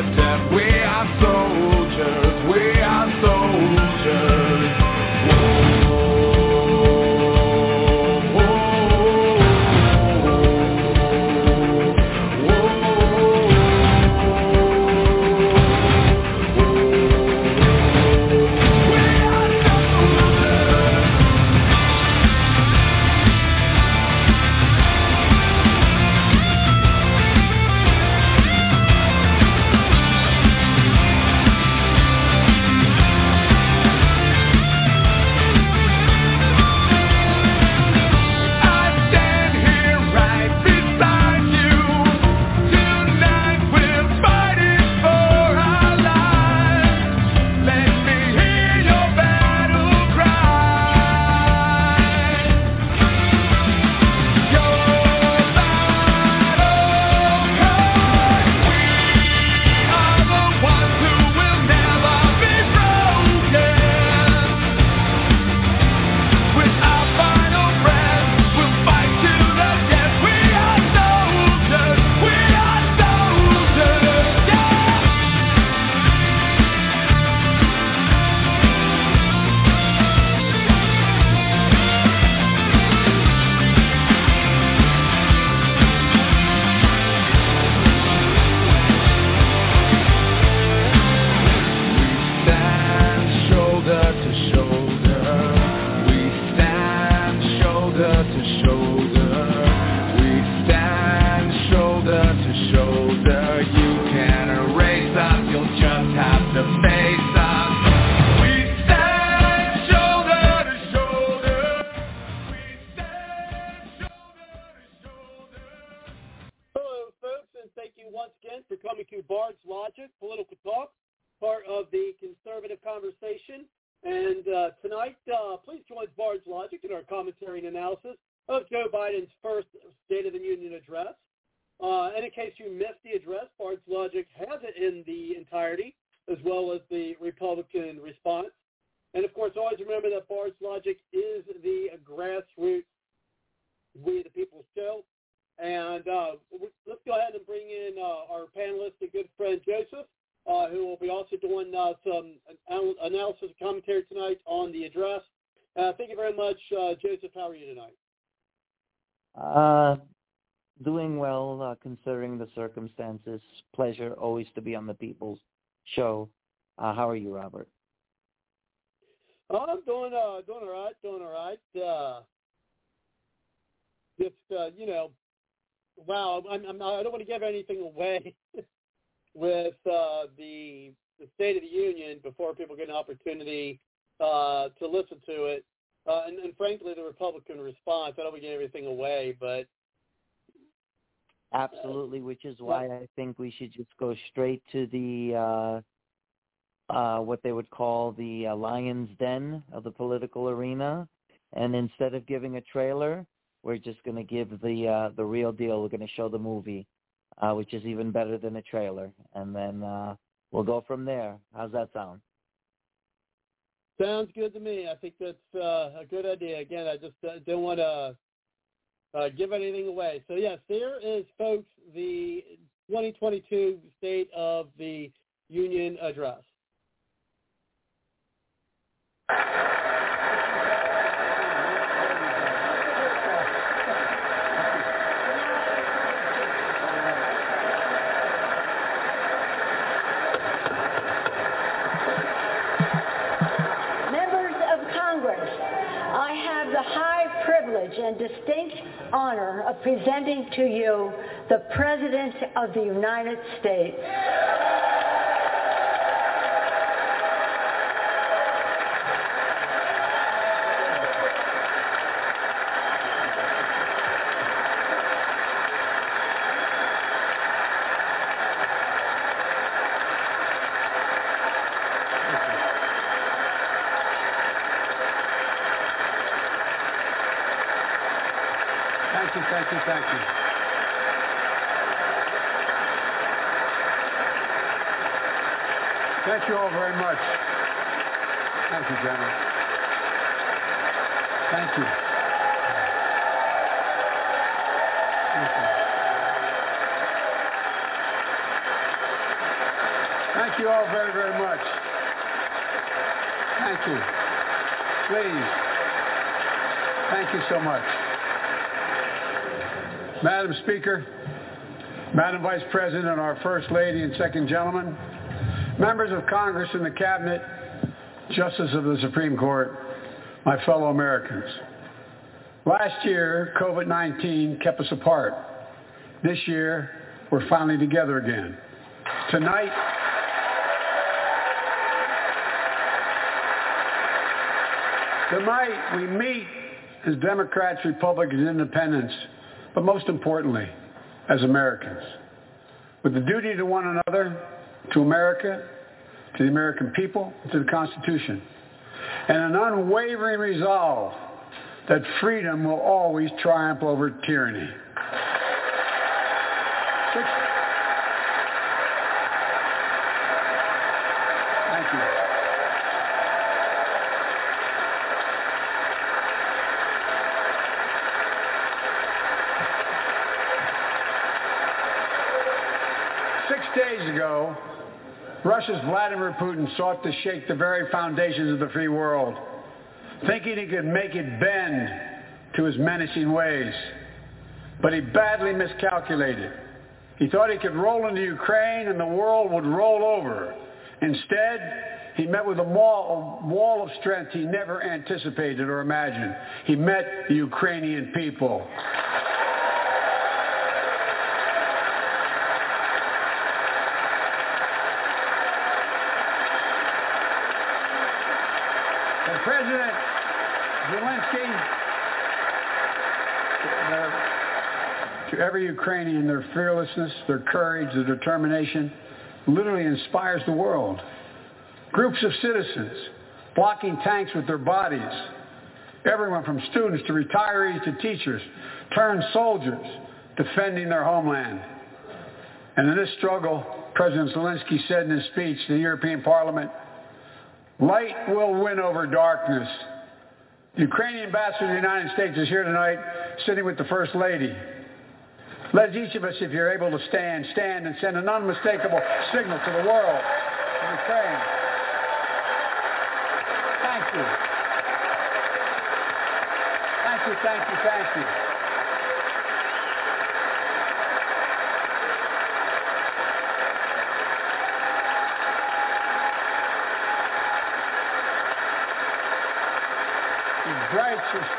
fight to uh, Show. Uh, how are you, Robert? Oh, I'm doing uh, doing all right, doing all right. Uh, just uh, you know, wow. I'm, I'm I don't want to give anything away with uh, the the State of the Union before people get an opportunity uh, to listen to it. Uh, and, and frankly, the Republican response. I don't want to give everything away, but Absolutely, which is why I think we should just go straight to the uh, uh, what they would call the uh, lion's den of the political arena, and instead of giving a trailer, we're just going to give the uh, the real deal. We're going to show the movie, uh, which is even better than a trailer, and then uh, we'll go from there. How's that sound? sounds good to me. I think that's uh, a good idea. Again, I just uh, don't want to uh, give anything away. So yes, there is, folks, the 2022 State of the Union address. Members of Congress, I have the high privilege privilege and distinct honor of presenting to you the President of the United States. You Thank you all very much. Thank you, General. Thank you. Thank you. Thank you all very, very much. Thank you. Please. Thank you so much. Madam Speaker, Madam Vice President, and our First Lady and Second Gentleman, members of Congress and the Cabinet, Justice of the Supreme Court, my fellow Americans. Last year, COVID-19 kept us apart. This year, we're finally together again. Tonight, tonight we meet as Democrats, Republicans, Independents, but most importantly, as Americans. With the duty to one another to America, to the American people, to the Constitution, and an unwavering resolve that freedom will always triumph over tyranny. Six, thank you. Six days ago, Russia's Vladimir Putin sought to shake the very foundations of the free world, thinking he could make it bend to his menacing ways. But he badly miscalculated. He thought he could roll into Ukraine and the world would roll over. Instead, he met with a wall, a wall of strength he never anticipated or imagined. He met the Ukrainian people. President Zelensky, uh, to every Ukrainian, their fearlessness, their courage, their determination literally inspires the world. Groups of citizens blocking tanks with their bodies. Everyone from students to retirees to teachers turned soldiers defending their homeland. And in this struggle, President Zelensky said in his speech to the European Parliament, Light will win over darkness. The Ukrainian ambassador to the United States is here tonight sitting with the First Lady. Let each of us, if you're able to stand, stand and send an unmistakable signal to the world of Ukraine. Thank you. Thank you, thank you, thank you.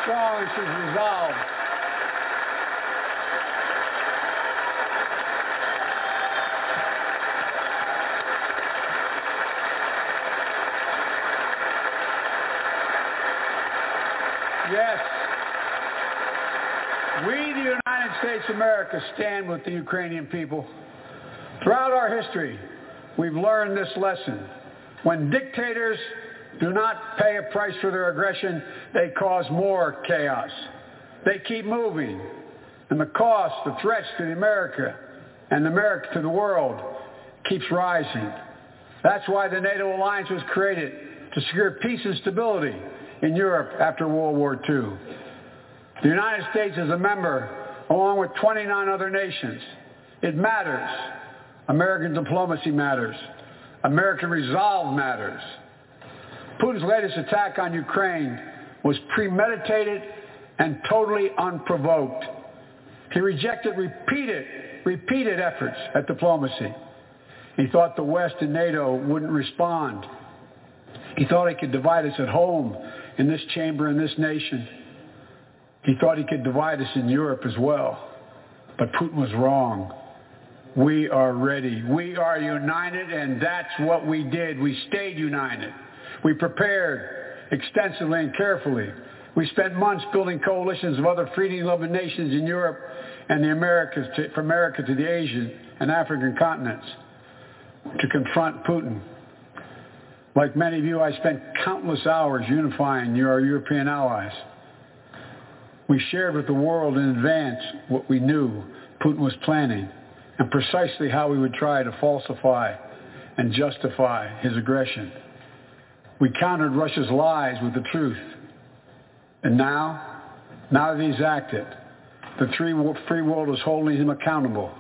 Strong, she's resolved. Yes. We, the United States of America, stand with the Ukrainian people. Throughout our history, we've learned this lesson. When dictators do not pay a price for their aggression, they cause more chaos. They keep moving. And the cost, the threats to the America and America to the world keeps rising. That's why the NATO alliance was created, to secure peace and stability in Europe after World War II. The United States is a member, along with 29 other nations. It matters. American diplomacy matters. American resolve matters. Putin's latest attack on Ukraine was premeditated and totally unprovoked. He rejected repeated, repeated efforts at diplomacy. He thought the West and NATO wouldn't respond. He thought he could divide us at home, in this chamber, in this nation. He thought he could divide us in Europe as well. But Putin was wrong. We are ready. We are united, and that's what we did. We stayed united. We prepared extensively and carefully. We spent months building coalitions of other freedom-loving nations in Europe and the Americas, to, from America to the Asian and African continents to confront Putin. Like many of you, I spent countless hours unifying our European allies. We shared with the world in advance what we knew Putin was planning and precisely how we would try to falsify and justify his aggression. We countered Russia's lies with the truth. And now, now that he's acted, the free world is holding him accountable,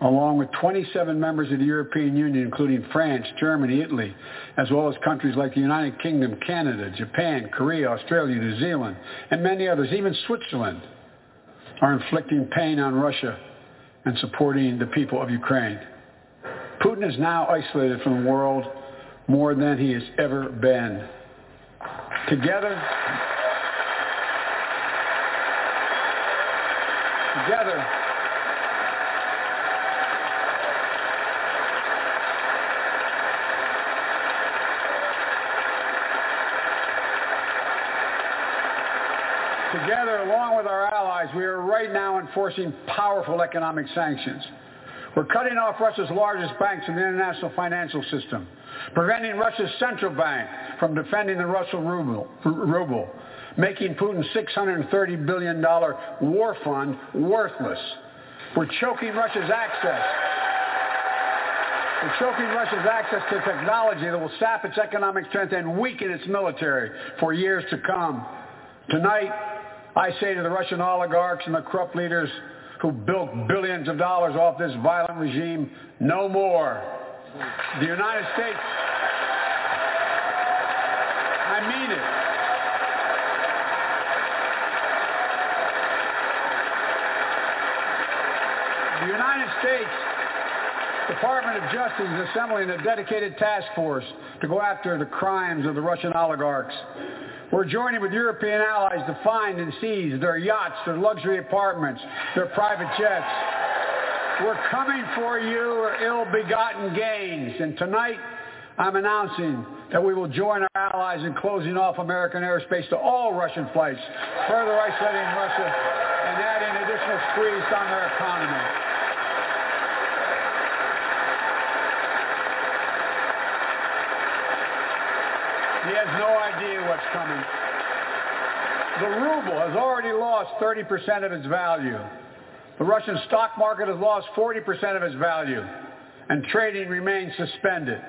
along with 27 members of the European Union, including France, Germany, Italy, as well as countries like the United Kingdom, Canada, Japan, Korea, Australia, New Zealand, and many others, even Switzerland, are inflicting pain on Russia and supporting the people of Ukraine. Putin is now isolated from the world more than he has ever been. Together, together, Together, along with our allies, we are right now enforcing powerful economic sanctions. We're cutting off Russia's largest banks in the international financial system, preventing Russia's central bank from defending the Russian ruble, ruble making Putin's $630 billion war fund worthless. We're choking Russia's access. We're choking Russia's access to technology that will sap its economic strength and weaken its military for years to come. Tonight, I say to the Russian oligarchs and the corrupt leaders who built billions of dollars off this violent regime, no more. The United States, I mean it. The United States Department of Justice is assembling a dedicated task force to go after the crimes of the Russian oligarchs. We're joining with European allies to find and seize their yachts, their luxury apartments, their private jets. We're coming for you, ill-begotten gains. And tonight, I'm announcing that we will join our allies in closing off American airspace to all Russian flights, further isolating Russia and adding additional squeeze on their economy. He has no idea what's coming. The ruble has already lost 30% of its value. The Russian stock market has lost 40% of its value, and trading remains suspended.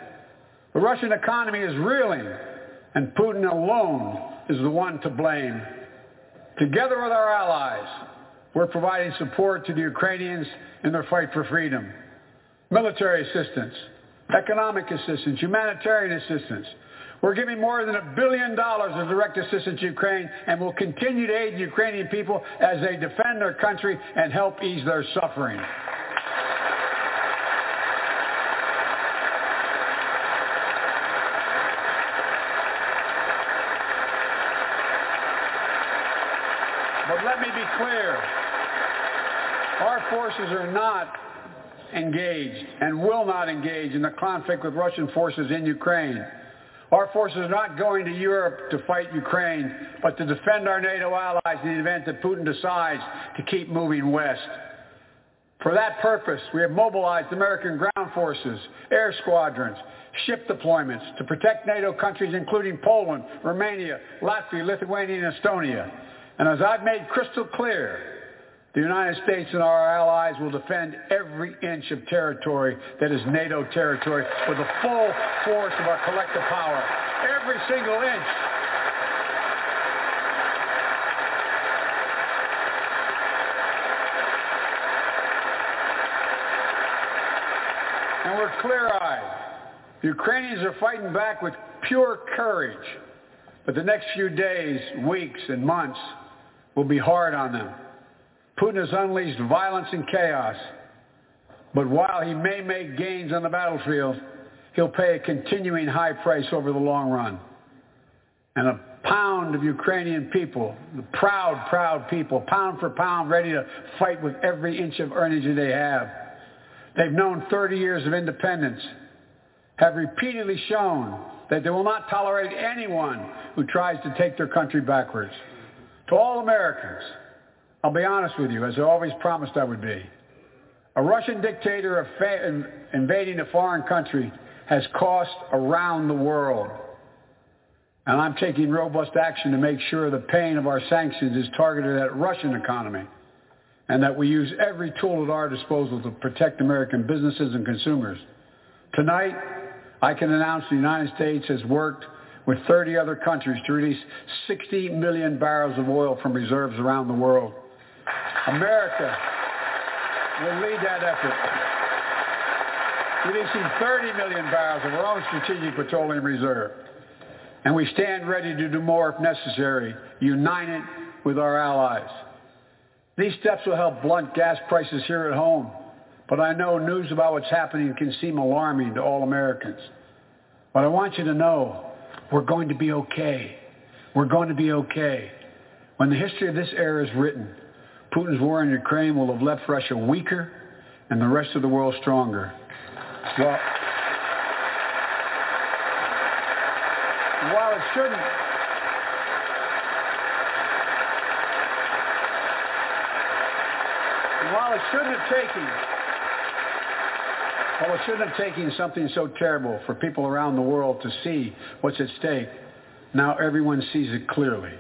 The Russian economy is reeling, and Putin alone is the one to blame. Together with our allies, we're providing support to the Ukrainians in their fight for freedom. Military assistance, economic assistance, humanitarian assistance, we're giving more than a billion dollars of direct assistance to Ukraine and will continue to aid the Ukrainian people as they defend their country and help ease their suffering. But let me be clear. Our forces are not engaged and will not engage in the conflict with Russian forces in Ukraine. Our forces are not going to Europe to fight Ukraine, but to defend our NATO allies in the event that Putin decides to keep moving west. For that purpose, we have mobilized American ground forces, air squadrons, ship deployments to protect NATO countries including Poland, Romania, Latvia, Lithuania, and Estonia. And as I've made crystal clear, the United States and our allies will defend every inch of territory that is NATO territory with the full force of our collective power. Every single inch. And we're clear-eyed. The Ukrainians are fighting back with pure courage. But the next few days, weeks, and months will be hard on them. Putin has unleashed violence and chaos. But while he may make gains on the battlefield, he'll pay a continuing high price over the long run. And a pound of Ukrainian people, the proud, proud people, pound for pound, ready to fight with every inch of energy they have. They've known 30 years of independence, have repeatedly shown that they will not tolerate anyone who tries to take their country backwards. To all Americans, I'll be honest with you, as I always promised I would be. A Russian dictator invading a foreign country has cost around the world. And I'm taking robust action to make sure the pain of our sanctions is targeted at Russian economy and that we use every tool at our disposal to protect American businesses and consumers. Tonight, I can announce the United States has worked with 30 other countries to release 60 million barrels of oil from reserves around the world. America will lead that effort, releasing 30 million barrels of our own strategic petroleum reserve. And we stand ready to do more if necessary, united with our allies. These steps will help blunt gas prices here at home, but I know news about what's happening can seem alarming to all Americans. But I want you to know we're going to be okay. We're going to be okay. When the history of this era is written, Putin's war in Ukraine will have left Russia weaker and the rest of the world stronger. Well, while it shouldn't while it shouldn't have taken well, it shouldn't have taken something so terrible for people around the world to see what's at stake. Now everyone sees it clearly.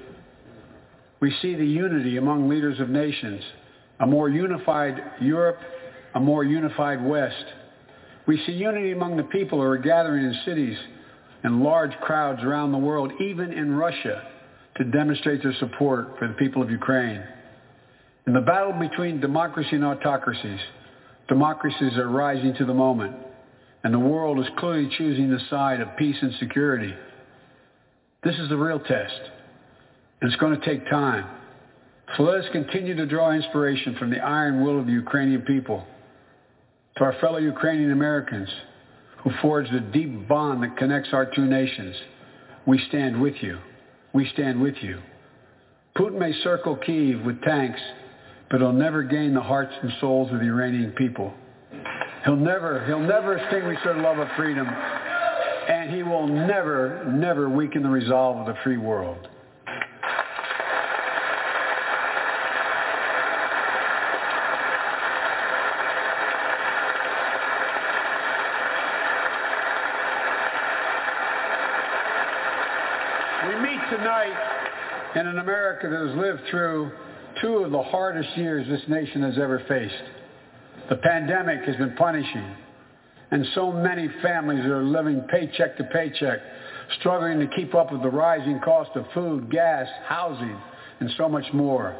We see the unity among leaders of nations, a more unified Europe, a more unified West. We see unity among the people who are gathering in cities and large crowds around the world, even in Russia, to demonstrate their support for the people of Ukraine. In the battle between democracy and autocracies, democracies are rising to the moment, and the world is clearly choosing the side of peace and security. This is the real test, it's going to take time. So let us continue to draw inspiration from the iron will of the Ukrainian people. To our fellow Ukrainian Americans who forged a deep bond that connects our two nations, we stand with you. We stand with you. Putin may circle Kiev with tanks but he'll never gain the hearts and souls of the Iranian people. He'll never, he'll never extinguish their love of freedom, and he will never, never weaken the resolve of the free world. We meet tonight in an America that has lived through two of the hardest years this nation has ever faced. The pandemic has been punishing, and so many families are living paycheck to paycheck, struggling to keep up with the rising cost of food, gas, housing, and so much more.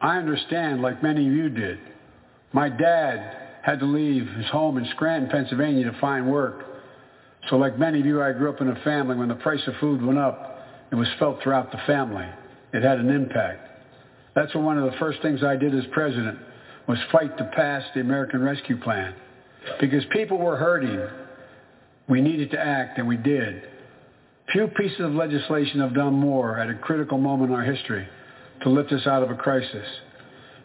I understand like many of you did. My dad had to leave his home in Scranton, Pennsylvania to find work. So like many of you, I grew up in a family when the price of food went up, it was felt throughout the family. It had an impact. That's when one of the first things I did as president was fight to pass the American Rescue Plan. Because people were hurting. We needed to act, and we did. Few pieces of legislation have done more at a critical moment in our history to lift us out of a crisis.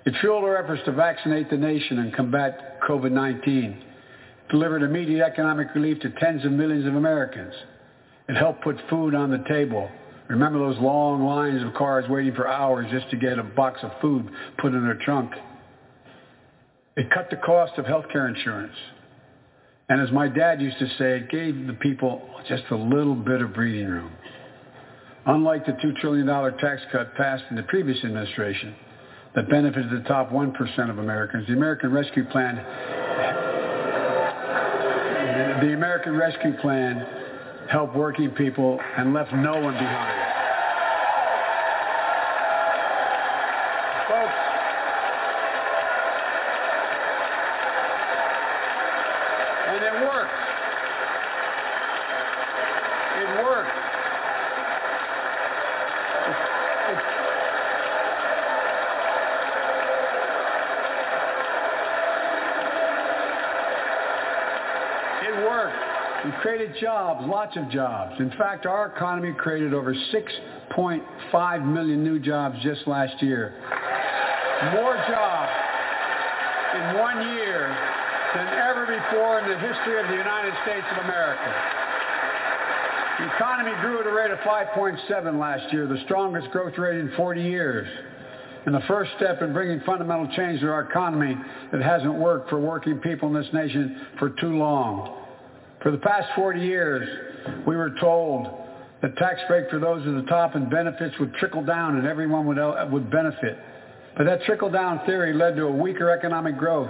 It fueled our efforts to vaccinate the nation and combat COVID-19, delivered immediate economic relief to tens of millions of Americans. It helped put food on the table Remember those long lines of cars waiting for hours just to get a box of food put in their trunk? It cut the cost of health care insurance. And as my dad used to say, it gave the people just a little bit of breathing room. Unlike the $2 trillion tax cut passed in the previous administration that benefited the top 1% of Americans, the American Rescue Plan, the American Rescue Plan helped working people and left no one behind. Folks, and it worked. It worked. It Jobs, lots of jobs. In fact, our economy created over 6.5 million new jobs just last year. More jobs in one year than ever before in the history of the United States of America. The economy grew at a rate of 5.7 last year, the strongest growth rate in 40 years. And the first step in bringing fundamental change to our economy that hasn't worked for working people in this nation for too long. For the past 40 years, we were told that tax break for those at the top and benefits would trickle down and everyone would, uh, would benefit. But that trickle-down theory led to a weaker economic growth,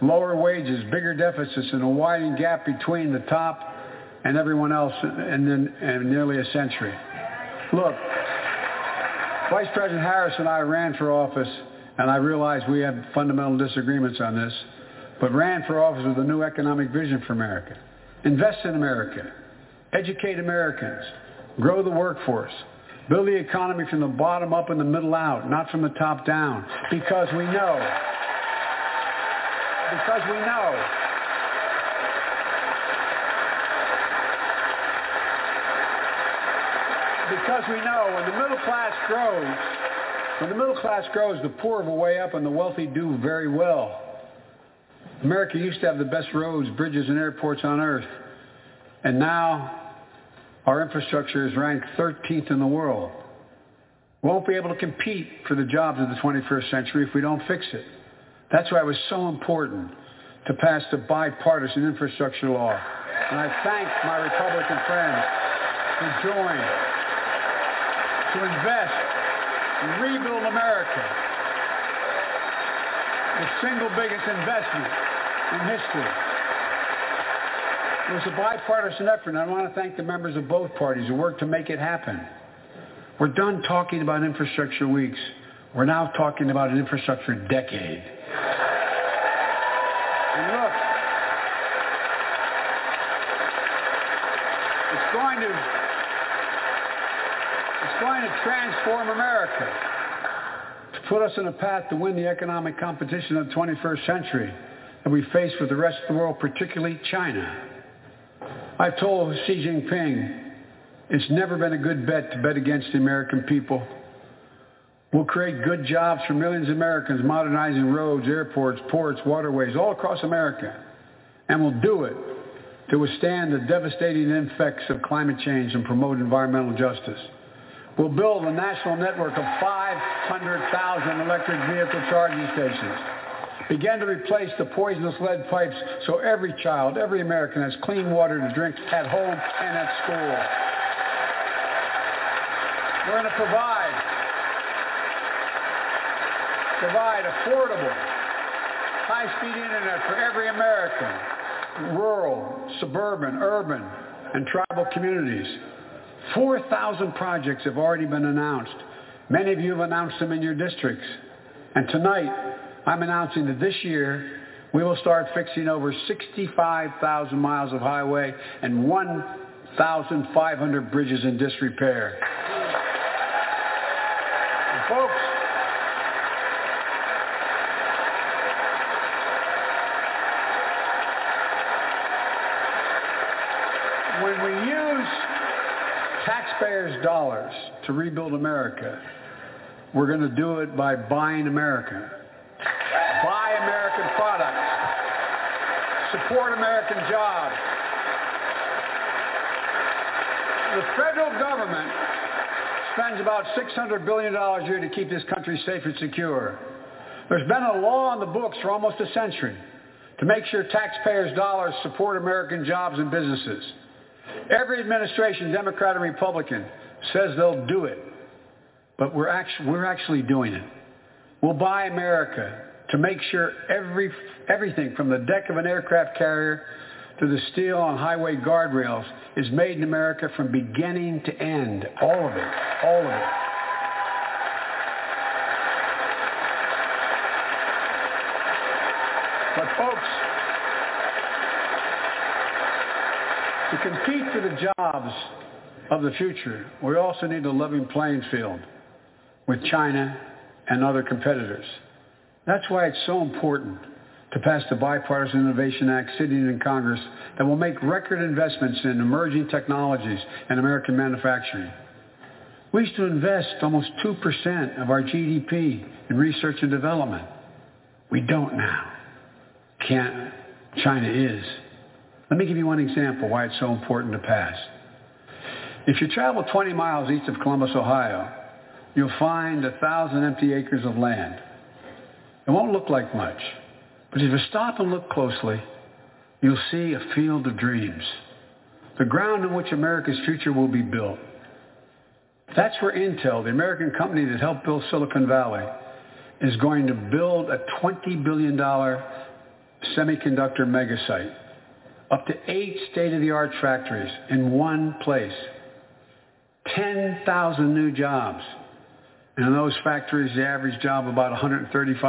lower wages, bigger deficits, and a widening gap between the top and everyone else in, in, in nearly a century. Look, Vice President Harris and I ran for office, and I realize we have fundamental disagreements on this, but ran for office with a new economic vision for America. Invest in America. Educate Americans. Grow the workforce. Build the economy from the bottom up and the middle out, not from the top down. Because we know. Because we know. Because we know when the middle class grows, when the middle class grows, the poor will way up and the wealthy do very well. America used to have the best roads, bridges, and airports on earth. And now our infrastructure is ranked 13th in the world. We won't be able to compete for the jobs of the 21st century if we don't fix it. That's why it was so important to pass the bipartisan infrastructure law. And I thank my Republican friends who joined to invest and rebuild America. The single biggest investment in history. It was a bipartisan effort, and I want to thank the members of both parties who worked to make it happen. We're done talking about infrastructure weeks. We're now talking about an infrastructure decade. And look, it's going to it's going to transform America put us on a path to win the economic competition of the 21st century that we face with the rest of the world, particularly China. I've told Xi Jinping it's never been a good bet to bet against the American people. We'll create good jobs for millions of Americans, modernizing roads, airports, ports, waterways, all across America. And we'll do it to withstand the devastating effects of climate change and promote environmental justice. We'll build a national network of 500,000 electric vehicle charging stations begin to replace the poisonous lead pipes so every child, every American has clean water to drink at home and at school. We're going to provide, provide affordable, high-speed internet for every American, rural, suburban, urban, and tribal communities. 4,000 projects have already been announced. Many of you have announced them in your districts. And tonight, I'm announcing that this year we will start fixing over 65,000 miles of highway and 1,500 bridges in disrepair. And folks, when we use taxpayers' dollars to rebuild America, we're going to do it by buying America buy American products, support American jobs. The federal government spends about $600 billion a year to keep this country safe and secure. There's been a law on the books for almost a century to make sure taxpayers' dollars support American jobs and businesses. Every administration, Democrat and Republican, says they'll do it. But we're actually, we're actually doing it. We'll buy America to make sure every, everything from the deck of an aircraft carrier to the steel on highway guardrails is made in America from beginning to end. All of it. All of it. But folks, to compete for the jobs of the future, we also need a level playing field with China and other competitors. That's why it's so important to pass the Bipartisan Innovation Act sitting in Congress that will make record investments in emerging technologies and American manufacturing. We used to invest almost 2% of our GDP in research and development. We don't now. Can't. China is. Let me give you one example why it's so important to pass. If you travel 20 miles east of Columbus, Ohio, you'll find a thousand empty acres of land. It won't look like much, but if you stop and look closely, you'll see a field of dreams, the ground on which America's future will be built. That's where Intel, the American company that helped build Silicon Valley, is going to build a $20 billion semiconductor megasite, up to eight state-of-the-art factories in one place, 10,000 new jobs. And in those factories, the average job about $135,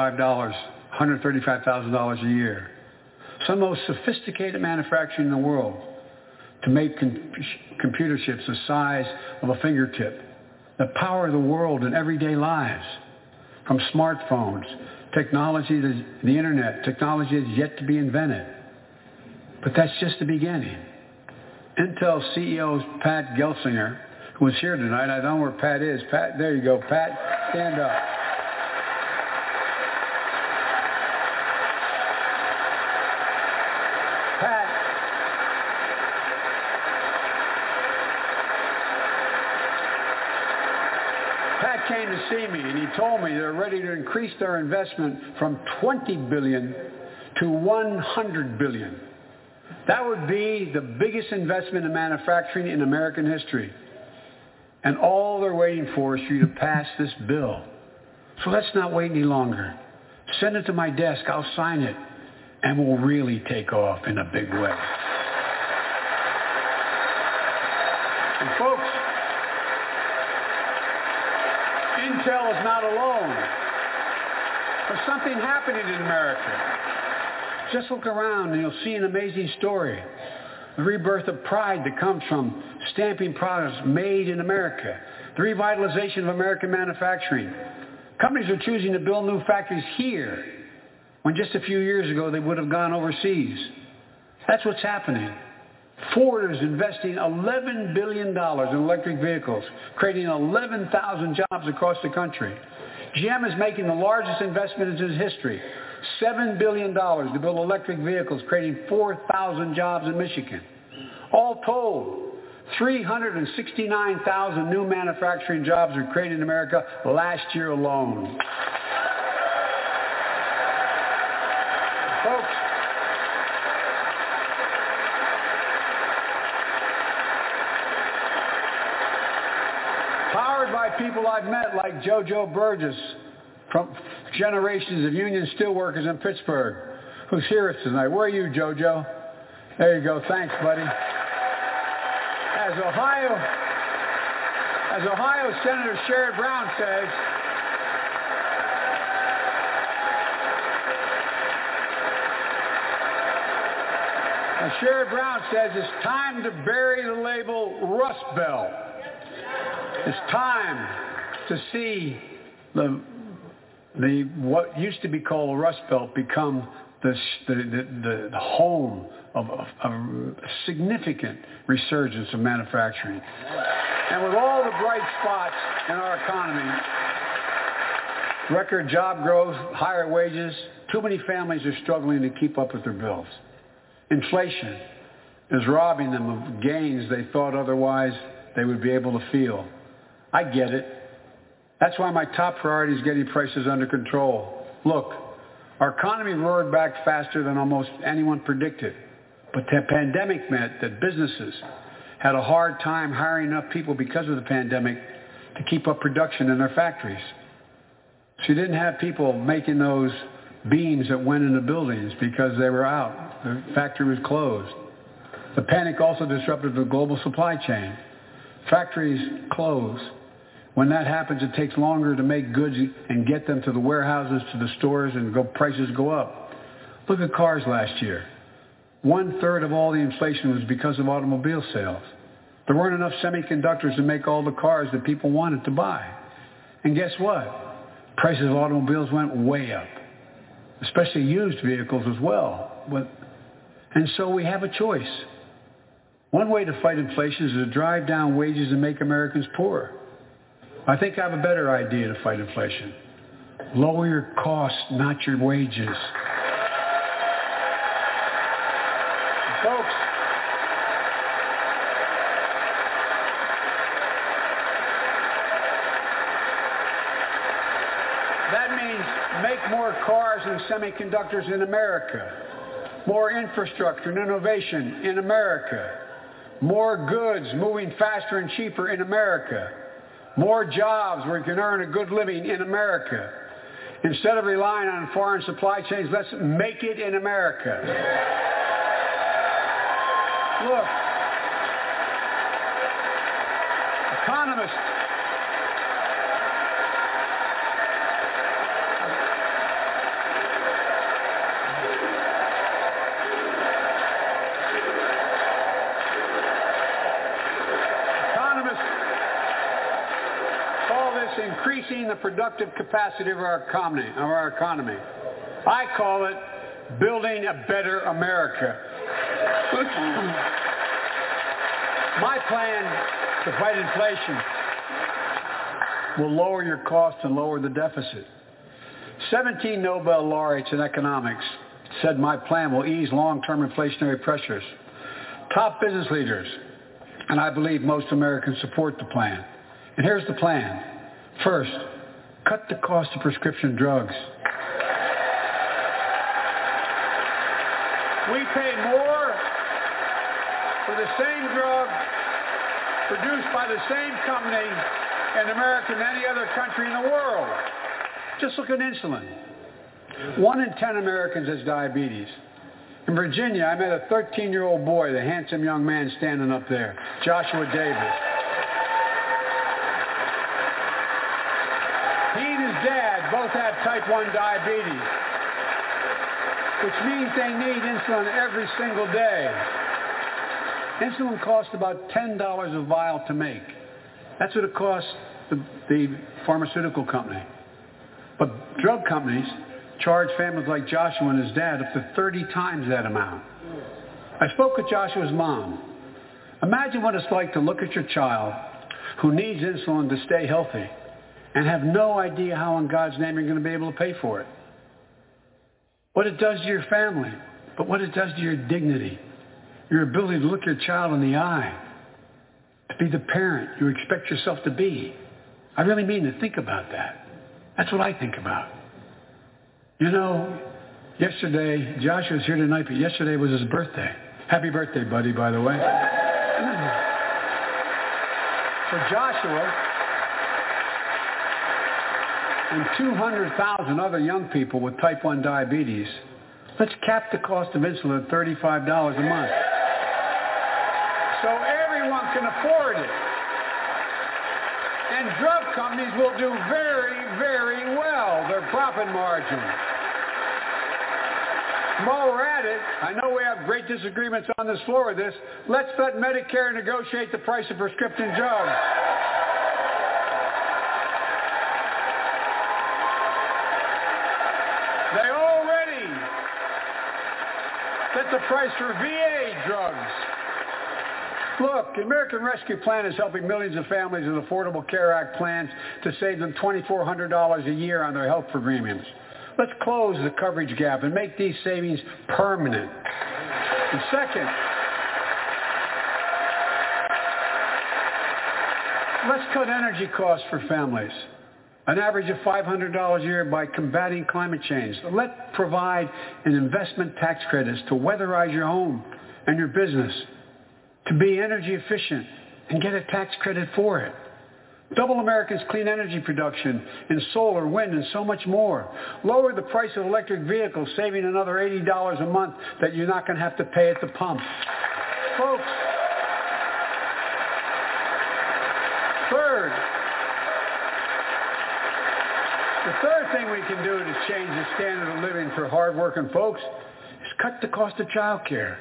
$135,000 a year. Some of the most sophisticated manufacturing in the world to make com- computer chips the size of a fingertip that power of the world in everyday lives, from smartphones, technology to the internet, technology that's yet to be invented. But that's just the beginning. Intel CEO Pat Gelsinger, who is here tonight, I don't know where Pat is. Pat, there you go. Pat, stand up. Pat. Pat came to see me and he told me they're ready to increase their investment from 20 billion to 100 billion. That would be the biggest investment in manufacturing in American history. And all they're waiting for is for you to pass this bill. So let's not wait any longer. Send it to my desk. I'll sign it. And we'll really take off in a big way. And folks, Intel is not alone. There's something happening in America. Just look around and you'll see an amazing story. The rebirth of pride that comes from stamping products made in America. The revitalization of American manufacturing. Companies are choosing to build new factories here when just a few years ago they would have gone overseas. That's what's happening. Ford is investing $11 billion in electric vehicles, creating 11,000 jobs across the country. GM is making the largest investment in its history, $7 billion to build electric vehicles, creating 4,000 jobs in Michigan. All told, 369,000 new manufacturing jobs were created in America last year alone. Folks, powered by people I've met like JoJo Burgess from generations of union steelworkers in Pittsburgh, who's here tonight. Where are you, JoJo? There you go. Thanks, buddy. As Ohio, as Ohio Senator Sherrod Brown says, as Sherrod Brown says, it's time to bury the label Rust Belt. It's time to see the the what used to be called the Rust Belt become the, the, the, home of, of a significant resurgence of manufacturing. And with all the bright spots in our economy, record job growth, higher wages, too many families are struggling to keep up with their bills. Inflation is robbing them of gains they thought otherwise they would be able to feel. I get it. That's why my top priority is getting prices under control. Look, our economy roared back faster than almost anyone predicted. But the pandemic meant that businesses had a hard time hiring enough people because of the pandemic to keep up production in their factories. So you didn't have people making those beams that went into buildings because they were out. The factory was closed. The panic also disrupted the global supply chain. Factories closed. When that happens, it takes longer to make goods and get them to the warehouses, to the stores, and go, prices go up. Look at cars last year. One third of all the inflation was because of automobile sales. There weren't enough semiconductors to make all the cars that people wanted to buy. And guess what? Prices of automobiles went way up, especially used vehicles as well. But, and so we have a choice. One way to fight inflation is to drive down wages and make Americans poorer. I think I have a better idea to fight inflation. Lower your costs, not your wages. Folks, that means make more cars and semiconductors in America, more infrastructure and innovation in America, more goods moving faster and cheaper in America, more jobs where you can earn a good living in America. Instead of relying on foreign supply chains, let's make it in America. Look, economists call this increasing the productive capacity of our economy. Of our economy. I call it building a better America. My plan to fight inflation will lower your costs and lower the deficit. 17 Nobel laureates in economics said my plan will ease long-term inflationary pressures. Top business leaders, and I believe most Americans support the plan. And here's the plan. First, cut the cost of prescription drugs. We pay more for the same drug produced by the same company in America than any other country in the world. Just look at insulin. One in ten Americans has diabetes. In Virginia, I met a 13-year-old boy, the handsome young man standing up there, Joshua Davis. He and his dad both have type 1 diabetes, which means they need insulin every single day. Insulin costs about $10 a vial to make. That's what it costs the, the pharmaceutical company. But drug companies charge families like Joshua and his dad up to 30 times that amount. I spoke with Joshua's mom. Imagine what it's like to look at your child who needs insulin to stay healthy and have no idea how in God's name you're going to be able to pay for it. What it does to your family, but what it does to your dignity your ability to look your child in the eye, to be the parent you expect yourself to be. I really mean to think about that. That's what I think about. You know, yesterday, Joshua's here tonight, but yesterday was his birthday. Happy birthday, buddy, by the way. For Joshua and 200,000 other young people with type 1 diabetes, let's cap the cost of insulin at $35 a month so everyone can afford it. And drug companies will do very, very well, their profit margin. While we're at it, I know we have great disagreements on this floor with this. Let's let Medicare negotiate the price of prescription drugs. They already set the price for VA drugs. Look, the American Rescue Plan is helping millions of families with Affordable Care Act plans to save them $2,400 a year on their health premiums. Let's close the coverage gap and make these savings permanent. And second, let's cut energy costs for families, an average of $500 a year by combating climate change. Let's provide an investment tax credits to weatherize your home and your business to be energy efficient and get a tax credit for it. Double America's clean energy production in solar, wind, and so much more. Lower the price of electric vehicles, saving another $80 a month that you're not going to have to pay at the pump. Folks, third, the third thing we can do to change the standard of living for hardworking folks is cut the cost of child care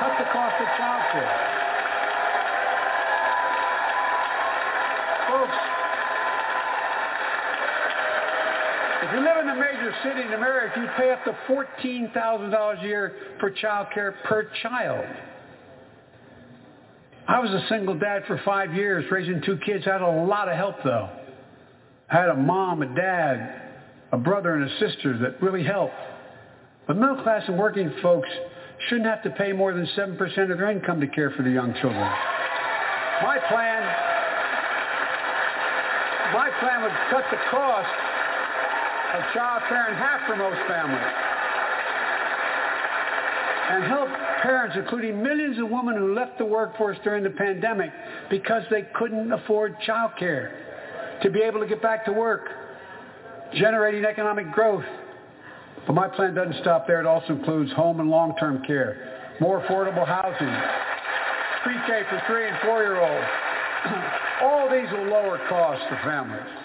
cut the cost of child care. Folks, if you live in a major city in America, you pay up to $14,000 a year for child care per child. I was a single dad for five years, raising two kids. I had a lot of help, though. I had a mom, a dad, a brother, and a sister that really helped. But middle class and working folks shouldn't have to pay more than 7% of their income to care for the young children. My plan, my plan would cut the cost of child care in half for most families and help parents, including millions of women who left the workforce during the pandemic because they couldn't afford child care, to be able to get back to work, generating economic growth. But my plan doesn't stop there. It also includes home and long-term care, more affordable housing, pre-K for three and four-year-olds. All these will lower costs for families.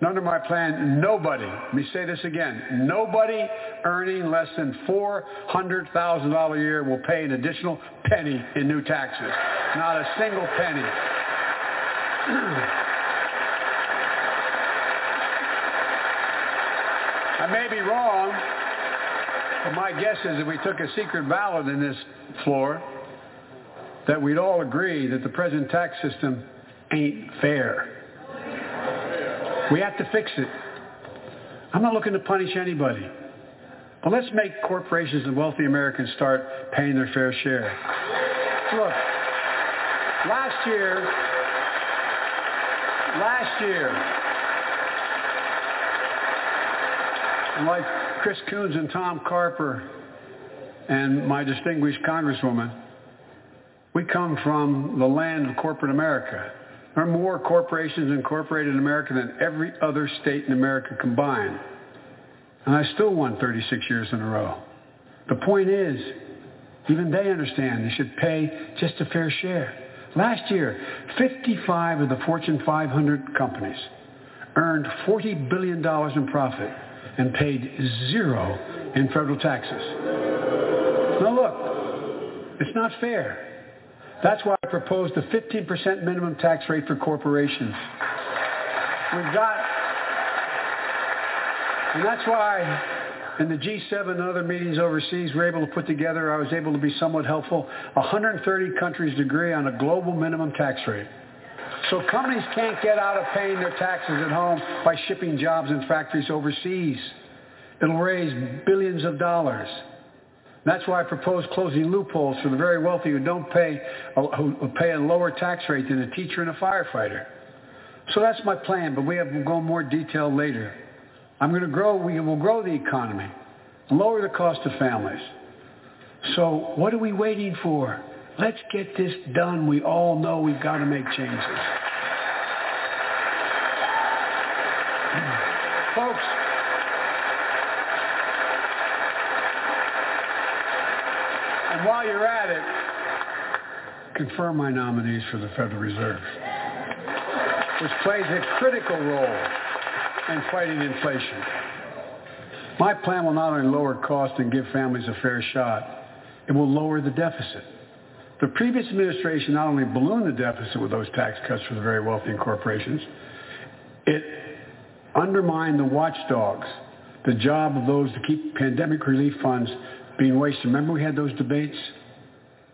And under my plan, nobody, let me say this again, nobody earning less than $400,000 a year will pay an additional penny in new taxes. Not a single penny. I may be wrong, but my guess is if we took a secret ballot in this floor, that we'd all agree that the present tax system ain't fair. We have to fix it. I'm not looking to punish anybody. But let's make corporations and wealthy Americans start paying their fair share. Look, last year, last year, like Chris Coons and Tom Carper and my distinguished congresswoman, we come from the land of corporate America. There are more corporations incorporated in America than every other state in America combined. And I still won 36 years in a row. The point is, even they understand they should pay just a fair share. Last year, 55 of the Fortune 500 companies earned $40 billion in profit and paid zero in federal taxes. Now look, it's not fair. That's why I proposed a 15% minimum tax rate for corporations. We've got, and that's why in the G7 and other meetings overseas, we're able to put together, I was able to be somewhat helpful, 130 countries agree on a global minimum tax rate. So companies can't get out of paying their taxes at home by shipping jobs and factories overseas. It'll raise billions of dollars. That's why I propose closing loopholes for the very wealthy who don't pay, uh, who pay a lower tax rate than a teacher and a firefighter. So that's my plan, but we have to go more detail later. I'm going to grow, we will grow the economy, lower the cost of families. So what are we waiting for? Let's get this done. We all know we've got to make changes. Folks, and while you're at it, confirm my nominees for the Federal Reserve, which plays a critical role in fighting inflation. My plan will not only lower costs and give families a fair shot, it will lower the deficit. The previous administration not only ballooned the deficit with those tax cuts for the very wealthy and corporations, it undermined the watchdogs, the job of those to keep pandemic relief funds being wasted. Remember we had those debates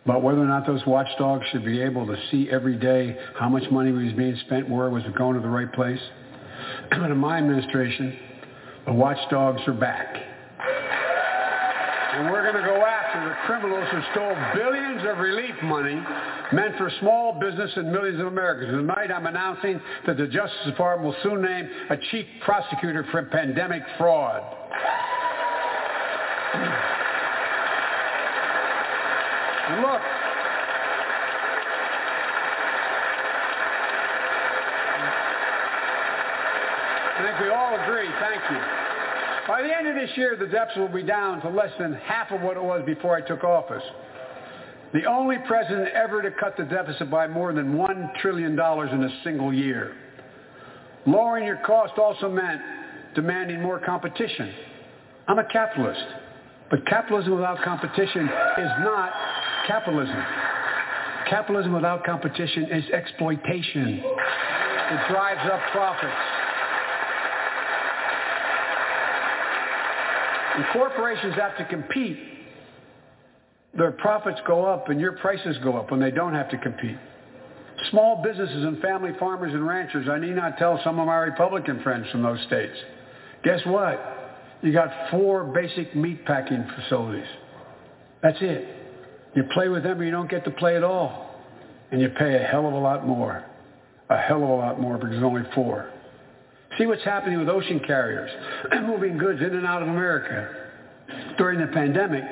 about whether or not those watchdogs should be able to see every day how much money was being spent, where was it going to the right place? But in my administration, the watchdogs are back. And we're going to go after the criminals who stole billions of relief money meant for small business and millions of Americans. Tonight I'm announcing that the Justice Department will soon name a chief prosecutor for pandemic fraud. Look, I think we all agree. Thank you. By the end of this year, the deficit will be down to less than half of what it was before I took office. The only president ever to cut the deficit by more than $1 trillion in a single year. Lowering your cost also meant demanding more competition. I'm a capitalist, but capitalism without competition is not capitalism. Capitalism without competition is exploitation. It drives up profits. Corporations have to compete. Their profits go up and your prices go up when they don't have to compete. Small businesses and family farmers and ranchers, I need not tell some of my Republican friends from those states. Guess what? You got four basic meat packing facilities. That's it. You play with them or you don't get to play at all. And you pay a hell of a lot more. A hell of a lot more because there's only four. See what's happening with ocean carriers moving goods in and out of America. During the pandemic,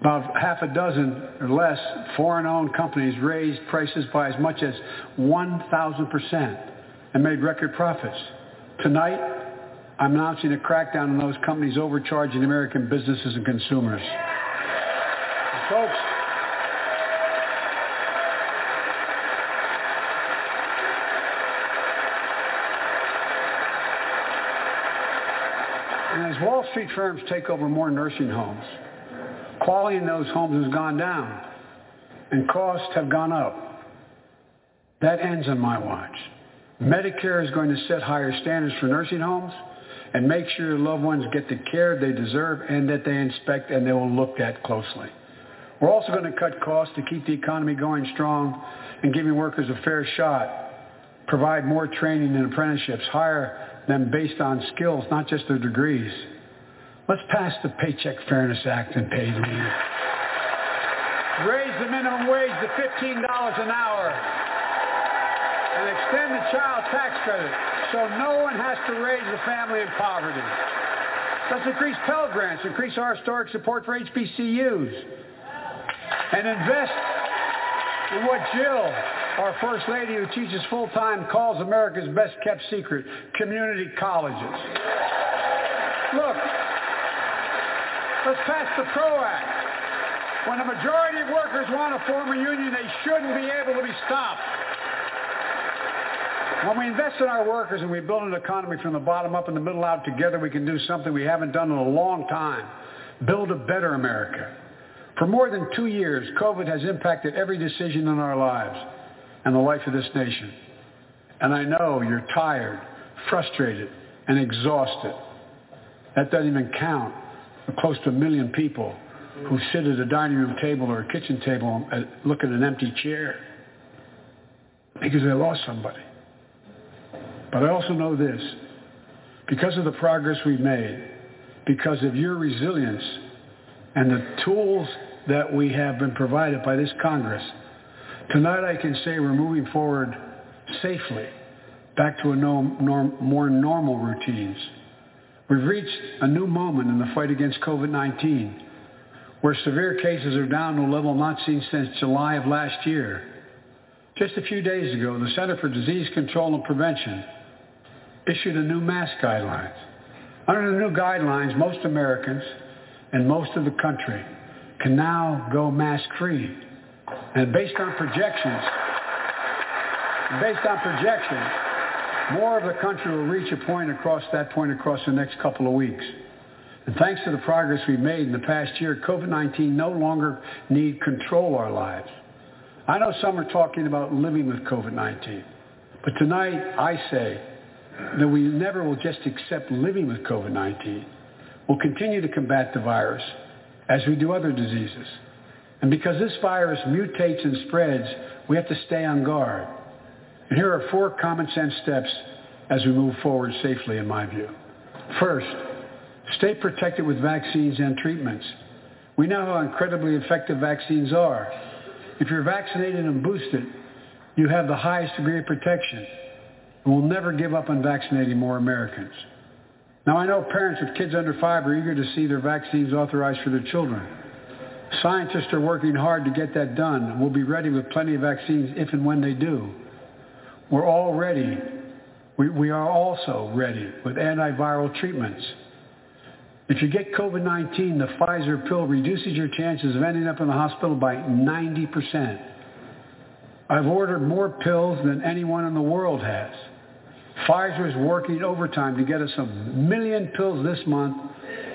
about half a dozen or less foreign-owned companies raised prices by as much as 1,000% and made record profits. Tonight, I'm announcing a crackdown on those companies overcharging American businesses and consumers. And folks, and as Wall Street firms take over more nursing homes, quality in those homes has gone down and costs have gone up. That ends on my watch. Medicare is going to set higher standards for nursing homes and make sure your loved ones get the care they deserve and that they inspect and they will look at closely. We're also going to cut costs to keep the economy going strong and giving workers a fair shot, provide more training and apprenticeships, hire them based on skills, not just their degrees. Let's pass the Paycheck Fairness Act and pay leave. Raise the minimum wage to $15 an hour and extend the child tax credit so no one has to raise a family in poverty. Let's increase Pell Grants, increase our historic support for HBCUs, and invest in what Jill, our First Lady who teaches full-time, calls America's best-kept secret, community colleges. Look, let's pass the PRO Act. When a majority of workers want to form a union, they shouldn't be able to be stopped. When we invest in our workers and we build an economy from the bottom up and the middle out together, we can do something we haven't done in a long time. Build a better America. For more than two years, COVID has impacted every decision in our lives and the life of this nation. And I know you're tired, frustrated, and exhausted. That doesn't even count the close to a million people who sit at a dining room table or a kitchen table and uh, look at an empty chair because they lost somebody. But I also know this. Because of the progress we've made, because of your resilience and the tools that we have been provided by this Congress, tonight I can say we're moving forward safely back to a norm, norm, more normal routines. We've reached a new moment in the fight against COVID-19 where severe cases are down to a level not seen since July of last year. Just a few days ago, the Center for Disease Control and Prevention issued a new mask guidelines. Under the new guidelines, most Americans and most of the country can now go mask-free. And based on projections, based on projections, more of the country will reach a point across that point across the next couple of weeks. And thanks to the progress we've made in the past year, COVID-19 no longer need control our lives. I know some are talking about living with COVID-19. But tonight, I say that we never will just accept living with COVID-19. We'll continue to combat the virus as we do other diseases. And because this virus mutates and spreads, we have to stay on guard. And here are four common sense steps as we move forward safely, in my view. First, stay protected with vaccines and treatments. We know how incredibly effective vaccines are. If you're vaccinated and boosted, you have the highest degree of protection. And we'll never give up on vaccinating more Americans. Now, I know parents with kids under five are eager to see their vaccines authorized for their children. Scientists are working hard to get that done, we'll be ready with plenty of vaccines if and when they do. We're all ready. We, we are also ready with antiviral treatments. If you get COVID-19, the Pfizer pill reduces your chances of ending up in the hospital by 90%. I've ordered more pills than anyone in the world has. Pfizer is working overtime to get us a million pills this month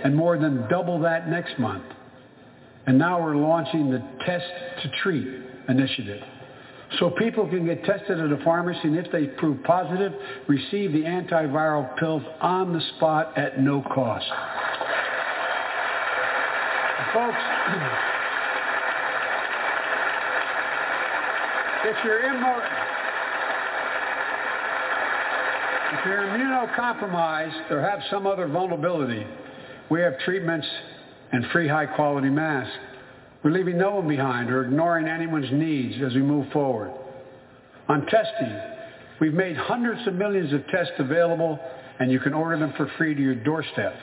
and more than double that next month. And now we're launching the Test to Treat initiative. So people can get tested at a pharmacy and if they prove positive, receive the antiviral pills on the spot at no cost. Folks, if you're if you're immunocompromised or have some other vulnerability, we have treatments and free high-quality masks. We're leaving no one behind or ignoring anyone's needs as we move forward. On testing, we've made hundreds of millions of tests available, and you can order them for free to your doorstep.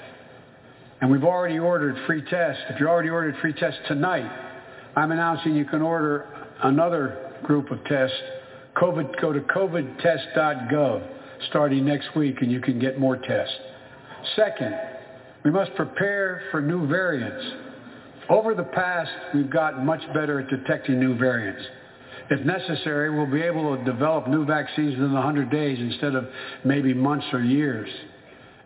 And we've already ordered free tests. If you already ordered free tests tonight, I'm announcing you can order another group of tests. COVID, go to covidtest.gov starting next week, and you can get more tests. Second, we must prepare for new variants. Over the past, we've gotten much better at detecting new variants. If necessary, we'll be able to develop new vaccines within 100 days instead of maybe months or years.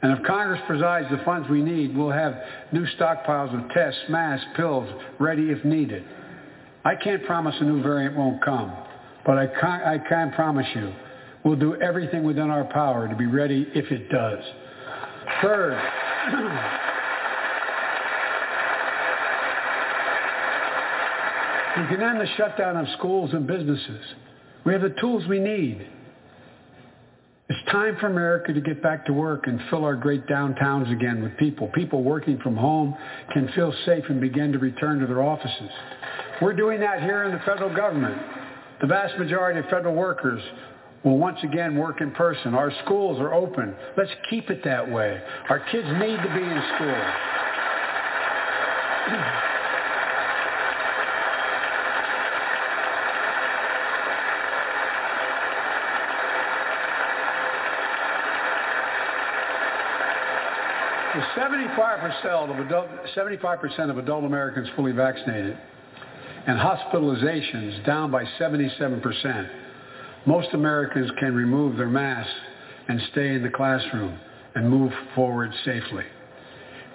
And if Congress provides the funds we need, we'll have new stockpiles of tests, masks, pills ready if needed. I can't promise a new variant won't come, but I can, I can promise you we'll do everything within our power to be ready if it does. Third, we can end the shutdown of schools and businesses. We have the tools we need. It's time for America to get back to work and fill our great downtowns again with people. People working from home can feel safe and begin to return to their offices. We're doing that here in the federal government. The vast majority of federal workers will once again work in person. Our schools are open. Let's keep it that way. Our kids need to be in school. With 75% of, adult, 75% of adult Americans fully vaccinated and hospitalizations down by 77%, most Americans can remove their masks and stay in the classroom and move forward safely.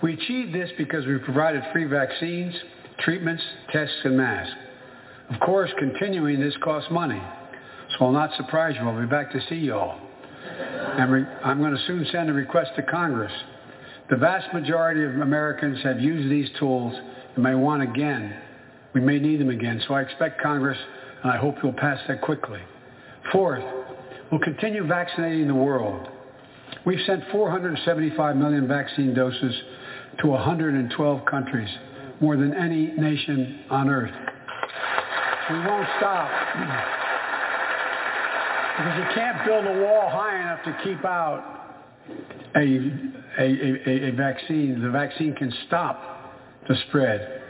We achieved this because we provided free vaccines, treatments, tests, and masks. Of course, continuing this costs money, so I'll not surprise you. I'll be back to see you all. And I'm going to soon send a request to Congress the vast majority of Americans have used these tools and may want again. We may need them again. So I expect Congress, and I hope you'll pass that quickly. Fourth, we'll continue vaccinating the world. We've sent 475 million vaccine doses to 112 countries, more than any nation on earth. We won't stop. Because you can't build a wall high enough to keep out a, a, a, a vaccine, the vaccine can stop the spread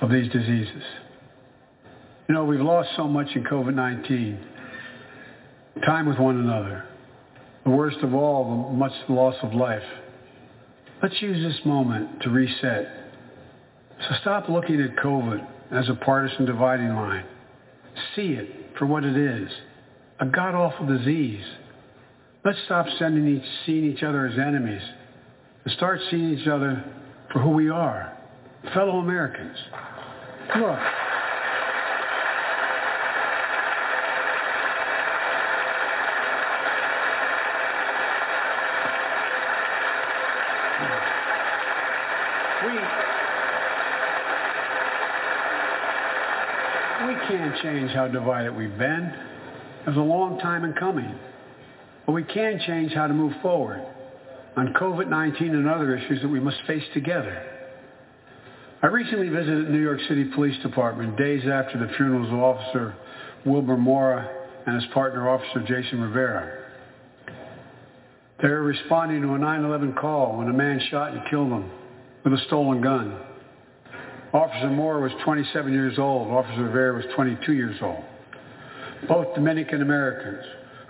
of these diseases. You know, we've lost so much in COVID-19. Time with one another. The worst of all, the much loss of life. Let's use this moment to reset. So stop looking at COVID as a partisan dividing line. See it for what it is, a god-awful disease Let's stop sending each, seeing each other as enemies and start seeing each other for who we are, fellow Americans. Look. We, we can't change how divided we've been. It was a long time in coming. But we can change how to move forward on COVID-19 and other issues that we must face together. I recently visited New York City Police Department days after the funerals of Officer Wilbert Mora and his partner, Officer Jason Rivera. They were responding to a 9-11 call when a man shot and killed them with a stolen gun. Officer Moore was 27 years old. Officer Rivera was 22 years old. Both Dominican Americans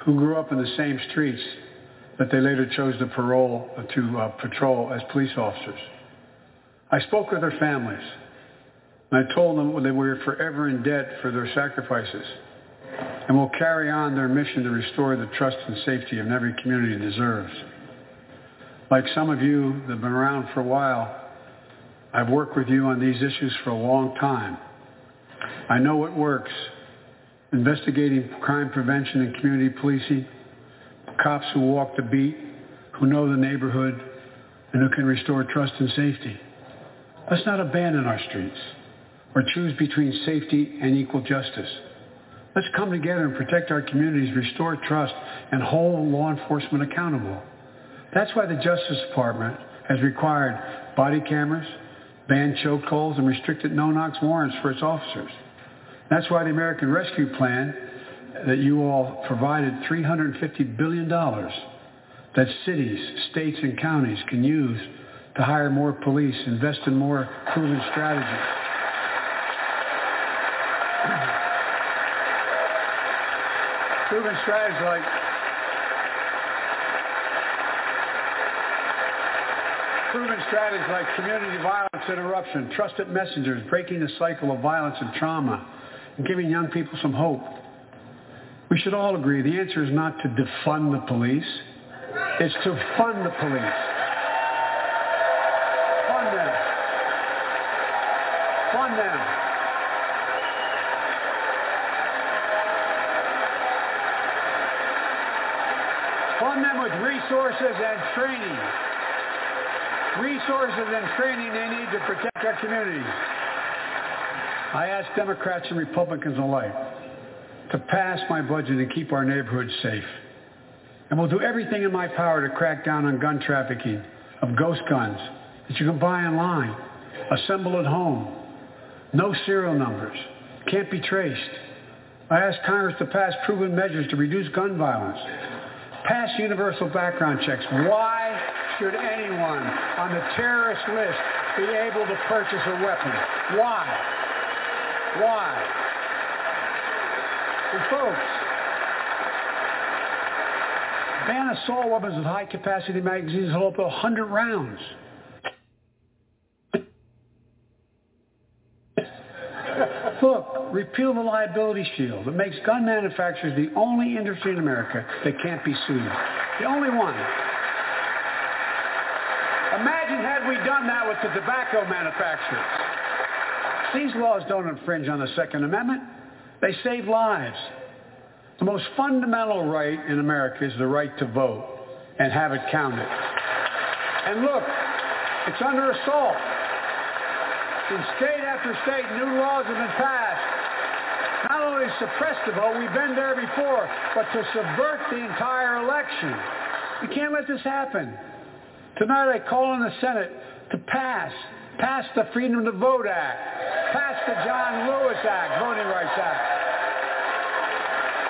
who grew up in the same streets that they later chose to parole to uh, patrol as police officers. I spoke with their families, and I told them that we were forever in debt for their sacrifices, and will carry on their mission to restore the trust and safety of every community deserves. Like some of you that have been around for a while, I've worked with you on these issues for a long time. I know what works investigating crime prevention and community policing, cops who walk the beat, who know the neighborhood, and who can restore trust and safety. Let's not abandon our streets or choose between safety and equal justice. Let's come together and protect our communities, restore trust, and hold law enforcement accountable. That's why the Justice Department has required body cameras, banned chokeholds, and restricted no-knock warrants for its officers. That's why the American Rescue Plan that you all provided $350 billion that cities, states, and counties can use to hire more police, invest in more proven strategies. proven strategies like proven strategies like community violence interruption, trusted messengers, breaking the cycle of violence and trauma, and giving young people some hope. We should all agree the answer is not to defund the police. It's to fund the police. Fund them. Fund them. Fund them with resources and training. Resources and training they need to protect our communities. I ask Democrats and Republicans alike to pass my budget and keep our neighborhoods safe. And we'll do everything in my power to crack down on gun trafficking of ghost guns that you can buy online, assemble at home, no serial numbers, can't be traced. I ask Congress to pass proven measures to reduce gun violence, pass universal background checks. Why should anyone on the terrorist list be able to purchase a weapon? Why? Why? And folks, ban assault weapons with high-capacity magazines that hold up to 100 rounds. Look, repeal the liability shield. It makes gun manufacturers the only industry in America that can't be sued. The only one. Imagine had we done that with the tobacco manufacturers. These laws don't infringe on the Second Amendment. They save lives. The most fundamental right in America is the right to vote and have it counted. And look, it's under assault. In state after state, new laws have been passed. Not only suppress the vote, we've been there before, but to subvert the entire election. We can't let this happen. Tonight I call on the Senate to pass, pass the Freedom to Vote Act, pass the John Lewis Act, Voting Rights Act.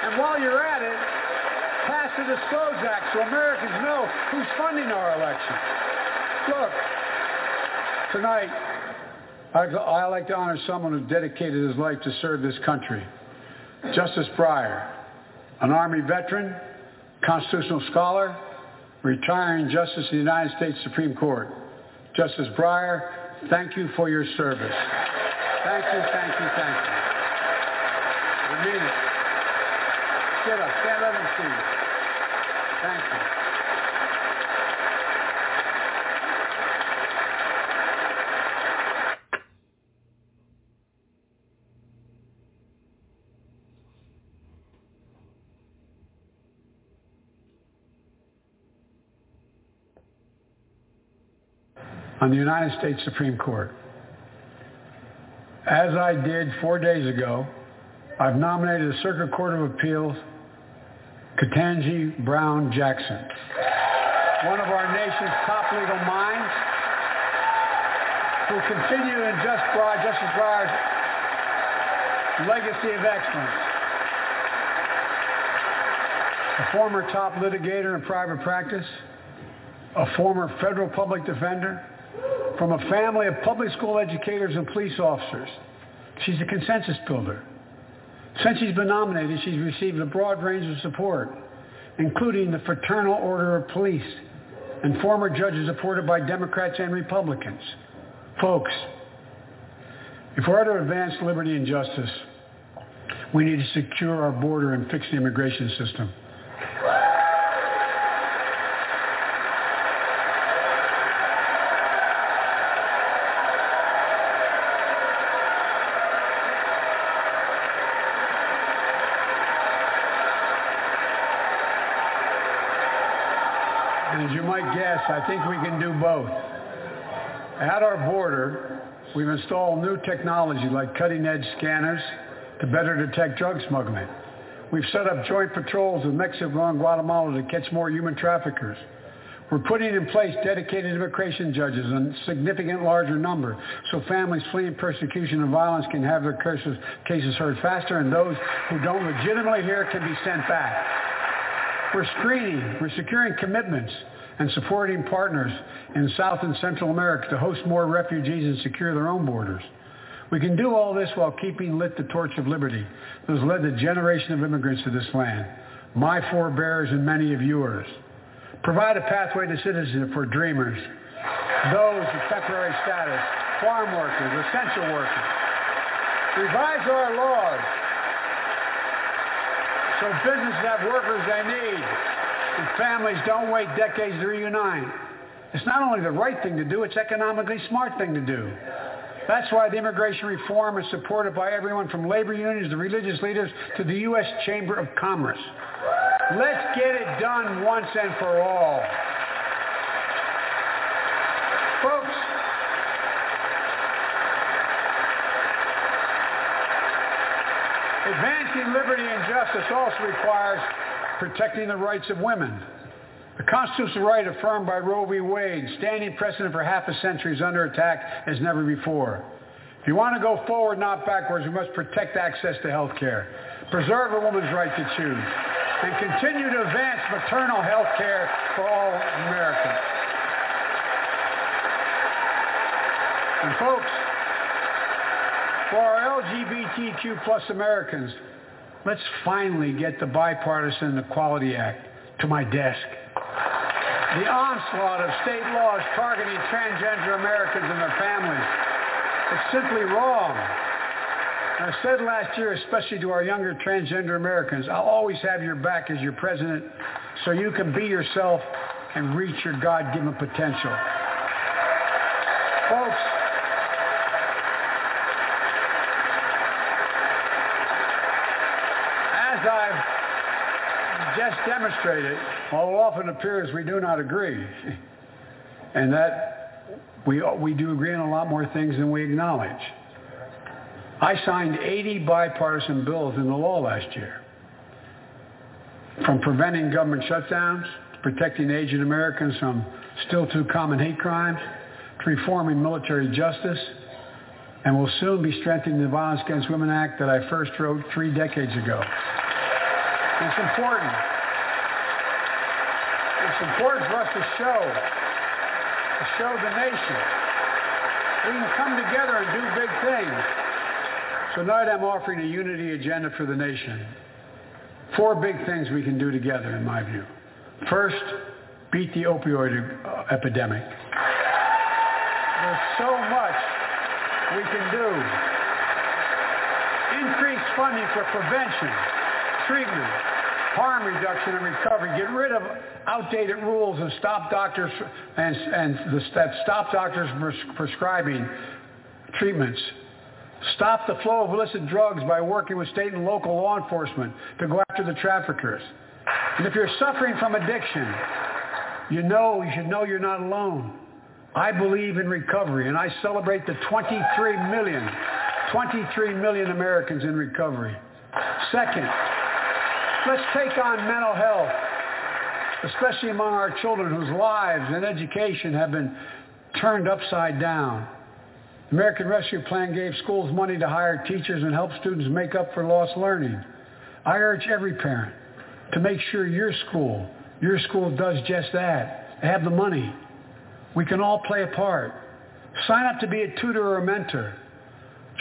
And while you're at it, pass the Disclose Act so Americans know who's funding our election. Look, tonight, I like to honor someone who dedicated his life to serve this country. Justice Breyer, an Army veteran, constitutional scholar, retiring Justice of the United States Supreme Court. Justice Breyer, thank you for your service. Thank you, thank you, thank you. Get up, stand up and see. Thank you. On the United States Supreme Court. As I did four days ago, I've nominated the Circuit Court of Appeals Ketanji Brown Jackson, one of our nation's top legal minds, who continue in Just Breyer, Justice Breyer's legacy of excellence. A former top litigator in private practice, a former federal public defender, from a family of public school educators and police officers. She's a consensus builder. Since she's been nominated, she's received a broad range of support, including the Fraternal Order of Police and former judges supported by Democrats and Republicans. Folks, if we're to advance liberty and justice, we need to secure our border and fix the immigration system. And as you might guess, I think we can do both. At our border, we've installed new technology like cutting-edge scanners, to better detect drug smuggling. We've set up joint patrols with Mexico and Guatemala to catch more human traffickers. We're putting in place dedicated immigration judges in a significant larger number so families fleeing persecution and violence can have their cases heard faster and those who don't legitimately hear can be sent back. We're screening, we're securing commitments and supporting partners in South and Central America to host more refugees and secure their own borders. We can do all this while keeping lit the torch of liberty that has led the generation of immigrants to this land, my forebears and many of yours. Provide a pathway to citizenship for dreamers, those with temporary status, farm workers, essential workers. Revise our laws so businesses have workers they need and families don't wait decades to reunite. It's not only the right thing to do, it's economically smart thing to do. That's why the immigration reform is supported by everyone from labor unions to religious leaders to the U.S. Chamber of Commerce. Let's get it done once and for all. Folks, advancing liberty and justice also requires protecting the rights of women. The constitutional right affirmed by Roe v. Wade, standing precedent for half a century, is under attack as never before. If you want to go forward, not backwards, we must protect access to health care, preserve a woman's right to choose, and continue to advance maternal health care for all Americans. And folks, for our LGBTQ plus Americans, let's finally get the Bipartisan Equality Act to my desk. The onslaught of state laws targeting transgender Americans and their families. is simply wrong. I said last year, especially to our younger transgender Americans, I'll always have your back as your president so you can be yourself and reach your God-given potential. Folks, as I've just demonstrated, it often appears we do not agree, and that we, we do agree on a lot more things than we acknowledge. I signed 80 bipartisan bills into law last year, from preventing government shutdowns, protecting Asian Americans from still too common hate crimes, to reforming military justice, and will soon be strengthening the Violence Against Women Act that I first wrote three decades ago. It's important. It's important for us to show, to show the nation. We can come together and do big things. Tonight I'm offering a unity agenda for the nation. Four big things we can do together, in my view. First, beat the opioid uh, epidemic. There's so much we can do. Increase funding for prevention, treatment, harm reduction and recovery. Get rid of outdated rules and stop doctors and, and the, that stop doctors pres- prescribing treatments. Stop the flow of illicit drugs by working with state and local law enforcement to go after the traffickers. And if you're suffering from addiction, you know, you should know you're not alone. I believe in recovery, and I celebrate the 23 million, 23 million Americans in recovery. Second, let's take on mental health, especially among our children whose lives and education have been turned upside down. The American Rescue Plan gave schools money to hire teachers and help students make up for lost learning. I urge every parent to make sure your school, your school does just that. Have the money. We can all play a part. Sign up to be a tutor or a mentor.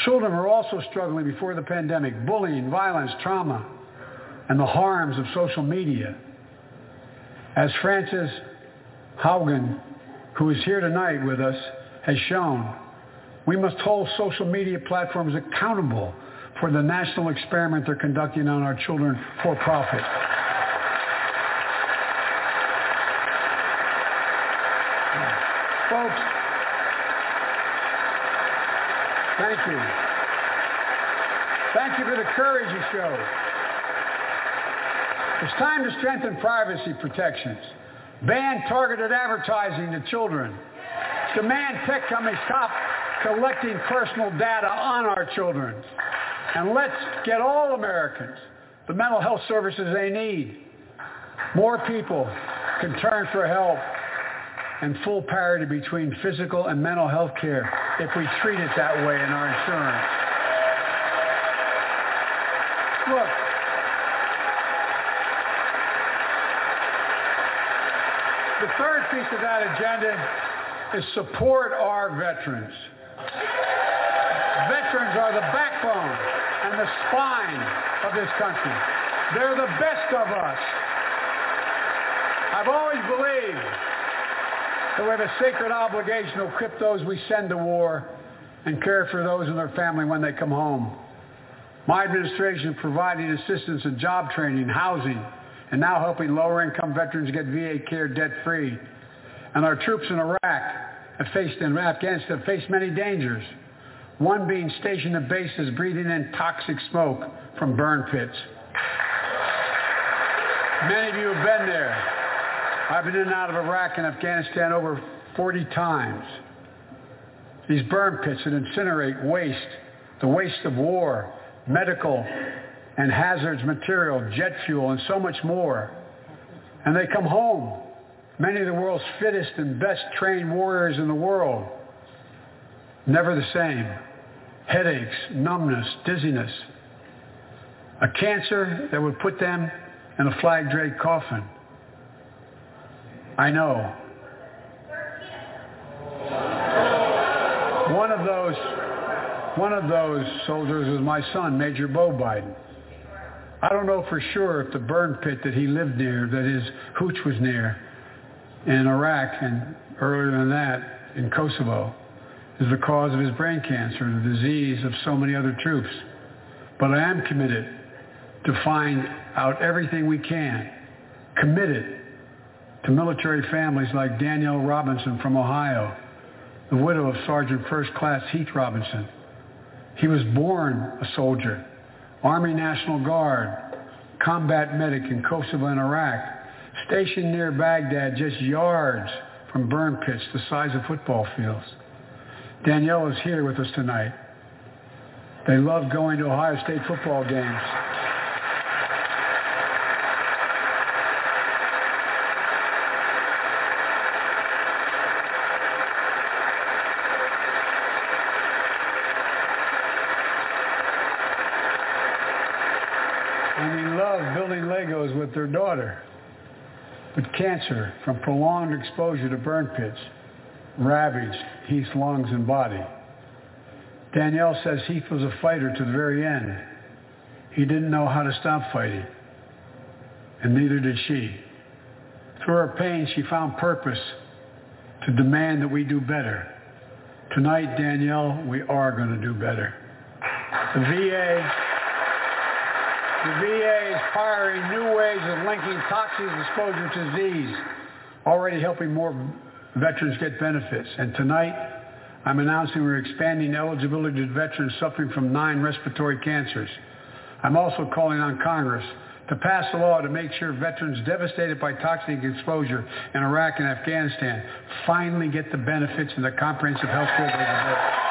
Children were also struggling before the pandemic. Bullying, violence, trauma, and the harms of social media. As Frances Haugen, who is here tonight with us, has shown, we must hold social media platforms accountable for the national experiment they're conducting on our children for profit. Folks, thank you. Thank you for the courage you showed. It's time to strengthen privacy protections. Ban targeted advertising to children. Demand tech companies stop collecting personal data on our children. And let's get all Americans the mental health services they need. More people can turn for help and full parity between physical and mental health care if we treat it that way in our insurance. Look, the third piece of that agenda is support our veterans. Veterans are the backbone and the spine of this country. They're the best of us. I've always believed that we have a sacred obligation to equip those we send to war and care for those and their family when they come home. My administration is providing assistance in job training, housing, and now helping lower-income veterans get VA care debt-free. And our troops in Iraq have faced in Afghanistan have faced many dangers. One being stationed at bases breathing in toxic smoke from burn pits. Many of you have been there. I've been in and out of Iraq and Afghanistan over 40 times. These burn pits that incinerate waste, the waste of war, medical and hazards material, jet fuel, and so much more. And they come home, many of the world's fittest and best trained warriors in the world. Never the same. Headaches, numbness, dizziness. A cancer that would put them in a flag draped coffin. I know. One of those one of those soldiers was my son, Major Beau Biden. I don't know for sure if the burn pit that he lived near, that his hooch was near in Iraq and earlier than that in Kosovo, is the cause of his brain cancer, the disease of so many other troops. But I am committed to find out everything we can, committed to military families like Danielle Robinson from Ohio, the widow of Sergeant First Class Heath Robinson. He was born a soldier, Army National Guard, combat medic in Kosovo and Iraq, stationed near Baghdad just yards from burn pits the size of football fields. Danielle is here with us tonight. They love going to Ohio State football games. And they love building Legos with their daughter. But cancer from prolonged exposure to burn pits ravaged Heath's lungs and body. Danielle says Heath was a fighter to the very end. He didn't know how to stop fighting, and neither did she. Through her pain, she found purpose to demand that we do better. Tonight, Danielle, we are going to do better. The VA, the VA is hiring new ways of linking toxic exposure to disease, already helping more veterans get benefits. And tonight, I'm announcing we're expanding eligibility to veterans suffering from nine respiratory cancers. I'm also calling on Congress to pass a law to make sure veterans devastated by toxic exposure in Iraq and Afghanistan finally get the benefits and the comprehensive health care they deserve.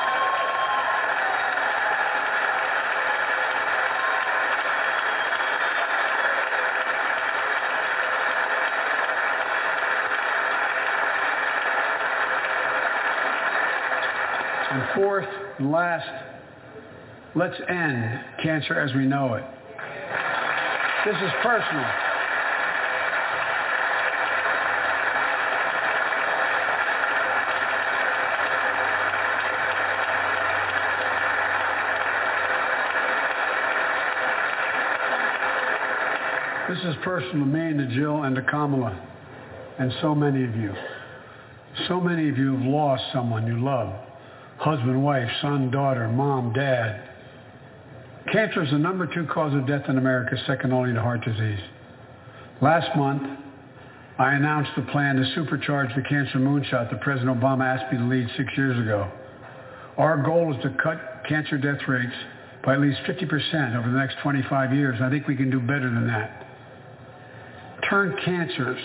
Fourth and last, let's end cancer as we know it. This is personal. This is personal to me and to Jill and to Kamala and so many of you. So many of you have lost someone you love. Husband, wife, son, daughter, mom, dad. Cancer is the number two cause of death in America, second only to heart disease. Last month, I announced the plan to supercharge the cancer moonshot that President Obama asked me to lead six years ago. Our goal is to cut cancer death rates by at least 50% over the next 25 years. I think we can do better than that. Turn cancers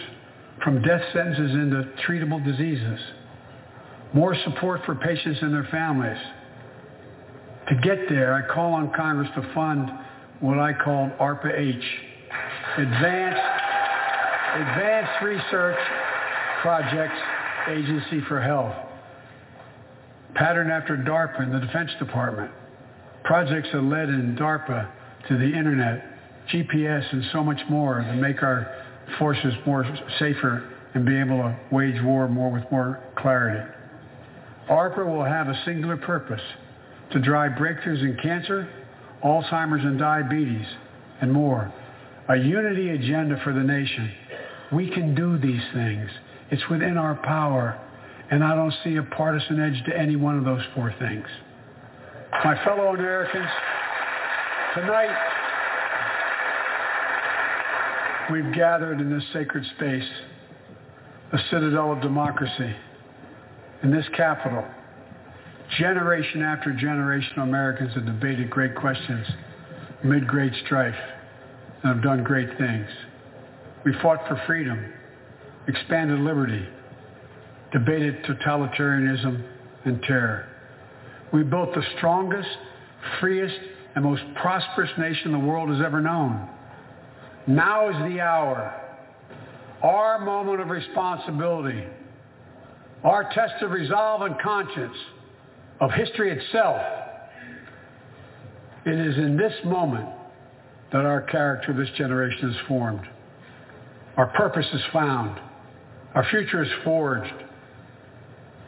from death sentences into treatable diseases. More support for patients and their families. To get there, I call on Congress to fund what I call ARPA-H, Advanced, Advanced Research Projects Agency for Health, patterned after DARPA in the Defense Department. Projects that led in DARPA to the internet, GPS, and so much more to make our forces more safer and be able to wage war more with more clarity. ARPA will have a singular purpose to drive breakthroughs in cancer, Alzheimer's and diabetes, and more. A unity agenda for the nation. We can do these things. It's within our power, and I don't see a partisan edge to any one of those four things. My fellow Americans, tonight we've gathered in this sacred space, a citadel of democracy, in this capital. Generation after generation of Americans have debated great questions amid great strife and have done great things. We fought for freedom, expanded liberty, debated totalitarianism and terror. We built the strongest, freest, and most prosperous nation the world has ever known. Now is the hour, our moment of responsibility, our test of resolve and conscience, of history itself. It is in this moment that our character of this generation is formed. Our purpose is found. Our future is forged.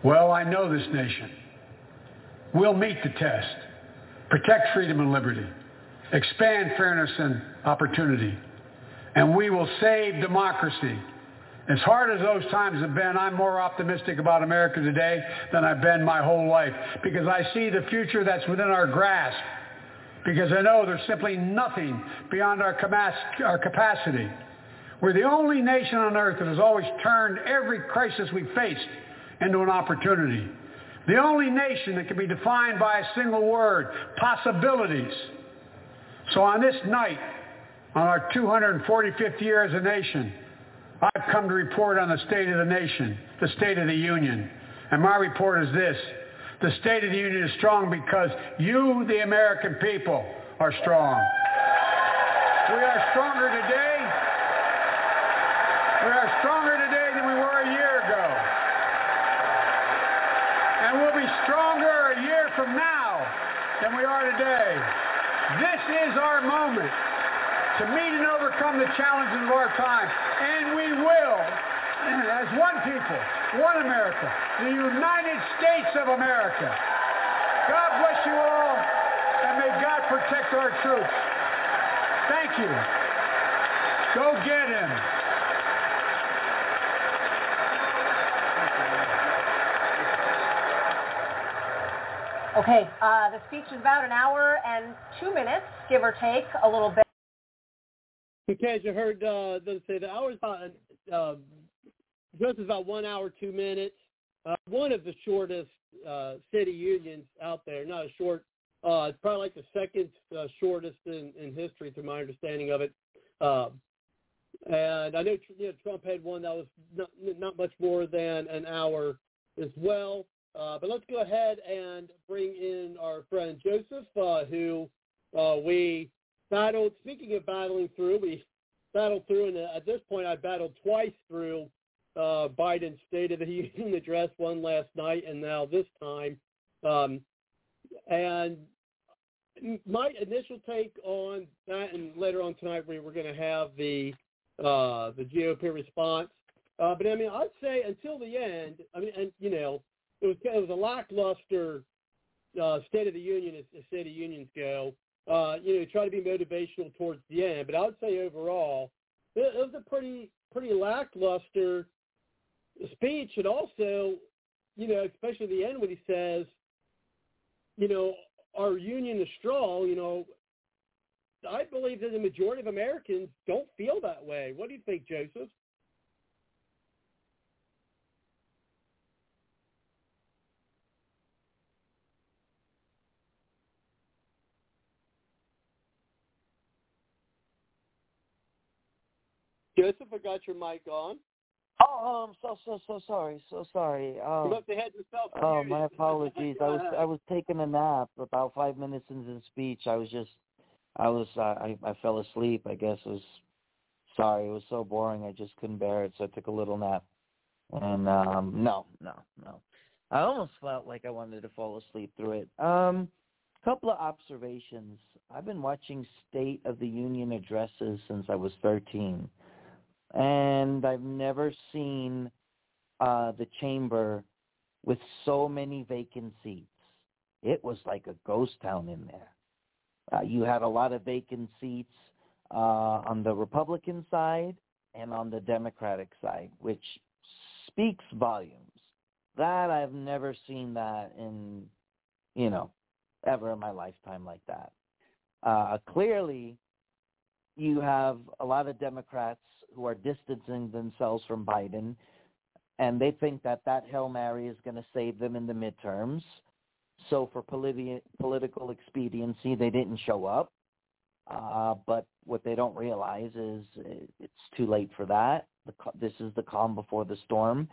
Well, I know this nation. We'll meet the test, protect freedom and liberty, expand fairness and opportunity, and we will save democracy. As hard as those times have been, I'm more optimistic about America today than I've been my whole life because I see the future that's within our grasp because I know there's simply nothing beyond our, our capacity. We're the only nation on earth that has always turned every crisis we've faced into an opportunity. The only nation that can be defined by a single word, possibilities. So on this night, on our 245th year as a nation, I've come to report on the state of the nation, the state of the union. And my report is this. The state of the union is strong because you, the American people, are strong. We are stronger today. We are stronger today than we were a year ago. And we'll be stronger a year from now than we are today. This is our moment to meet and overcome the challenges of our time. And we will, as one people, one America, the United States of America. God bless you all, and may God protect our troops. Thank you. Go get him. Okay, uh, the speech is about an hour and two minutes, give or take, a little bit. As you heard uh, them say, the hour is about, uh, is about one hour, two minutes. Uh, one of the shortest uh, city unions out there. Not a short, uh, it's probably like the second uh, shortest in, in history, through my understanding of it. Uh, and I know, you know Trump had one that was not, not much more than an hour as well. Uh, but let's go ahead and bring in our friend Joseph, uh, who uh, we battled. Speaking of battling through, we battled through, and at this point, I battled twice through uh, Biden's State of the Union address. One last night, and now this time. Um, and my initial take on that, and later on tonight, we we're going to have the uh, the GOP response. Uh, but I mean, I'd say until the end. I mean, and you know, it was it was a lackluster uh, State of the Union as, as State of Unions go uh, you know, try to be motivational towards the end. But I would say overall, it, it was a pretty pretty lackluster speech, and also, you know, especially the end when he says, you know, our union is strong. You know, I believe that the majority of Americans don't feel that way. What do you think, Joseph? Joseph, I got your mic on. Oh, Oh, I'm so so so sorry, so sorry. Oh, you must have had yourself oh, my apologies. I was I was taking a nap. About five minutes into the speech, I was just, I was I I fell asleep. I guess it was sorry. It was so boring. I just couldn't bear it, so I took a little nap. And um no, no, no. I almost felt like I wanted to fall asleep through it. Um, couple of observations. I've been watching State of the Union addresses since I was 13 and I've never seen uh, the chamber with so many vacant seats. It was like a ghost town in there. Uh, you had a lot of vacant seats uh, on the Republican side and on the Democratic side, which speaks volumes. That I've never seen that in, you know, ever in my lifetime like that. Uh, clearly, you have a lot of Democrats who are distancing themselves from Biden, and they think that that Hail Mary is going to save them in the midterms. So for politi- political expediency, they didn't show up. Uh, but what they don't realize is it's too late for that. This is the calm before the storm.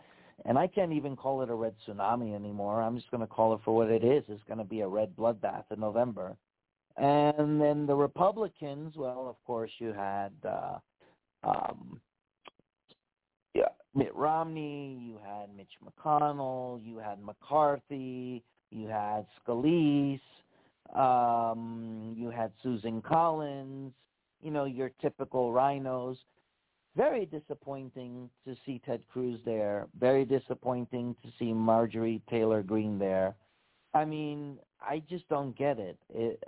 And I can't even call it a red tsunami anymore. I'm just going to call it for what it is. It's going to be a red bloodbath in November. And then the Republicans, well, of course, you had uh, um, yeah, Mitt Romney, you had Mitch McConnell, you had McCarthy, you had Scalise, um, you had Susan Collins, you know, your typical rhinos. Very disappointing to see Ted Cruz there. Very disappointing to see Marjorie Taylor Greene there. I mean, I just don't get it. it.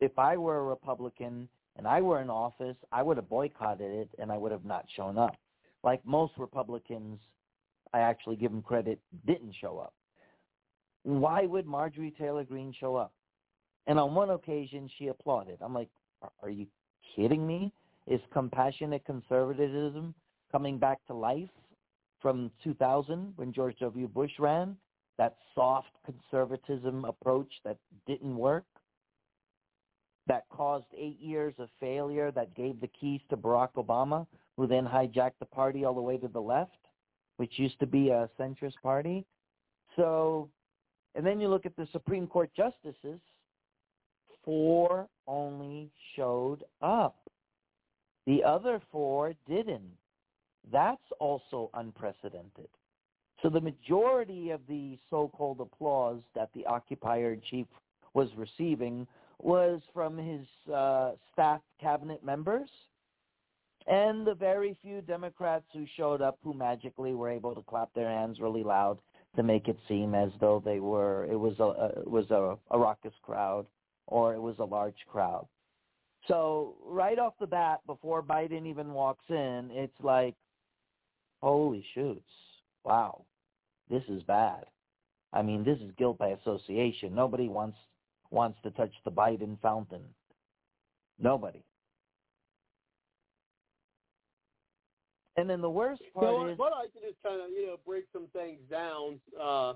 If I were a Republican and I were in office, I would have boycotted it and I would have not shown up. Like most Republicans, I actually give them credit, didn't show up. Why would Marjorie Taylor Greene show up? And on one occasion, she applauded. I'm like, are you kidding me? Is compassionate conservatism coming back to life from 2000 when George W. Bush ran? that soft conservatism approach that didn't work, that caused eight years of failure, that gave the keys to Barack Obama, who then hijacked the party all the way to the left, which used to be a centrist party. So, and then you look at the Supreme Court justices, four only showed up. The other four didn't. That's also unprecedented. So the majority of the so-called applause that the occupier in chief was receiving was from his uh, staff cabinet members and the very few Democrats who showed up who magically were able to clap their hands really loud to make it seem as though they were it was a was a, a raucous crowd or it was a large crowd. So right off the bat, before Biden even walks in, it's like, holy shoots, wow, this is bad. I mean, this is guilt by association. Nobody wants wants to touch the Biden fountain. Nobody. And then the worst part so is what I can just kind of you know break some things down. Uh,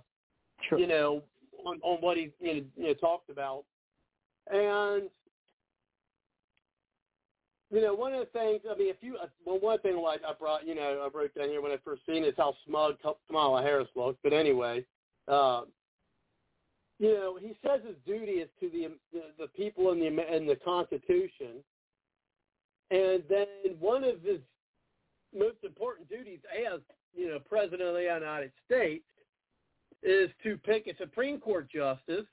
sure. You know, on, on what he you know, you know talked about, and you know, one of the things, I mean, if you, uh, well, one thing like I brought, you know, I wrote down here when I first seen it is how smug Kamala Harris looks. But anyway, uh, you know, he says his duty is to the the, the people in the in the Constitution, and then one of his most important duties as you know President of the United States is to pick a Supreme Court justice,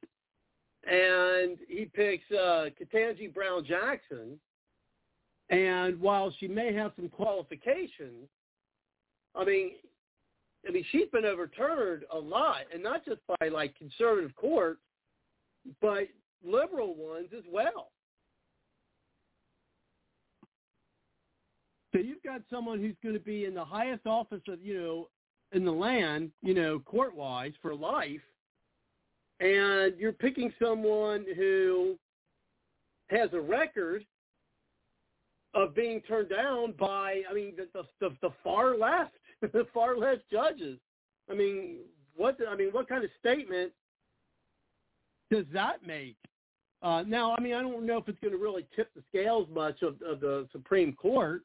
and he picks uh, Ketanji Brown Jackson. And while she may have some qualifications, I mean, I mean, she's been overturned a lot, and not just by like conservative courts, but liberal ones as well. So you've got someone who's going to be in the highest office of you know in the land, you know, court wise for life, and you're picking someone who has a record of being turned down by, I mean, the the, the far left, far less judges. I mean, what I mean, what kind of statement does that make? Uh, now, I mean, I don't know if it's going to really tip the scales much of, of the Supreme Court,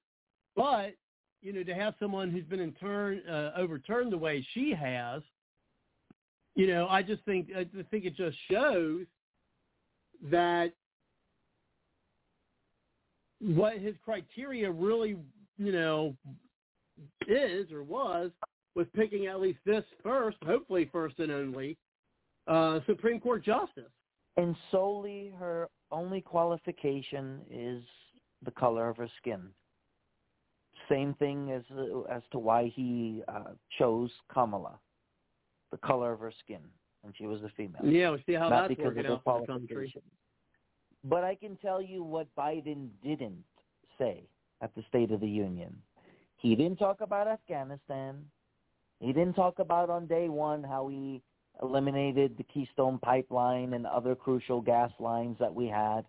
but you know, to have someone who's been in turn uh, overturned the way she has, you know, I just think I think it just shows that what his criteria really, you know, is or was was picking at least this first, hopefully first and only, uh, Supreme Court justice. And solely her only qualification is the color of her skin. Same thing as uh, as to why he uh, chose Kamala, the color of her skin, and she was a female. Yeah, we see how Not that's working out for the country. But I can tell you what Biden didn't say at the State of the Union. He didn't talk about Afghanistan. He didn't talk about on day one how he eliminated the Keystone Pipeline and other crucial gas lines that we had.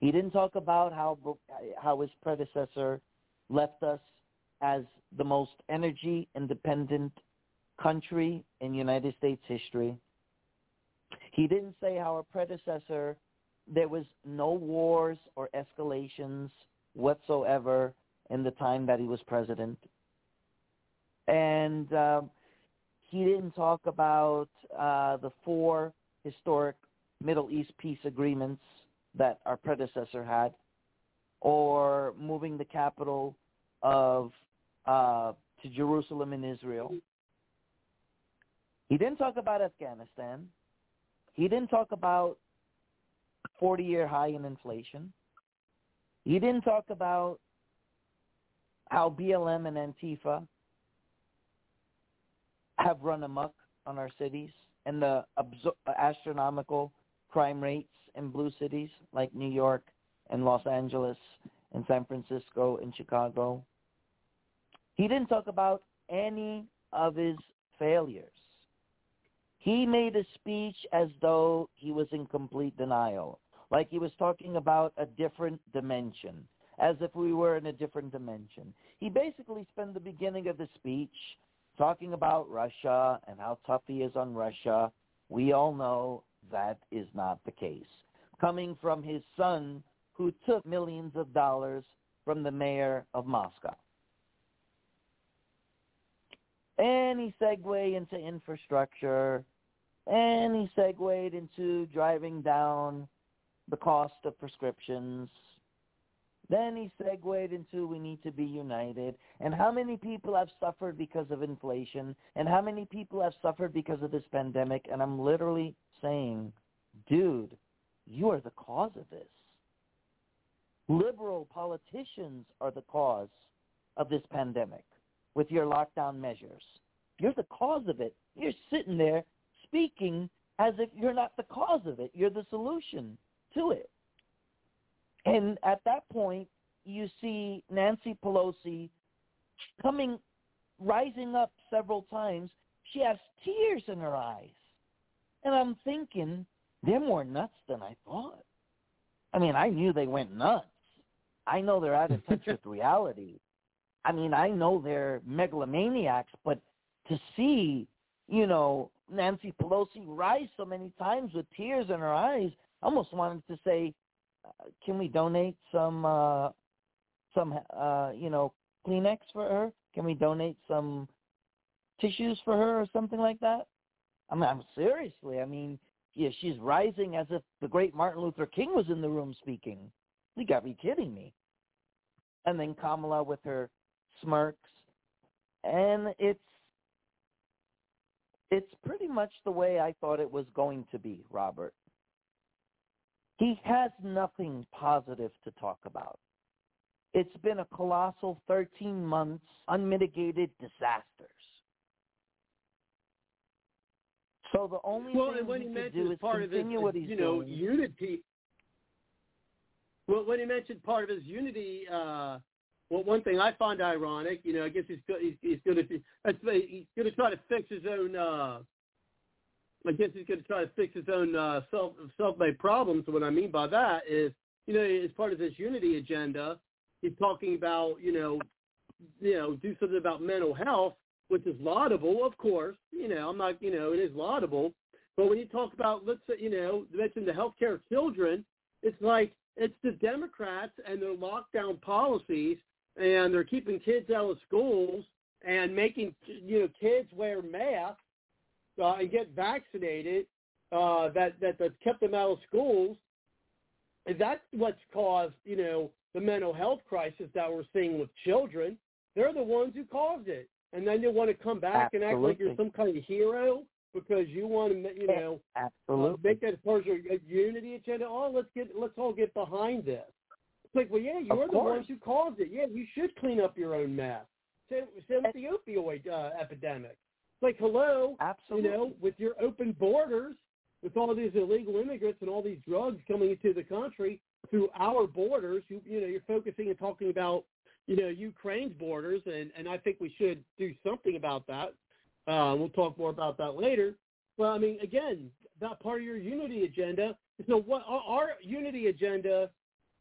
He didn't talk about how how his predecessor left us as the most energy independent country in United States history. He didn't say how our predecessor there was no wars or escalations whatsoever in the time that he was president. And um, he didn't talk about uh, the four historic Middle East peace agreements that our predecessor had, or moving the capital of uh, to Jerusalem in Israel. He didn't talk about Afghanistan. He didn't talk about 40-year high in inflation. He didn't talk about how BLM and Antifa have run amok on our cities and the astronomical crime rates in blue cities like New York and Los Angeles and San Francisco and Chicago. He didn't talk about any of his failures. He made a speech as though he was in complete denial, like he was talking about a different dimension, as if we were in a different dimension. He basically spent the beginning of the speech talking about Russia and how tough he is on Russia. We all know that is not the case. Coming from his son, who took millions of dollars from the mayor of Moscow. And he segued into infrastructure, and he segued into driving down the cost of prescriptions. Then he segued into we need to be united. And how many people have suffered because of inflation? And how many people have suffered because of this pandemic? And I'm literally saying, dude, you are the cause of this. Liberal politicians are the cause of this pandemic with your lockdown measures. You're the cause of it. You're sitting there speaking as if you're not the cause of it. You're the solution to it. And at that point, you see Nancy Pelosi coming, rising up several times. She has tears in her eyes. And I'm thinking, they're more nuts than I thought. I mean, I knew they went nuts. I know they're out of touch with reality. I mean, I know they're megalomaniacs, but to see, you know, Nancy Pelosi rise so many times with tears in her eyes, I almost wanted to say, can we donate some, uh, some, uh, you know, Kleenex for her? Can we donate some tissues for her or something like that? I mean, I'm seriously. I mean, yeah, she's rising as if the great Martin Luther King was in the room speaking. You got to be kidding me. And then Kamala with her smirks, and it's it's pretty much the way I thought it was going to be, Robert. He has nothing positive to talk about. It's been a colossal 13 months, unmitigated disasters. So the only well, thing and when he he do is part of his, continue what he's you know, doing. unity. Well, when he mentioned part of his unity, uh, well, one thing I find ironic, you know, I guess he's he's, he's going to he's going to try to fix his own. Uh, I guess he's going to try to fix his own uh, self self-made problems. What I mean by that is, you know, as part of his unity agenda, he's talking about, you know, you know, do something about mental health, which is laudable, of course. You know, I'm not, you know, it is laudable. But when you talk about, let's say, you know, mention the healthcare of children, it's like it's the Democrats and their lockdown policies and they're keeping kids out of schools and making you know kids wear masks uh, and get vaccinated uh, that that that kept them out of schools. And that's what's caused you know the mental health crisis that we're seeing with children. They're the ones who caused it, and then they want to come back Absolutely. and act like you're some kind of hero because you want to you know uh, Absolutely. make that part of your unity agenda. Oh, let's get let's all get behind this. It's like, well, yeah, you're the ones who caused it. Yeah, you should clean up your own mess. Same, same with the opioid uh, epidemic. Like, hello, Absolutely. you know, with your open borders, with all these illegal immigrants and all these drugs coming into the country through our borders, you you know, you're focusing and talking about, you know, Ukraine's borders, and and I think we should do something about that. Uh, we'll talk more about that later. Well, I mean, again, that part of your unity agenda. So, what our, our unity agenda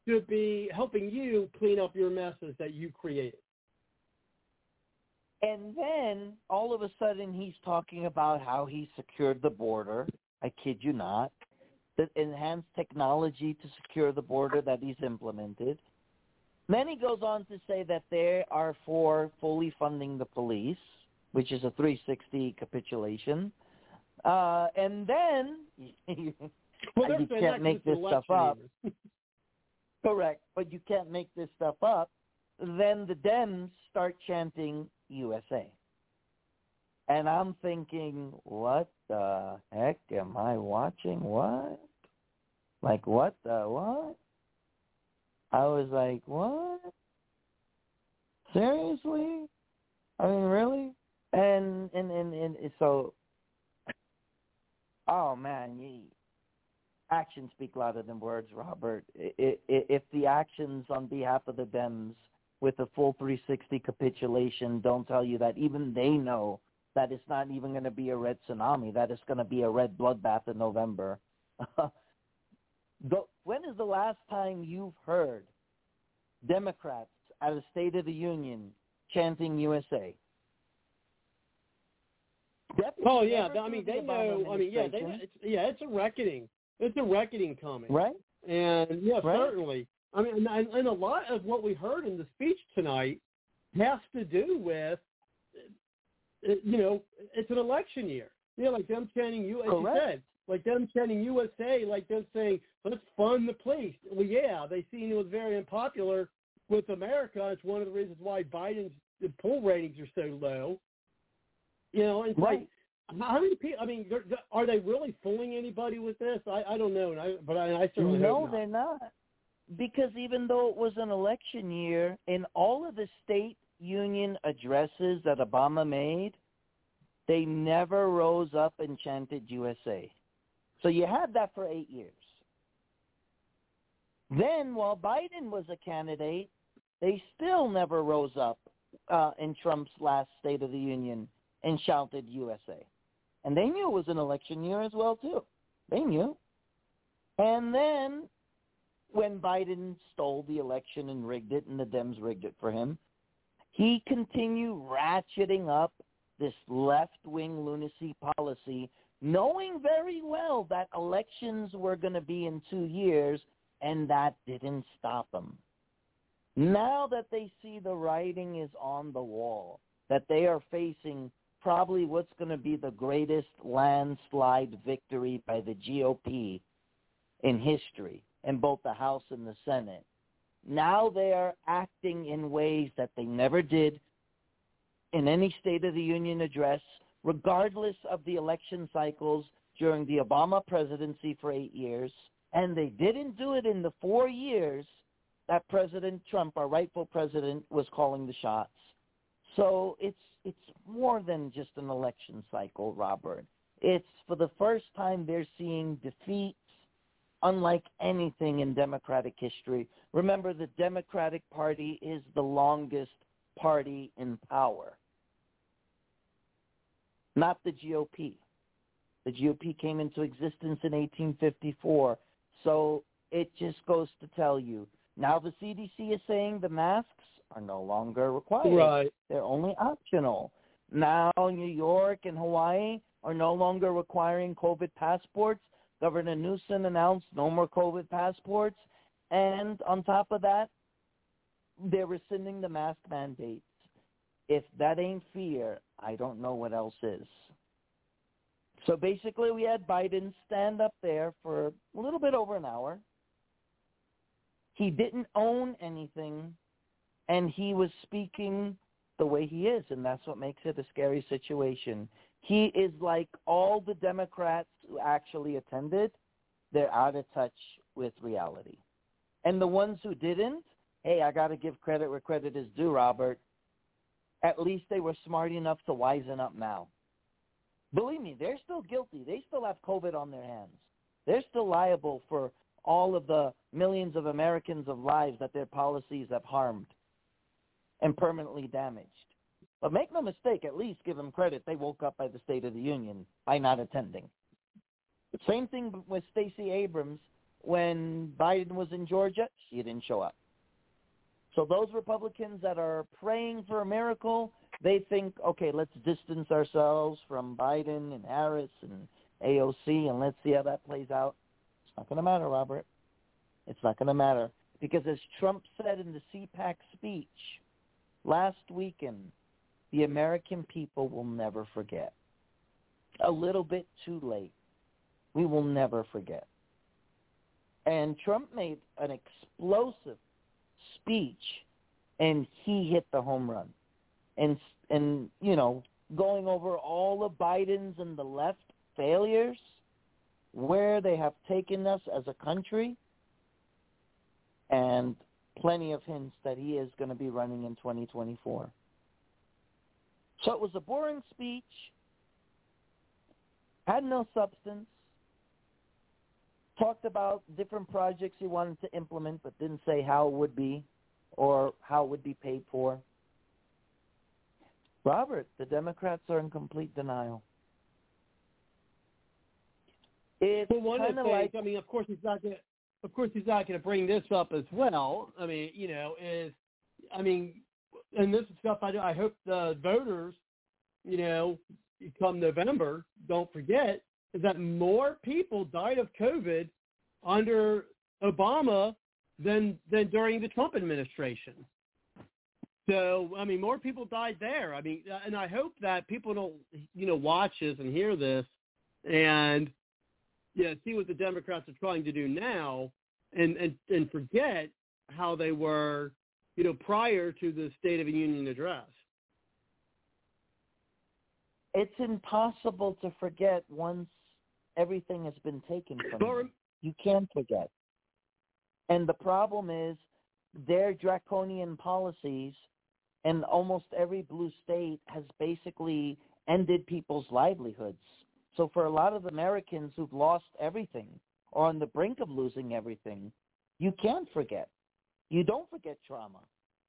should be helping you clean up your messes that you created. And then all of a sudden he's talking about how he secured the border. I kid you not. The enhanced technology to secure the border that he's implemented. Then he goes on to say that they are for fully funding the police, which is a 360 capitulation. Uh, and then Well, you can't make this stuff up. Correct, but you can't make this stuff up. Then the Dems start chanting USA. And I'm thinking, what the heck am I watching? What? Like, what the what? I was like, what? Seriously? I mean, really? And and and, and so, oh man, you, actions speak louder than words, Robert. If the actions on behalf of the Dems with a full 360 capitulation don't tell you that even they know that it's not even going to be a red tsunami, that it's going to be a red bloodbath in November. When is the last time you've heard Democrats at a State of the Union chanting USA? Deputies Oh yeah, I mean they the know. I mean yeah, they, it's, yeah, it's a reckoning. It's a reckoning coming. right? And yeah, Right. certainly. I mean, and, and a lot of what we heard in the speech tonight has to do with, uh, you know, it's an election year. You know, like them chanting you, as you said, like them chanting USA, like them saying, let's fund the police. Well, yeah, they seen it was very unpopular with America. It's one of the reasons why Biden's the poll ratings are so low. You know, it's Right. like how many people? I mean, are they really fooling anybody with this? I, I don't know, and I, but I, I certainly no, they're not. Because even though it was an election year, in all of the state union addresses that Obama made, they never rose up and chanted USA. So you had that for eight years. Then, while Biden was a candidate, they still never rose up uh, in Trump's last State of the Union and shouted USA. And they knew it was an election year as well, too. They knew. And then when Biden stole the election and rigged it and the Dems rigged it for him, he continued ratcheting up this left-wing lunacy policy, knowing very well that elections were going to be in two years, and that didn't stop him. Now that they see the writing is on the wall, that they are facing probably what's going to be the greatest landslide victory by the GOP in history in both the House and the Senate. Now they are acting in ways that they never did in any State of the Union address, regardless of the election cycles during the Obama presidency for eight years. And they didn't do it in the four years that President Trump, our rightful president, was calling the shots. So it's it's more than just an election cycle, Robert. It's for the first time they're seeing defeats unlike anything in Democratic history. Remember, the Democratic Party is the longest party in power, not the GOP. The GOP came into existence in 1854. So it just goes to tell you. Now the CDC is saying the masks are no longer required. Right. They're only optional. Now New York and Hawaii are no longer requiring COVID passports. Governor Newsom announced no more COVID passports. And on top of that, they're rescinding the mask mandates. If that ain't fear, I don't know what else is. So basically, we had Biden stand up there for a little bit over an hour. He didn't own anything, and he was speaking the way he is, and that's what makes it a scary situation. He is like all the Democrats who actually attended, they're out of touch with reality. And the ones who didn't, hey, I got to give credit where credit is due, Robert. At least they were smart enough to wisen up now. Believe me, they're still guilty. They still have COVID on their hands. They're still liable for all of the millions of Americans of lives that their policies have harmed and permanently damaged. But make no mistake, at least give them credit. They woke up by the State of the Union by not attending. Same thing with Stacey Abrams when Biden was in Georgia. She didn't show up. So those Republicans that are praying for a miracle, they think, okay, let's distance ourselves from Biden and Harris and AOC and let's see how that plays out. It's not going to matter, Robert. It's not going to matter. Because as Trump said in the CPAC speech last weekend, the American people will never forget. A little bit too late. We will never forget. And Trump made an explosive speech, and he hit the home run. And and you know, going over all of Biden's and the left failures, where they have taken us as a country, and plenty of hints that he is going to be running in 2024. So it was a boring speech, had no substance, talked about different projects he wanted to implement, but didn't say how it would be or how it would be paid for. Robert, the Democrats are in complete denial. It's well, one of the like I mean, of course he's not going to, of course he's not going to bring this up as well. I mean, you know, is, I mean, and this is stuff I do. I hope the voters, you know, come November, don't forget is that more people died of COVID under Obama than than during the Trump administration. So I mean, more people died there. I mean, uh, and I hope that people don't you know watch this and hear this and yeah see what the Democrats are trying to do now and and and forget how they were you know prior to the State of the Union address. it's impossible to forget once everything has been taken from you. You can't forget. And the problem is their draconian policies and almost every blue state has basically ended people's livelihoods. So for a lot of Americans who've lost everything or on the brink of losing everything, you can't forget. You don't forget trauma.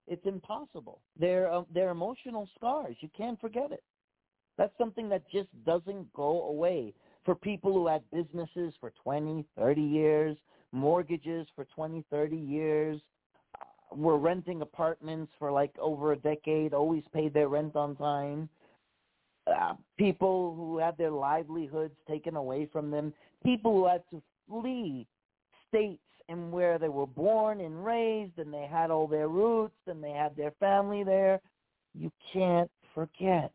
It's impossible. They're uh, they're emotional scars. You can't forget it. That's something that just doesn't go away for people who had businesses for 20, 30 years, mortgages for 20, 30 years, uh, were renting apartments for like over a decade, always paid their rent on time. Uh, people who had their livelihoods taken away from them, people who had to flee states and where they were born and raised and they had all their roots and they had their family there. You can't forget.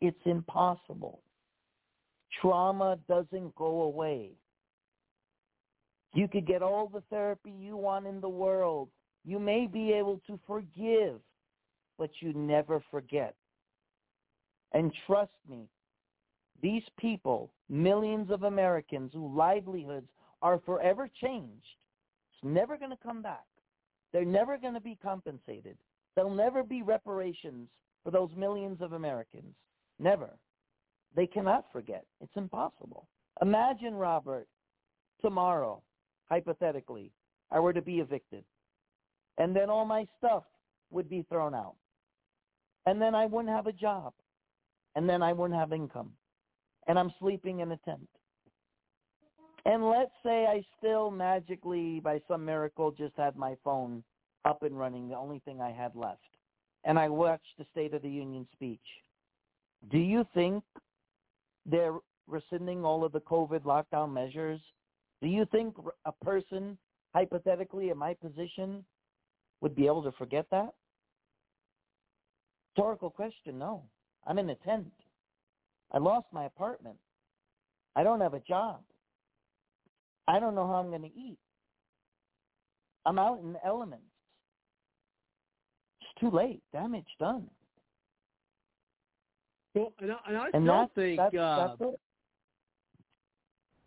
It's impossible. Trauma doesn't go away. You could get all the therapy you want in the world. You may be able to forgive, but you never forget. And trust me, these people, millions of Americans whose livelihoods are forever changed, never going to come back. They're never going to be compensated. There'll never be reparations for those millions of Americans. Never. They cannot forget. It's impossible. Imagine, Robert, tomorrow, hypothetically, I were to be evicted. And then all my stuff would be thrown out. And then I wouldn't have a job. And then I wouldn't have income. And I'm sleeping in a tent. And let's say I still magically, by some miracle, just had my phone up and running, the only thing I had left. And I watched the State of the Union speech. Do you think they're rescinding all of the COVID lockdown measures? Do you think a person, hypothetically in my position, would be able to forget that? Rhetorical question, no. I'm in a tent. I lost my apartment. I don't have a job. I don't know how I'm going to eat. I'm out in the elements. It's too late. Damage done. Well, and I, and I And still that's, think that's, uh, that's.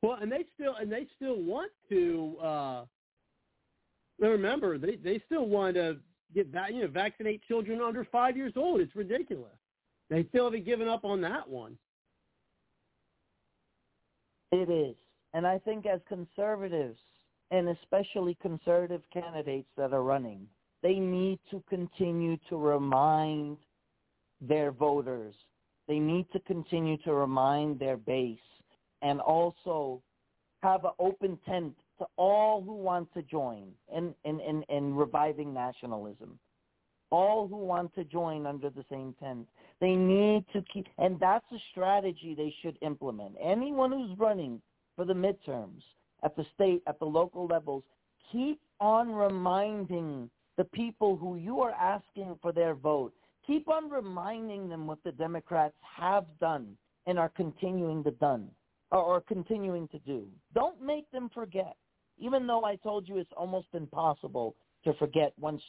Well, and they still and they still want to. uh Remember, they they still want to get that you know vaccinate children under five years old. It's ridiculous. They still haven't given up on that one. It is. And I think as conservatives, and especially conservative candidates that are running, they need to continue to remind their voters. They need to continue to remind their base and also have an open tent to all who want to join in, in, in, in reviving nationalism. All who want to join under the same tent. They need to keep, and that's a strategy they should implement. Anyone who's running for the midterms at the state, at the local levels, keep on reminding the people who you are asking for their vote. Keep on reminding them what the Democrats have done and are continuing to done or, continuing to do. Don't make them forget. Even though I told you it's almost impossible to forget once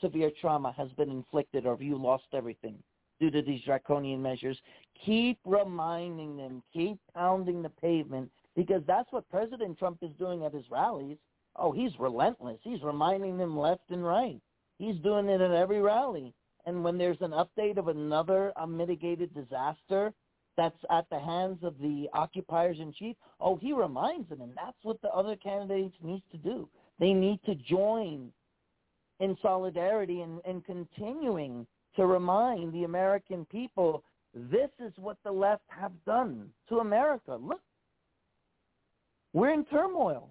severe trauma has been inflicted or you lost everything due to these draconian measures, keep reminding them, keep pounding the pavement because that's what President Trump is doing at his rallies. Oh, he's relentless. He's reminding them left and right. He's doing it at every rally. And when there's an update of another unmitigated disaster that's at the hands of the occupiers in chief, oh, he reminds them. And that's what the other candidates need to do. They need to join in solidarity and, and continuing to remind the American people this is what the left have done to America. Look, we're in turmoil.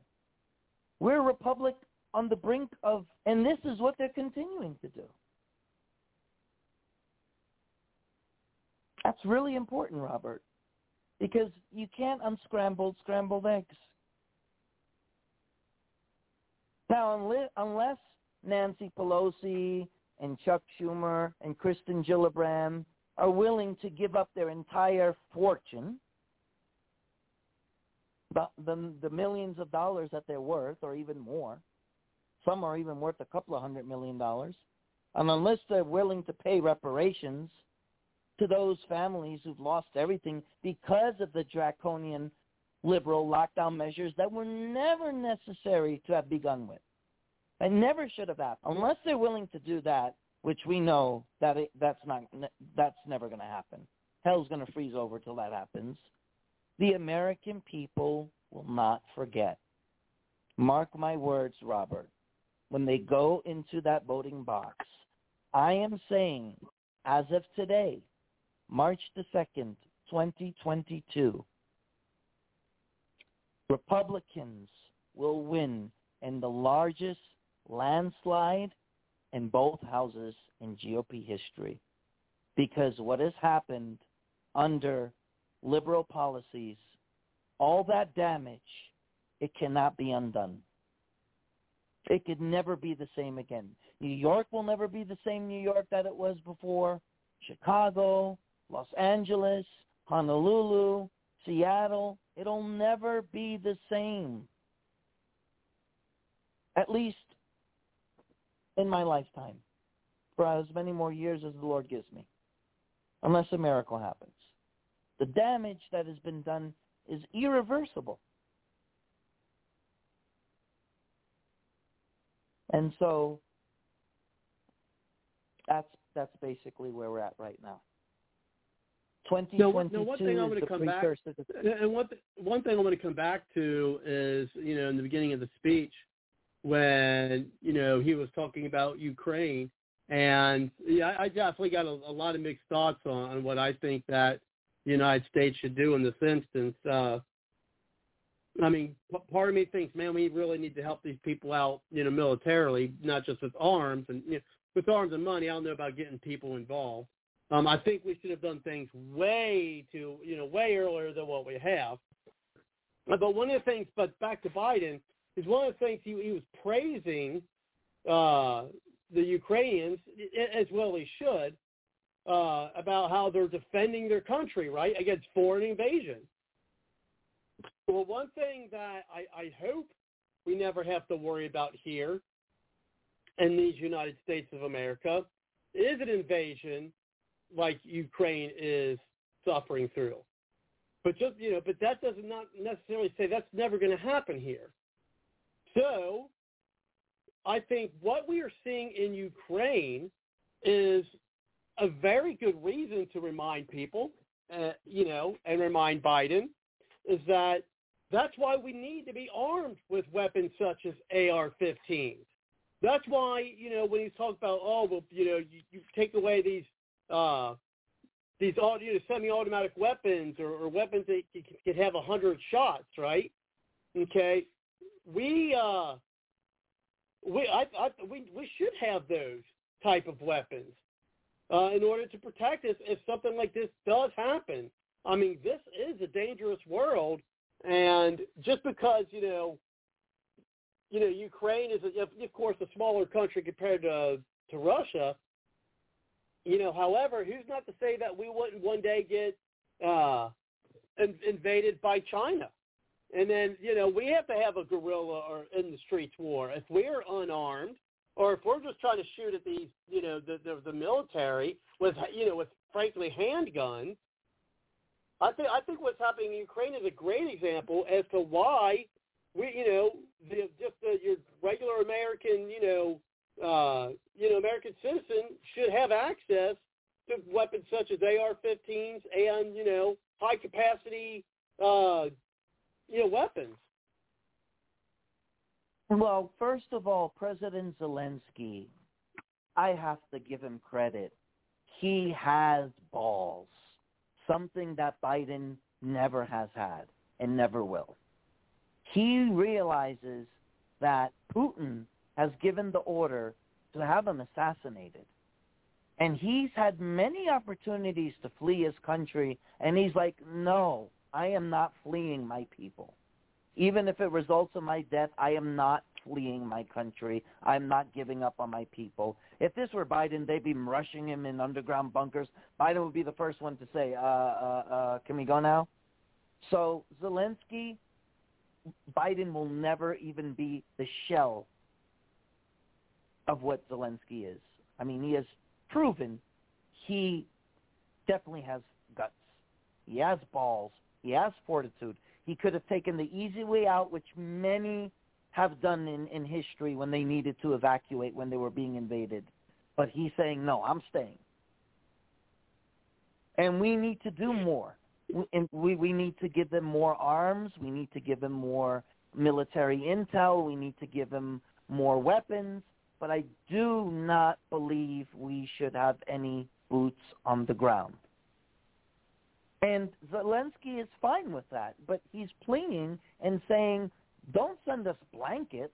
We're a republic on the brink of, and this is what they're continuing to do. That's really important, Robert, because you can't unscramble scrambled eggs. Now, unless Nancy Pelosi and Chuck Schumer and Kirsten Gillibrand are willing to give up their entire fortune, the, the, the millions of dollars that they're worth, or even more, some are even worth a couple of hundred million dollars, and unless they're willing to pay reparations to those families who've lost everything because of the draconian liberal lockdown measures that were never necessary to have begun with. They never should have happened. Unless they're willing to do that, which we know that it, that's not that's never going to happen. Hell's going to freeze over till that happens. The American people will not forget. Mark my words, Robert. When they go into that voting box, I am saying, as of today, March the 2nd, 2022, Republicans will win in the largest landslide in both houses in GOP history because what has happened under liberal policies, all that damage, it cannot be undone. It could never be the same again. New York will never be the same New York that it was before. Chicago, Los Angeles, Honolulu, Seattle, it'll never be the same. At least in my lifetime, for as many more years as the Lord gives me, unless a miracle happens. The damage that has been done is irreversible. And so that's that's basically where we're at right now. 2022 now, one thing I'm going is to the come back, and one one thing I'm going to come back to is you know in the beginning of the speech when you know he was talking about Ukraine, and yeah, I definitely got a, a lot of mixed thoughts on, on what I think that the United States should do in this instance. Uh, I mean, part of me thinks, man, we really need to help these people out, you know, militarily, not just with arms and you know, with arms and money. I don't know about getting people involved. Um, I think we should have done things way too, you know, way earlier than what we have. But one of the things, but back to Biden, is one of the things he, he was praising uh, the Ukrainians, as well he should, uh, about how they're defending their country, right, against foreign invasion. Well, one thing that I, I hope we never have to worry about here in these United States of America is an invasion like Ukraine is suffering through. But just you know, but that does not necessarily say that's never going to happen here. So, I think what we are seeing in Ukraine is a very good reason to remind people, uh, you know, and remind Biden is that that's why we need to be armed with weapons such as AR-15s. That's why, you know, when you talk about, oh, well, you know, you, you take away these uh, these you know, semi-automatic weapons or, or weapons that can, can have a hundred shots, right? Okay, we uh, we I, I we we should have those type of weapons uh, in order to protect us if something like this does happen. I mean, this is a dangerous world, and just because you know, you know, Ukraine is a, of course a smaller country compared to to Russia. You know, however, who's not to say that we wouldn't one day get uh, in, invaded by China? And then, you know, we have to have a guerrilla or in the streets war. If we're unarmed, or if we're just trying to shoot at these, you know, the the, the military with, you know, with frankly handguns, I think I think what's happening in Ukraine is a great example as to why we, you know, the, just the, your regular American, you know, uh, you know, American citizen should have access to weapons such as AR-15s and you know high capacity, uh, you know, weapons. Well, first of all, President Zelensky, I have to give him credit. He has balls something that Biden never has had and never will. He realizes that Putin has given the order to have him assassinated. And he's had many opportunities to flee his country, and he's like, no, I am not fleeing my people. Even if it results in my death, I am not fleeing my country. I'm not giving up on my people. If this were Biden, they'd be rushing him in underground bunkers. Biden would be the first one to say, uh, uh, uh, can we go now? So Zelensky, Biden will never even be the shell of what Zelensky is. I mean, he has proven he definitely has guts. He has balls. He has fortitude. He could have taken the easy way out, which many have done in, in history when they needed to evacuate when they were being invaded. But he's saying, no, I'm staying. And we need to do hmm. more. And we, we need to give them more arms. We need to give them more military intel. We need to give them more weapons. But I do not believe we should have any boots on the ground. And Zelensky is fine with that, but he's pleading and saying, don't send us blankets.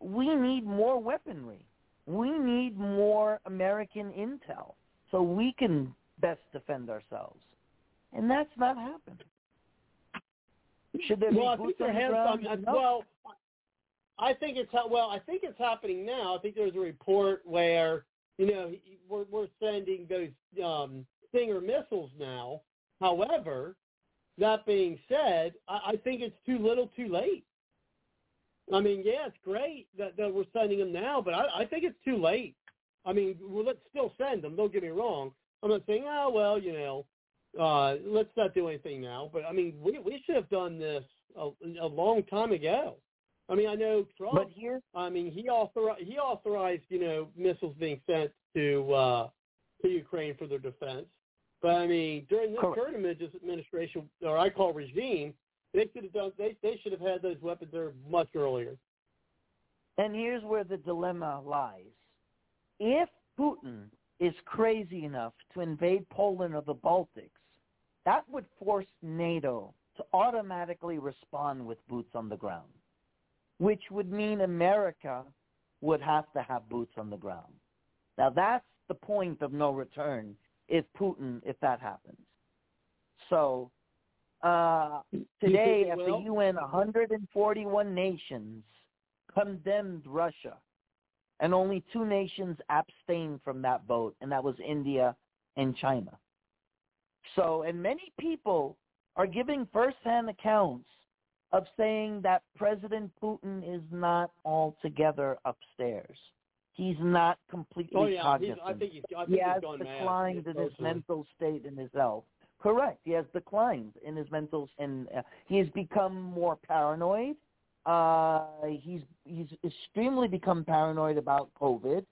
We need more weaponry. We need more American intel so we can best defend ourselves. And that's not happened. Should there well, be I think there has some, no. well, I think it's well, I think it's happening now. I think there's a report where you know we're we're sending those um, Stinger missiles now. However, that being said, I, I think it's too little, too late. I mean, yeah, it's great that, that we're sending them now, but I, I think it's too late. I mean, well, let's still send them. Don't get me wrong. I'm not saying, oh well, you know, uh, let's not do anything now. But I mean, we we should have done this a, a long time ago. I mean, I know Trump. But here, I mean, he authorized he authorized you know missiles being sent to uh, to Ukraine for their defense. But I mean, during this Correct. current administration, or I call regime, they should have done. They they should have had those weapons there much earlier. And here's where the dilemma lies. If Putin is crazy enough to invade Poland or the Baltics, that would force NATO to automatically respond with boots on the ground, which would mean America would have to have boots on the ground. Now that's the point of no return if Putin, if that happens. So uh, today, at the UN, 141 nations condemned Russia and only two nations abstained from that vote, and that was India and China. So, and many people are giving firsthand accounts of saying that President Putin is not altogether upstairs. He's not completely oh, yeah. cognizant. He's, I think he's, I think he he's has mad. declined in his mental state and his health. Correct. He has declined in his mental and uh, he has become more paranoid. Uh, he's he's extremely become paranoid about COVID.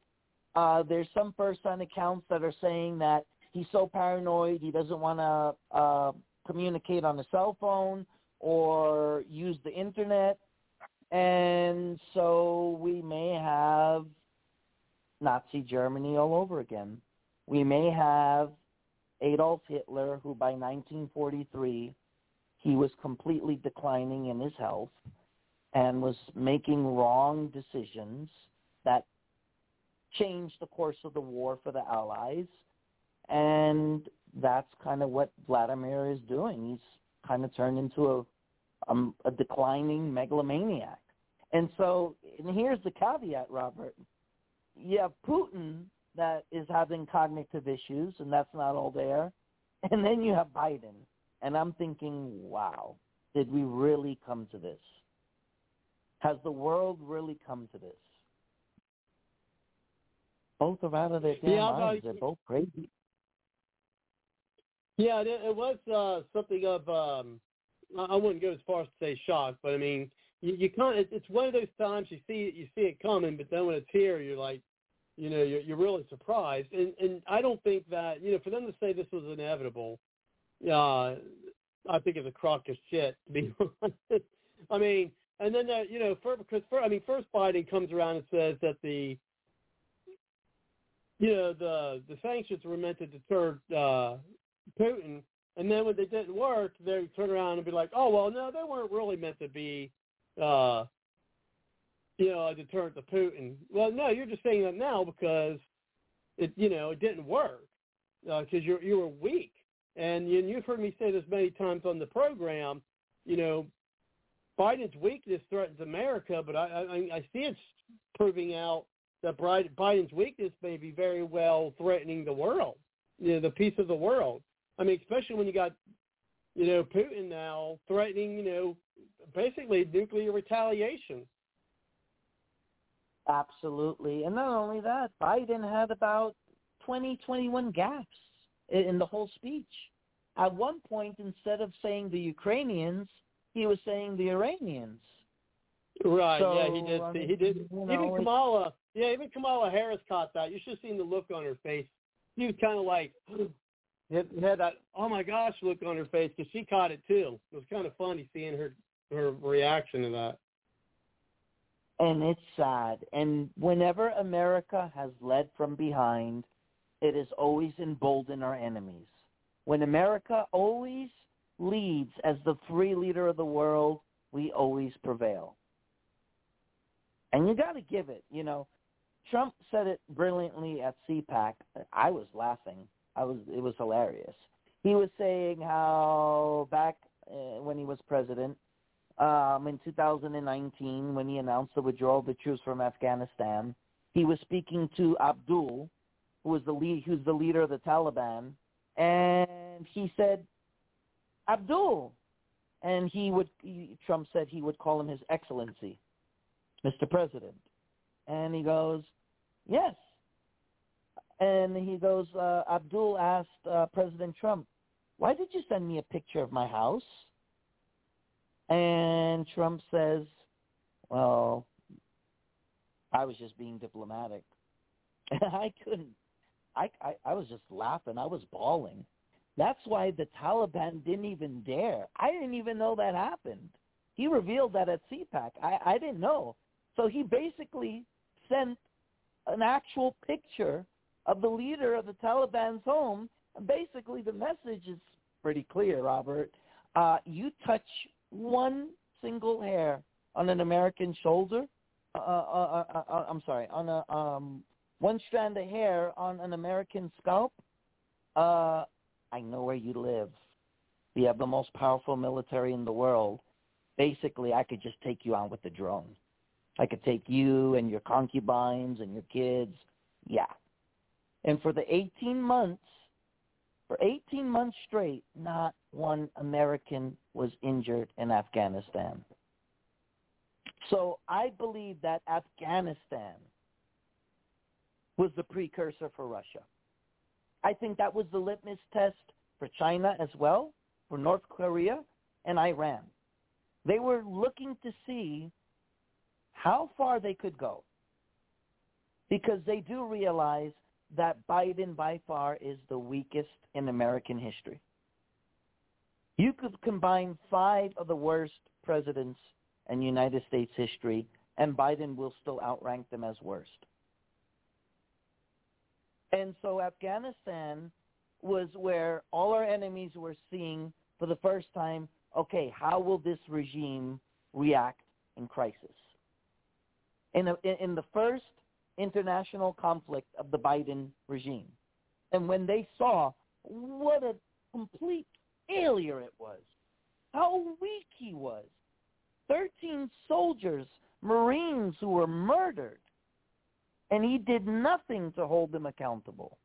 Uh, there's some first-hand accounts that are saying that he's so paranoid he doesn't want to uh, communicate on a cell phone or use the internet, and so we may have Nazi Germany all over again. We may have Adolf Hitler, who by 1943 he was completely declining in his health and was making wrong decisions that changed the course of the war for the Allies. And that's kind of what Vladimir is doing. He's kind of turned into a um, a declining megalomaniac. And so, and here's the caveat, Robert. You have Putin that is having cognitive issues, and that's not all there. And then you have Biden. And I'm thinking, wow, did we really come to this? Has the world really come to this? Both are out of their damn yeah, minds. They're both crazy. Yeah, it, was uh, something of um, I wouldn't go as far as to say shock, but I mean, you, you kind of it's one of those times you see it, you see it coming, but then when it's here, you're like, you know, you're, you're really surprised. And and I don't think that you know for them to say this was inevitable, uh, I think it's a crock of shit to be honest. I mean, and then that you know, for, because for, I mean, first Biden comes around and says that the you know the the sanctions were meant to deter uh, Putin, and then when they didn't work, they turn around and be like, "Oh well, no, they weren't really meant to be, uh, you know, a deterrent to Putin." Well, no, you're just saying that now because it, you know, it didn't work because uh, you you were weak, and you, you've heard me say this many times on the program. You know, Biden's weakness threatens America, but I I, I see it's proving out that Biden's weakness may be very well threatening the world, you know, the peace of the world. I mean, especially when you got, you know, Putin now threatening, you know, basically nuclear retaliation. Absolutely. And not only that, Biden had about 20, 21 gaps in the whole speech. At one point, instead of saying the Ukrainians, he was saying the Iranians. Right. So, yeah, he did. I mean, he did. You know, even Kamala. Yeah, even Kamala Harris caught that. You should have seen the look on her face. She was kind of like, had, had that oh my gosh look on her face because she caught it too. It was kind of funny seeing her her reaction to that. And it's sad. And whenever America has led from behind, it has always emboldened our enemies. When America always leads as the free leader of the world, we always prevail. And you got to give it, you know. Trump said it brilliantly at CPAC. I was laughing I was it was hilarious. He was saying how back uh, when he was president, um, in 2019, when he announced the withdrawal of the troops from Afghanistan, he was speaking to Abdul, who was the lead, who's the leader of the Taliban, and he said, Abdul, and he would he, Trump said he would call him His Excellency, Mr. President, and he goes, yes, and he goes, uh, Abdul asked uh, President Trump, why did you send me a picture of my house? And Trump says, well, I was just being diplomatic. I couldn't. I, I I was just laughing. I was bawling. That's why the Taliban didn't even dare. I didn't even know that happened. He revealed that at CPAC. I, I didn't know. So he basically sent an actual picture of the leader of the Taliban's home. And basically, the message is pretty clear, Robert. Uh, you touch one single hair on an American shoulder, uh, uh, uh, uh I'm sorry, on a um, one strand of hair on an American scalp, uh, I know where you live. We have the most powerful military in the world. Basically, I could just take you on with the drone. I could take you and your concubines and your kids. Yeah. And for the 18 months, for 18 months straight, not one American was injured in Afghanistan. So I believe that Afghanistan was the precursor for Russia. I think that was the litmus test for China as well, for North Korea and Iran. They were looking to see how far they could go because they do realize that Biden by far is the weakest in American history. You could combine five of the worst presidents in United States history, and Biden will still outrank them as worst. And so Afghanistan was where all our enemies were seeing for the first time, okay, how will this regime react in crisis? In, a, in the first international conflict of the Biden regime. And when they saw what a complete failure it was, how weak he was, 13 soldiers, Marines who were murdered, and he did nothing to hold them accountable.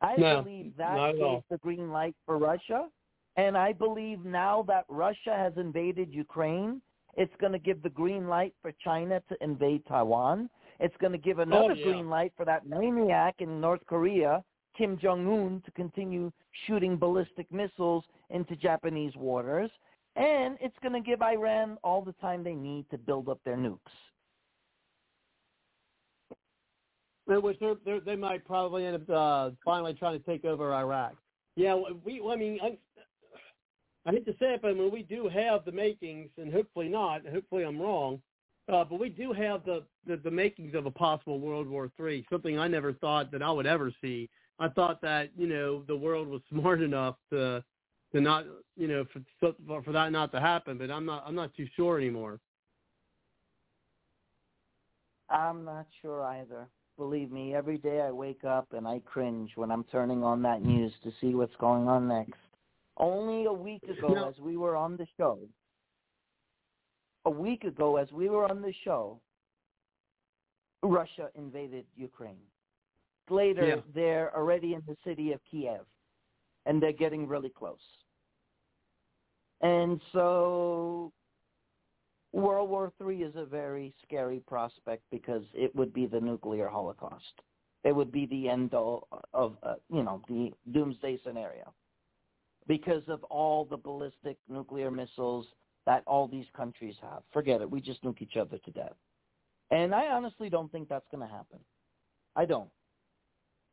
I no, believe that gave the green light for Russia, and I believe now that Russia has invaded Ukraine, it's going to give the green light for China to invade Taiwan. It's going to give another oh, yeah. green light for that maniac in North Korea, Kim Jong Un, to continue shooting ballistic missiles into Japanese waters. And it's going to give Iran all the time they need to build up their nukes. which they're, they're, they might probably end up uh, finally trying to take over Iraq. Yeah, we. I mean, I, hate to say it, but I mean, we do have the makings, and hopefully not. Hopefully, I'm wrong. Uh, but we do have the, the the makings of a possible World War Three. Something I never thought that I would ever see. I thought that you know the world was smart enough to to not you know for for that not to happen. But I'm not I'm not too sure anymore. I'm not sure either. Believe me, every day I wake up and I cringe when I'm turning on that news to see what's going on next. Only a week ago, as we were on the show, a week ago, as we were on the show, Russia invaded Ukraine. Later, Yeah. they're already in the city of Kiev, and they're getting really close. And so World War III is a very scary prospect because it would be the nuclear holocaust. It would be the end all of, uh, you know, the doomsday scenario because of all the ballistic nuclear missiles that all these countries have. Forget it. We just nuke each other to death. And I honestly don't think that's going to happen. I don't.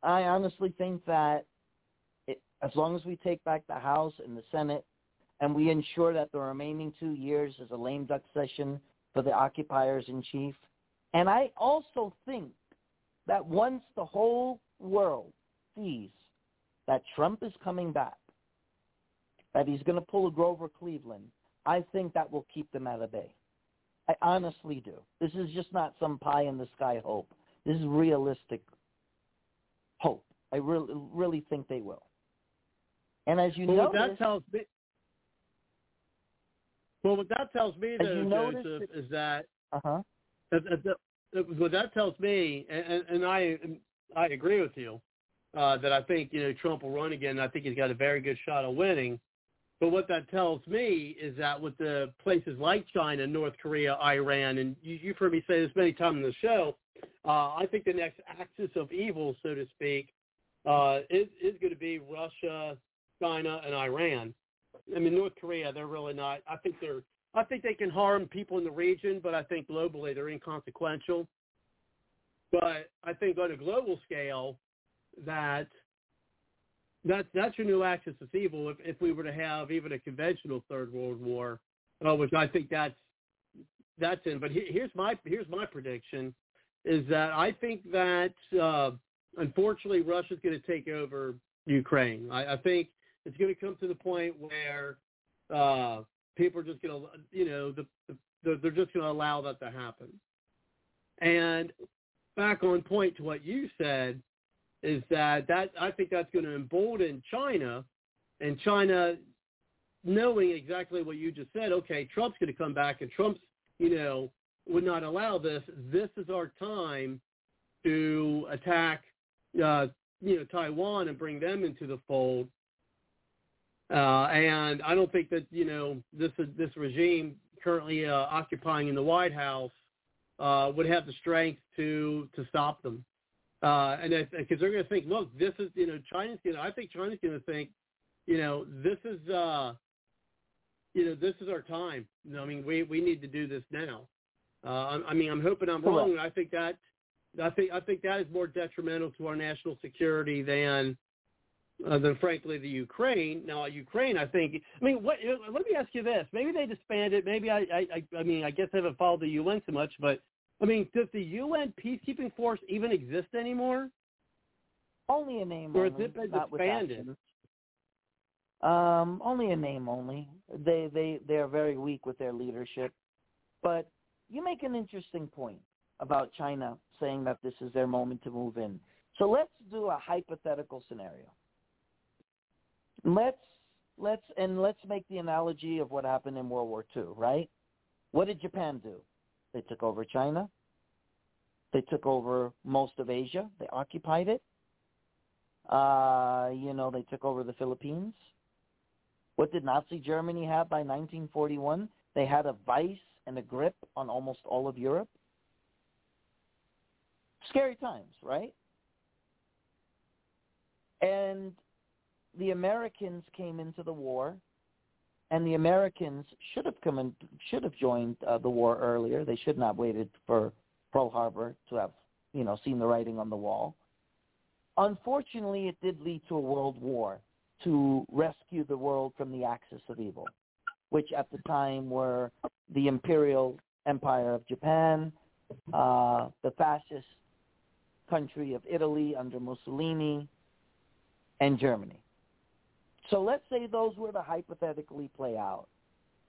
I honestly think that it, as long as we take back the House and the Senate and we ensure that the remaining two years is a lame duck session for the occupiers in chief, and I also think that once the whole world sees that Trump is coming back, that he's going to pull a Grover Cleveland, I think that will keep them at a bay. I honestly do. This is just not some pie in the sky hope. This is realistic hope. I really, really think they will. And as you Well, what notice, that tells me. Well, what that tells me, though, notice Joseph, is that uh-huh. what that tells me, and, and- I I agree with you, uh, that I think you know Trump will run again. And I think he's got a very good shot of winning. But what that tells me is that with the places like China, North Korea, Iran, and you, you've heard me say this many times in the show, uh, I think the next axis of evil, so to speak, uh, is, is going to be Russia, China, and Iran. I mean, North Korea, they're really not. I think they're. I think they can harm people in the region, but I think globally they're inconsequential. But I think on a global scale, that that's that's your new axis of evil. If if we were to have even a conventional third world war, uh, which I think that's that's in. But he, here's my here's my prediction, is that I think that uh, unfortunately Russia's going to take over Ukraine. I, I think it's going to come to the point where uh, people are just going to, you know, the, the, they're just going to allow that to happen. And back on point to what you said is that that I think that's going to embolden China, and China knowing exactly what you just said. Okay, Trump's going to come back, and Trump's, you know, would not allow this. This is our time to attack, uh, you know, Taiwan and bring them into the fold. Uh, and I don't think that you know this this regime currently uh, occupying in the White House uh, would have the strength to to stop them. Uh, and because they're going to think, look, this is you know China's going to. I think China's going to think, you know, this is uh, you know this is our time. I mean, we we need to do this now. Uh, I, I mean, I'm hoping I'm wrong. I think that I think I think that is more detrimental to our national security than uh, than frankly the Ukraine. Now, Ukraine, I think. I mean, what, let me ask you this: maybe they disbanded. Maybe I, I, I mean, I guess I haven't followed the UN so much, but I mean, does the UN peacekeeping force even exist anymore? Only a name, or is it been disbanded? Um, only a name only. They they they are very weak with their leadership. But you make an interesting point about China saying that this is their moment to move in. So let's do a hypothetical scenario. Let's let's and let's make the analogy of what happened in World War II, right? What did Japan do? They took over China. They took over most of Asia. They occupied it. Uh, you know, they took over the Philippines. What did Nazi Germany have by 1941? They had a vice and a grip on almost all of Europe. Scary times, right? And the Americans came into the war, and the Americans should have come in, should have joined uh, the war earlier. They should not have waited for Pearl Harbor to have, you know, seen the writing on the wall. Unfortunately, it did lead to a world war to rescue the world from the axis of evil, which at the time were the imperial empire of Japan, uh, the fascist country of Italy under Mussolini, and Germany. So let's say those were to hypothetically play out.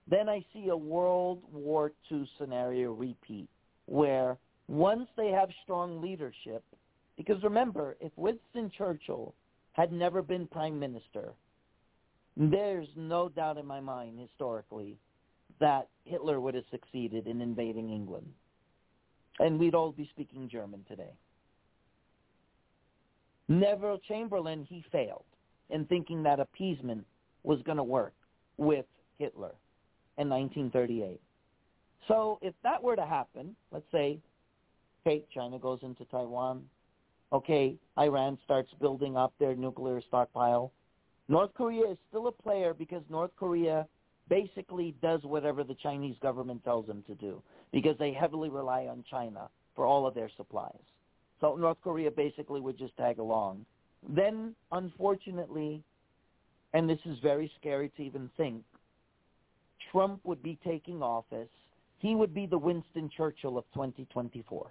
Then I see a World War II scenario repeat where once they have strong leadership, because remember, if Winston Churchill had never been prime minister, there's no doubt in my mind historically that Hitler would have succeeded in invading England. And we'd all be speaking German today. Neville Chamberlain, he failed in thinking that appeasement was going to work with Hitler in 1938. So if that were to happen, let's say, okay, China goes into Taiwan, okay, Iran starts building up their nuclear stockpile. North Korea is still a player because North Korea basically does whatever the Chinese government tells them to do because they heavily rely on China for all of their supplies. So North Korea basically would just tag along then unfortunately, and this is very scary to even think, Trump would be taking office. He would be the Winston Churchill of 2024.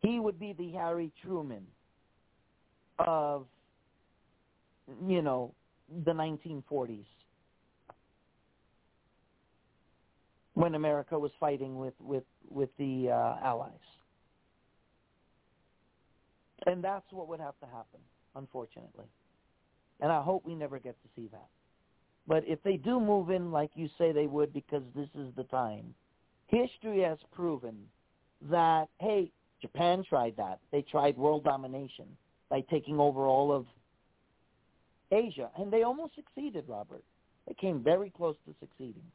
He would be the Harry Truman of, you know, the 1940s when America was fighting with, with, with the uh, Allies. And that's what would have to happen, unfortunately. And I hope we never get to see that. But if they do move in like you say they would because this is the time, history has proven that, hey, Japan tried that. They tried world domination by taking over all of Asia. And they almost succeeded, Robert. They came very close to succeeding.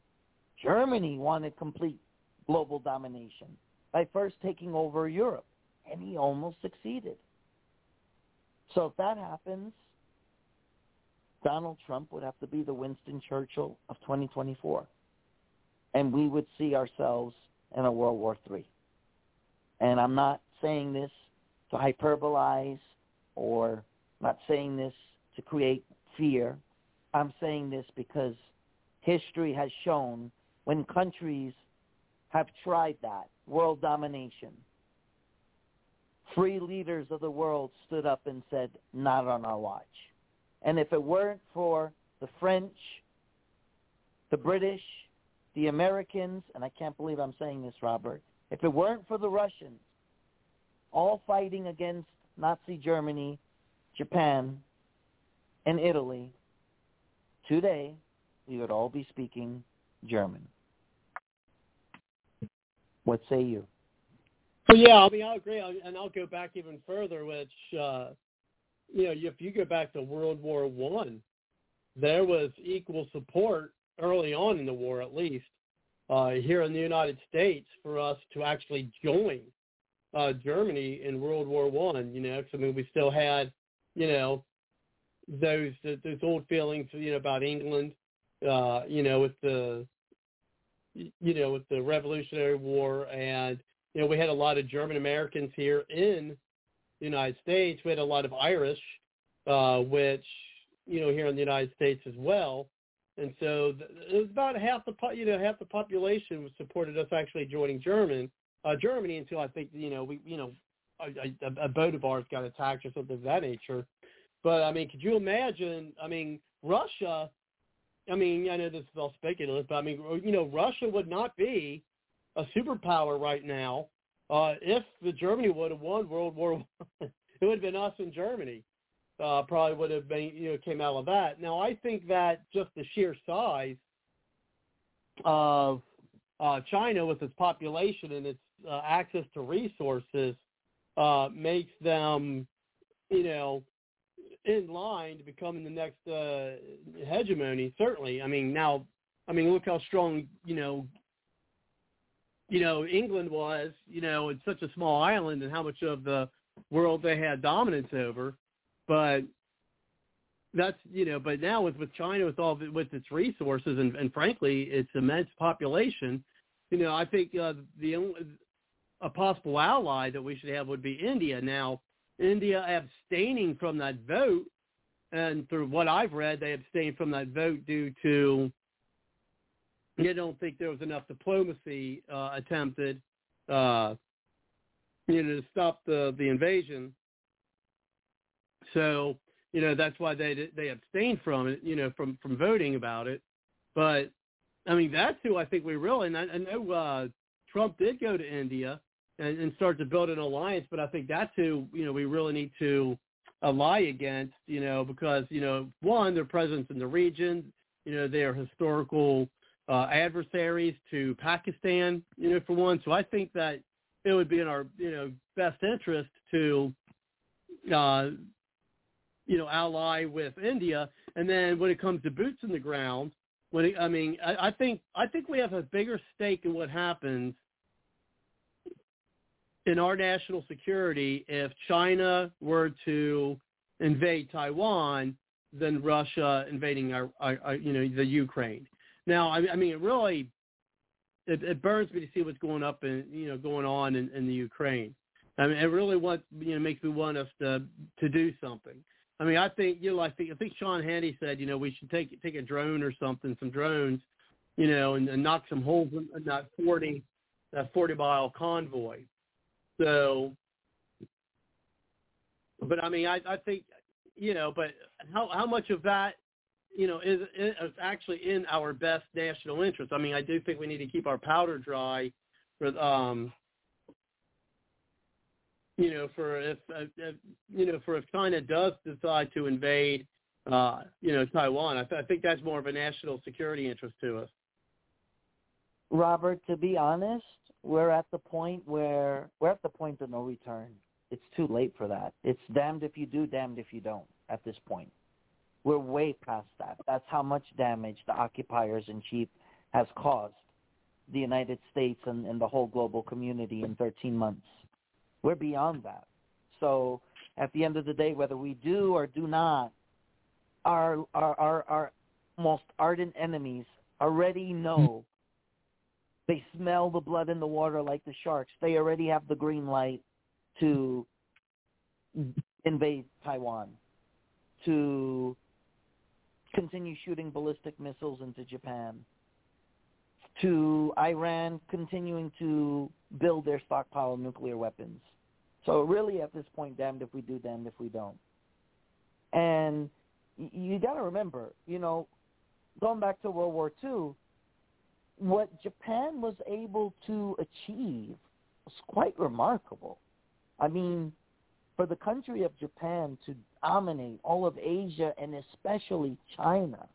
Germany wanted complete global domination by first taking over Europe. And he almost succeeded. So if that happens, Donald Trump would have to be the Winston Churchill of 2024. And we would see ourselves in a World War III. And I'm not saying this to hyperbolize or not saying this to create fear. I'm saying this because history has shown when countries have tried that, world domination, free leaders of the world stood up and said, not on our watch. And if it weren't for the French, the British, the Americans, and I can't believe I'm saying this, Robert, if it weren't for the Russians, all fighting against Nazi Germany, Japan, and Italy, today we would all be speaking German. What say you? Well, yeah, I mean, I agree, and I'll go back even further, which uh, you know, if you go back to World War One, there was equal support early on in the war, at least uh, here in the United States, for us to actually join uh, Germany in World War One. You know, because I mean, we still had, you know, those those old feelings, you know, about England, uh, you know, with the, you know, with the Revolutionary War, and you know, we had a lot of German Americans here in the United States. We had a lot of Irish, uh, which you know here in the United States as well. And so it was about half the you know half the population supported us actually joining German uh, Germany until I think you know we you know a, a, a boat of ours got attacked or something of that nature. But I mean, could you imagine? I mean, Russia. I mean, I know this is all speculative, but I mean, you know, Russia would not be a superpower right now uh, if the Germany would have won World War One. it would have been us and Germany. Uh, probably would have been you know came out of that. Now I think that just the sheer size of uh, China with its population and its uh, access to resources uh, makes them, you know, in line to becoming the next uh, hegemony. Certainly, I mean now, I mean look how strong you know, you know England was, you know, it's such a small island and how much of the world they had dominance over, but that's you know, but now with with China with all with its resources and, and frankly its immense population, you know, I think uh, the only a possible ally that we should have would be India. Now, India abstaining from that vote, and through what I've read, they abstained from that vote due to they don't think there was enough diplomacy uh, attempted, uh, you know, to stop the the invasion. So, you know, that's why they they abstained from it, you know, from from voting about it. But I mean, that's who I think we really. And I, I know uh, Trump did go to India and, and start to build an alliance, but I think that's who you know we really need to ally against. You know, because you know, one, their presence in the region. You know, they are historical uh, adversaries to Pakistan. You know, for one. So I think that it would be in our you know best interest to uh, you know ally with India. And then when it comes to boots in the ground, when it, I mean, I, I think I think we have a bigger stake in what happens in our national security if China were to invade Taiwan than Russia invading our, our, our you know the Ukraine. Now, I, I mean, it really it, it burns me to see what's going up and you know going on in, in the Ukraine. I mean, it really wants you know makes me want us to to do something. I mean, I think you know, I think I think Sean Hannity said you know we should take take a drone or something, some drones, you know, and, and knock some holes in that forty that forty mile convoy. So, but I mean, I, I think, you know, but how how much of that, you know, is, is actually in our best national interest? I mean, I do think we need to keep our powder dry, for um, you know, for if, if you know, for if China does decide to invade, uh, you know, Taiwan, I, th- I think that's more of a national security interest to us. Robert, to be honest, we're at the point where we're at the point of no return. It's too late for that. It's damned if you do, damned if you don't at this point. We're way past that. That's how much damage the occupiers in chief has caused the United States and, and the whole global community in 13 months. We're beyond that. So at the end of the day, whether we do or do not, our our our, our most ardent enemies already know they smell the blood in the water like the sharks. They already have the green light to invade Taiwan, to continue shooting ballistic missiles into Japan, to Iran continuing to build their stockpile of nuclear weapons. So really at this point, damned if we do, damned if we don't. And you got to remember, you know, going back to World War II, what Japan was able to achieve was quite remarkable. I mean, for the country of Japan to dominate all of Asia and especially China,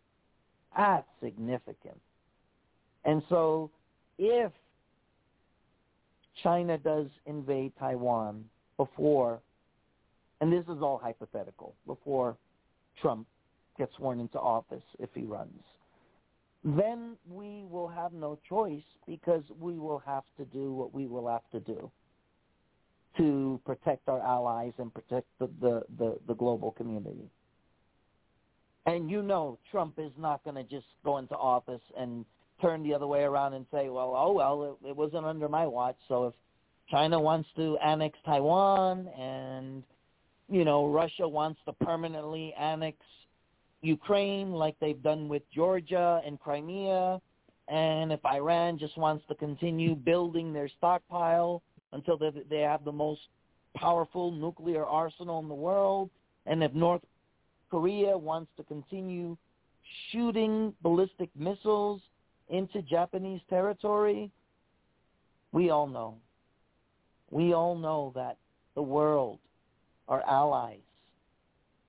that's significant. And so if China does invade Taiwan before, and this is all hypothetical, before Trump gets sworn into office if he runs, then we will have no choice because we will have to do what we will have to do to protect our allies and protect the, the, the, the global community. And you know Trump is not going to just go into office and turn the other way around and say, well, oh, well, it, it wasn't under my watch. So if China wants to annex Taiwan and, you know, Russia wants to permanently annex Ukraine like they've done with Georgia and Crimea, and if Iran just wants to continue building their stockpile until they, they have the most powerful nuclear arsenal in the world, and if North Korea wants to continue shooting ballistic missiles into Japanese territory, we all know. We all know that the world, our allies,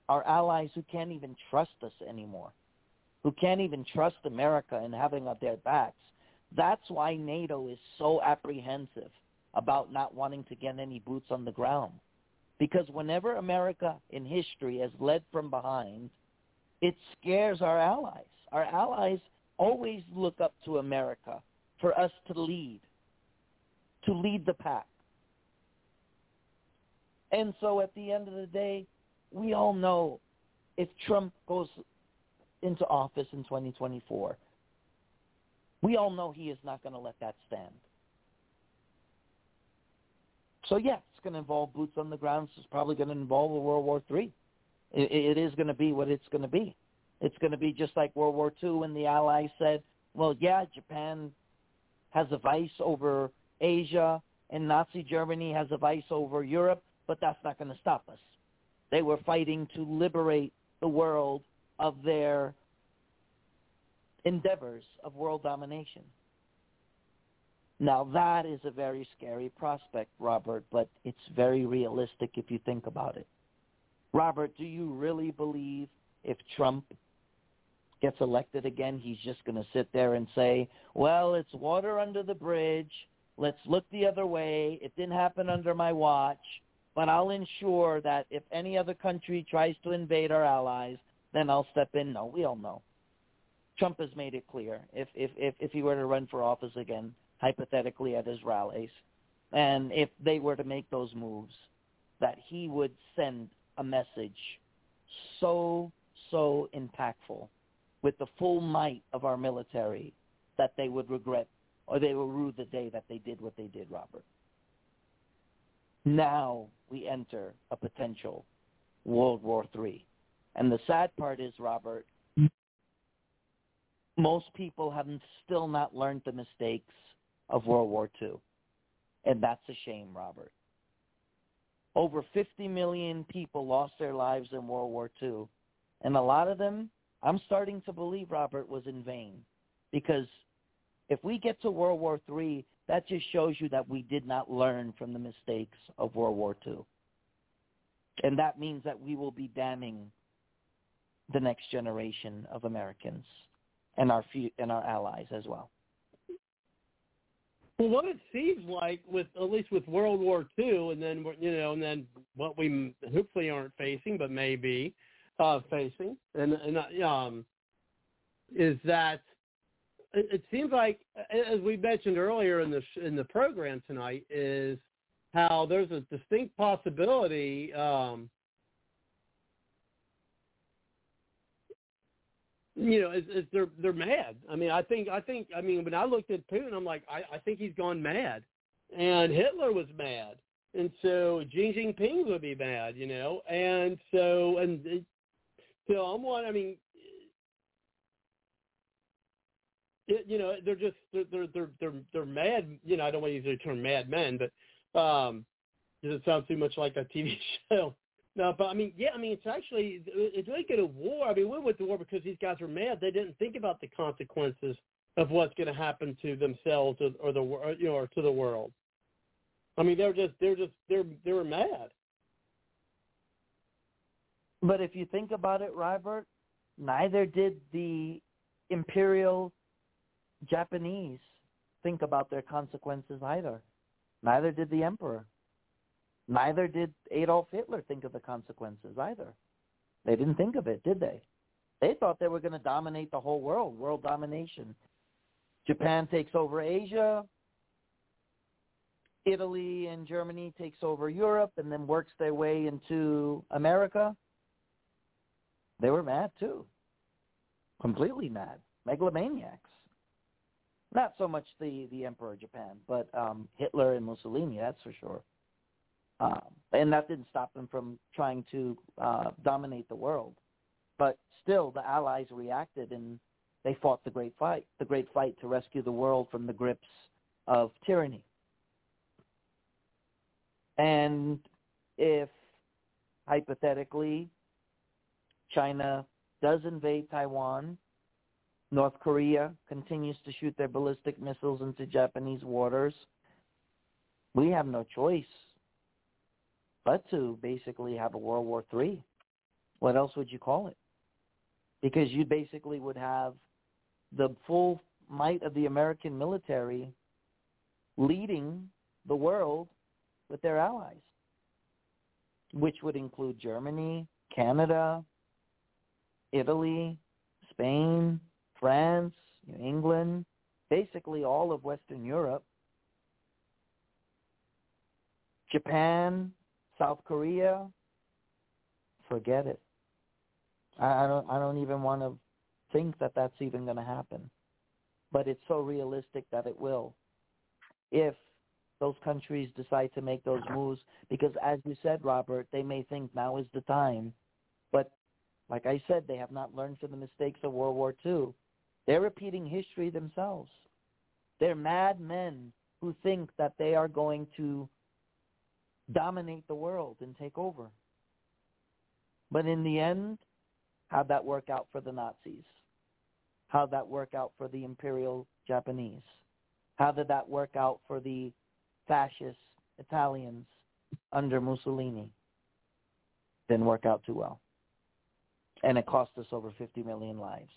our allies who can't even trust us anymore, who can't even trust America and having up their backs. That's why NATO is so apprehensive about not wanting to get any boots on the ground. Because whenever America in history has led from behind, it scares our allies. Our allies always look up to America for us to lead, to lead the pack. And so at the end of the day, we all know if Trump goes into office in 2024, we all know he is not going to let that stand. So yeah, it's going to involve boots on the ground. It's probably going to involve a World War III. It, it is going to be what it's going to be. It's going to be just like World War II when the Allies said, well, yeah, Japan has a vice over Asia and Nazi Germany has a vice over Europe, but that's not going to stop us. They were fighting to liberate the world of their endeavors of world domination. Now that is a very scary prospect, Robert, but it's very realistic if you think about it. Robert, do you really believe if Trump gets elected again, he's just going to sit there and say, well, it's water under the bridge. Let's look the other way. It didn't happen under my watch but I'll ensure that if any other country tries to invade our allies, then I'll step in. No, we all know. Trump has made it clear if if if, if he were to run for office again, hypothetically at his rallies, and if they were to make those moves, that he would send a message so so impactful with the full might of our military that they would regret or they will rue the day that they did what they did, Robert. Now we enter a potential World War III. And the sad part is, Robert, most people have still not learned the mistakes of World War II. And that's a shame, Robert. Over 50 million people lost their lives in World War II. And a lot of them, I'm starting to believe, Robert, was in vain. Because if we get to World War III, that just shows you that we did not learn from the mistakes of World War II. And that means that we will be damning the next generation of Americans and our and our allies as well. Well, what it seems like, with at least with World War II, and then you know, and then what we hopefully aren't facing, but maybe uh, facing, and, and um, is that it, it seems like, as we mentioned earlier in the in the program tonight, is how there's a distinct possibility. Um, you know, is, is they're they're mad. I mean, I think I think I mean when I looked at Putin, I'm like, I, I think he's gone mad, and Hitler was mad, and so Xi Jinping would be mad, you know, and so and so I'm one. I mean, it, you know, they're just they're they're they're they're mad. You know, I don't want to use the term mad men, but um, does it sounds too much like a TV show. No, but I mean, yeah, I mean, it's actually it's really good a war. I mean, we went to war because these guys were mad. They didn't think about the consequences of what's going to happen to themselves or, or the or, you know or to the world. I mean, they're just they're just they're they were mad. But if you think about it, Robert, neither did the imperial Japanese think about their consequences either. Neither did the emperor. Neither did Adolf Hitler think of the consequences either. They didn't think of it, did they? They thought they were going to dominate the whole world, world domination. Japan takes over Asia. Italy and Germany takes over Europe and then works their way into America. They were mad too. Completely mad. Megalomaniacs. Not so much the, the Emperor of Japan, but um, Hitler and Mussolini, that's for sure. Um, and that didn't stop them from trying to uh, dominate the world. But still, the Allies reacted and they fought the great fight, the great fight to rescue the world from the grips of tyranny. And if hypothetically China does invade Taiwan, North Korea continues to shoot their ballistic missiles into Japanese waters, we have no choice but to basically have a World War III. What else would you call it? Because you basically would have the full might of the American military leading the world with their allies, which would include Germany, Canada, Italy, Spain, France, England, basically all of Western Europe, Japan, South Korea, forget it. I, I don't. I don't even want to think that that's even going to happen. But it's so realistic that it will, if those countries decide to make those moves. Because as you said, Robert, they may think now is the time, but like I said, they have not learned from the mistakes of World War II. They're repeating history themselves. They're mad men who think that they are going to dominate the world and take over. But in the end, how'd that work out for the Nazis? How'd that work out for the Imperial Japanese? How did that work out for the fascist Italians under Mussolini? Didn't work out too well. And it cost us over 50 million lives.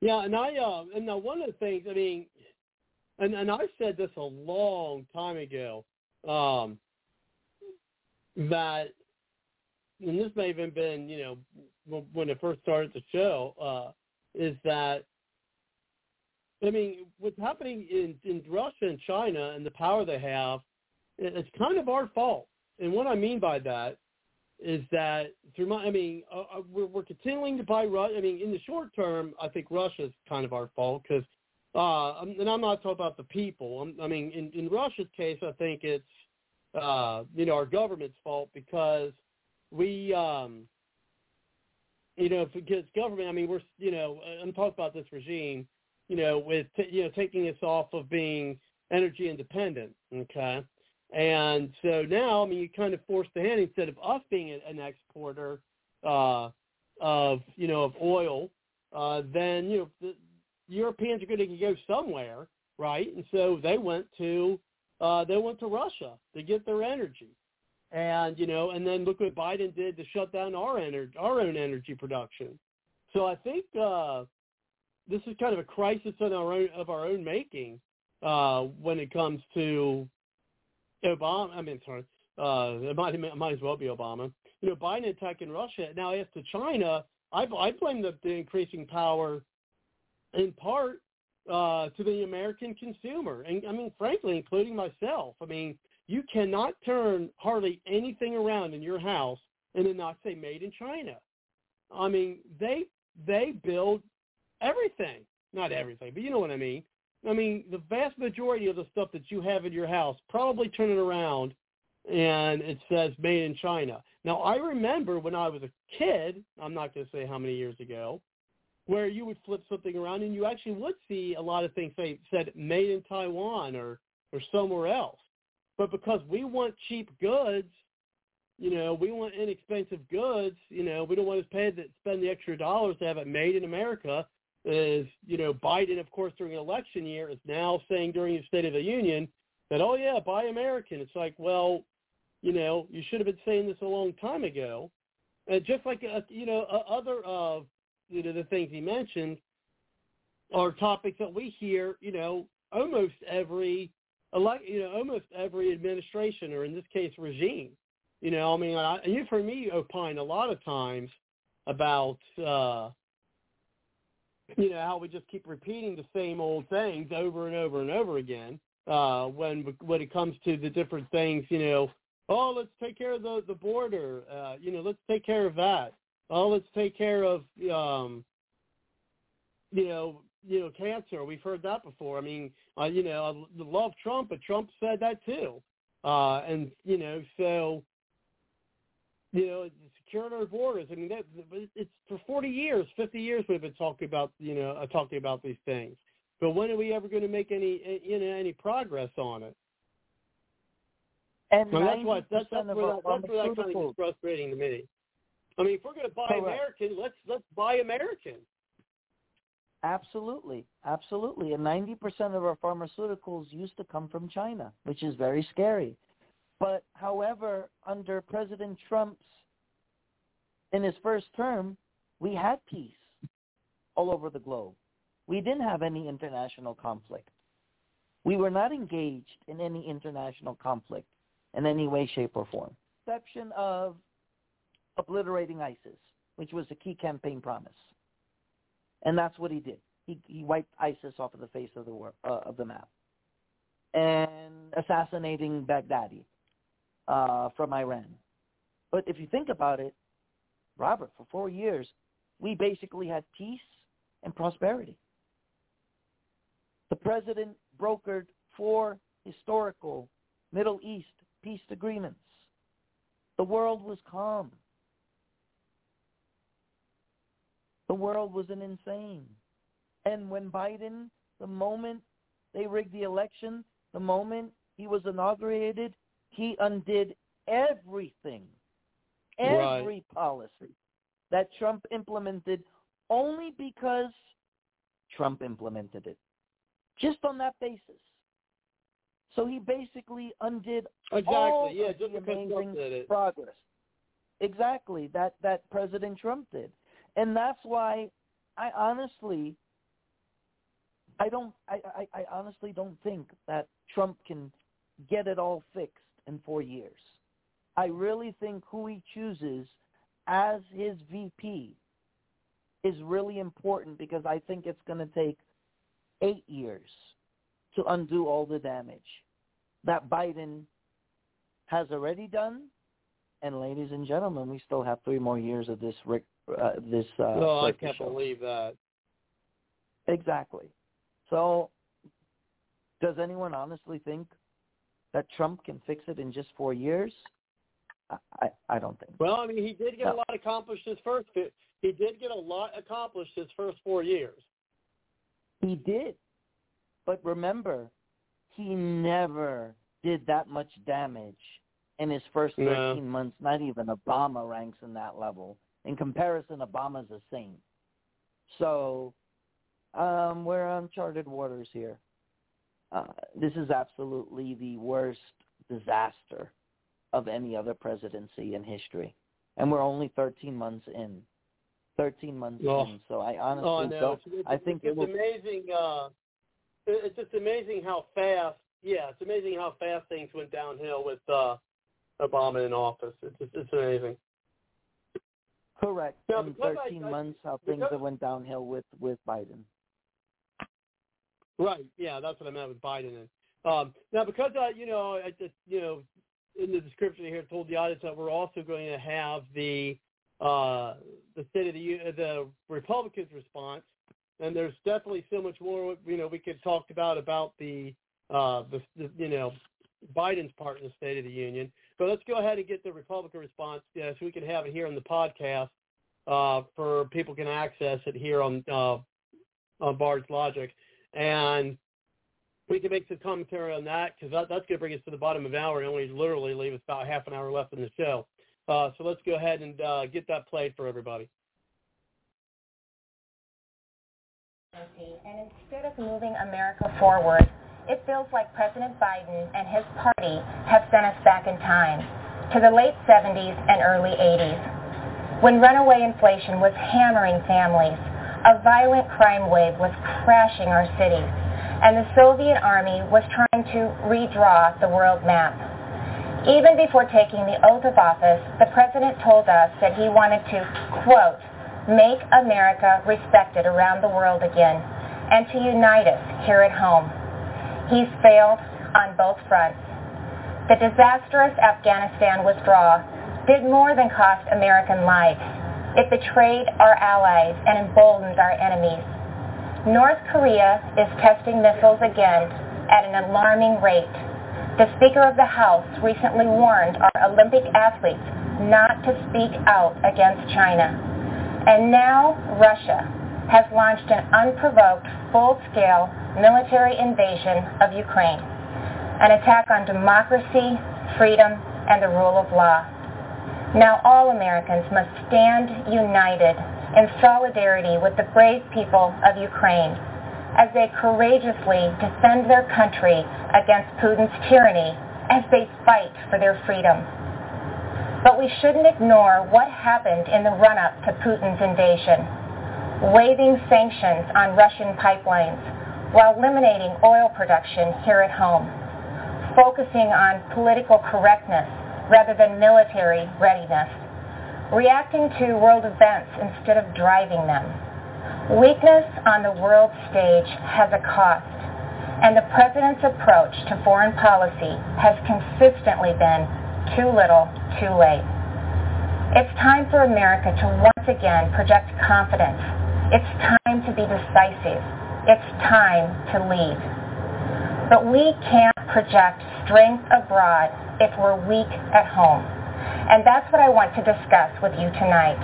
Yeah, and I uh, and now one of the things I mean, and and I said this a long time ago, um, that, and this may have even been you know when it first started the show, uh, is that I mean what's happening in in Russia and China and the power they have, it's kind of our fault. And what I mean by that is that through my, I mean, uh, uh we're, we're continuing to buy Russia. I mean, in the short term, I think Russia is kind of our fault because, uh, and I'm not talking about the people. I'm, I mean, in, in Russia's case, I think it's, uh, you know, our government's fault because we, um, you know, because government, I mean, we're, you know, I'm talking about this regime, you know, with, t- you know, taking us off of being energy independent. Okay. And so now, I mean, you kind of force the hand instead of us being an exporter uh, of, you know, of oil, uh, then, you know, Europeans are going to go somewhere, right? And so they went to, uh, they went to Russia to get their energy. And, you know, and then look what Biden did to shut down our energy, our own energy production. So I think uh, this is kind of a crisis of our own, of our own making uh, when it comes to Obama, I mean, sorry, uh, it might, it might as well be Obama. You know, Biden attacking Russia. Now, as to China, I, I blame the, the increasing power in part uh, to the American consumer. And I mean, frankly, including myself. I mean, you cannot turn hardly anything around in your house and then not say made in China. I mean, they they build everything, not everything, but you know what I mean. I mean, the vast majority of the stuff that you have in your house, probably turn it around and it says made in China. Now, I remember when I was a kid, I'm not going to say how many years ago, where you would flip something around and you actually would see a lot of things say said made in Taiwan or or somewhere else. But because we want cheap goods, you know, we want inexpensive goods, you know, we don't want to pay the, spend the extra dollars to have it made in America is, you know, Biden, of course, during election year is now saying during his State of the Union that, oh, yeah, buy American. It's like, well, you know, you should have been saying this a long time ago. uh, just like uh, you know uh, other uh, you know the things he mentioned are topics that we hear you know almost every elect you know almost every administration or in this case regime. You know, I mean, I, you've heard me opine a lot of times about uh, you know how we just keep repeating the same old things over and over and over again uh, when when it comes to the different things. You know, oh, let's take care of the the border. Uh, you know, let's take care of that. Oh, let's take care of um, you know you know cancer. We've heard that before. I mean, uh, you know, I love Trump, but Trump said that too. Uh, and you know, so you know, securing our borders. I mean, that it's for 40 years, 50 years we've been talking about, you know, uh, talking about these things. But when are we ever going to make any, you know, any progress on it? And well, that's what that's, that's where that, that's where that kind of gets frustrating to me. I mean, if we're going to buy Correct. American, let's let's buy American. Absolutely, absolutely. And 90% of our pharmaceuticals used to come from China, which is very scary. But however, under President Trump's in his first term, we had peace all over the globe. We didn't have any international conflict. We were not engaged in any international conflict in any way, shape, or form, exception of obliterating ISIS, which was a key campaign promise. And that's what he did. He, he wiped ISIS off of the face of the uh, of the map, and assassinating Baghdadi uh, from Iran. But if you think about it, Robert, for four years, we basically had peace and prosperity. The president brokered four historical Middle East peace agreements. The world was calm. The world was an insane. And when Biden, the moment they rigged the election, the moment he was inaugurated, he undid everything, every right. policy that Trump implemented only because Trump implemented it. Just on that basis. So he basically undid exactly. all yeah, of the amazing Trump did it. progress. Exactly. That that President Trump did. And that's why I honestly I don't I, I, I honestly don't think that Trump can get it all fixed in four years. I really think who he chooses as his VP is really important because I think it's going to take eight years to undo all the damage that Biden has already done. And ladies and gentlemen, we still have three more years of this Rick, uh, this. Uh, no, I can't show. believe that. Exactly. So, does anyone honestly think that Trump can fix it in just four years? I, I, don't think. Well, I mean, he did get No. a lot accomplished his first. He did get a lot accomplished his first four years. He did. But remember, he never did that much damage in his first No. 13 months. Not even Obama ranks in that level. In comparison, Obama's a saint. So um, we're uncharted waters here. Uh, this is absolutely the worst disaster of any other presidency in history. And we're only 13 months in. 13 months Oh. in. So I honestly Oh no, don't. it's, it's, I think it's it will amazing. Uh, it's just amazing how fast. Yeah, it's amazing how fast things went downhill with uh, Obama in office. It's just, it's amazing. Correct. Now, in because I- 13 I- months, how things have went downhill with with Biden. Right. Yeah, that's what I meant with Biden. And um, now, because uh, you know, I just you know, in the description here, told the audience that we're also going to have the uh, the state of the the Republicans' response, and there's definitely so much more you know we could talk about about the uh, the, the you know Biden's part in the State of the Union. But let's go ahead and get the Republican response, yeah, so we can have it here on the podcast uh, for people can access it here on uh, on Bards Logic and we can make some commentary on that because that, that's going to bring us to the bottom of the hour and only literally leave us about half an hour left in the show. Uh, so let's go ahead and uh, get that played for everybody. And instead of moving America forward, it feels like President Biden and his party have sent us back in time to the late 70s and early 80s. when runaway inflation was hammering families, a violent crime wave was crashing our cities, and the Soviet army was trying to redraw the world map. Even before taking the oath of office, the president told us that he wanted to, quote, make America respected around the world again and to unite us here at home. He's failed on both fronts. The disastrous Afghanistan withdrawal did more than cost American lives. It betrayed our allies and emboldened our enemies. North Korea is testing missiles again at an alarming rate. The Speaker of the House recently warned our Olympic athletes not to speak out against China. And now Russia has launched an unprovoked full-scale military invasion of Ukraine, an attack on democracy, freedom, and the rule of law. Now all Americans must stand united in solidarity with the brave people of Ukraine as they courageously defend their country against Putin's tyranny as they fight for their freedom. But we shouldn't ignore what happened in the run-up to Putin's invasion, waiving sanctions on Russian pipelines while eliminating oil production here at home, focusing on political correctness rather than military readiness, reacting to world events instead of driving them. Weakness on the world stage has a cost, and the President's approach to foreign policy has consistently been too little, too late. It's time for America to once again project confidence. It's time to be decisive. It's time to lead. But we can't project strength abroad if we're weak at home. And that's what I want to discuss with you tonight.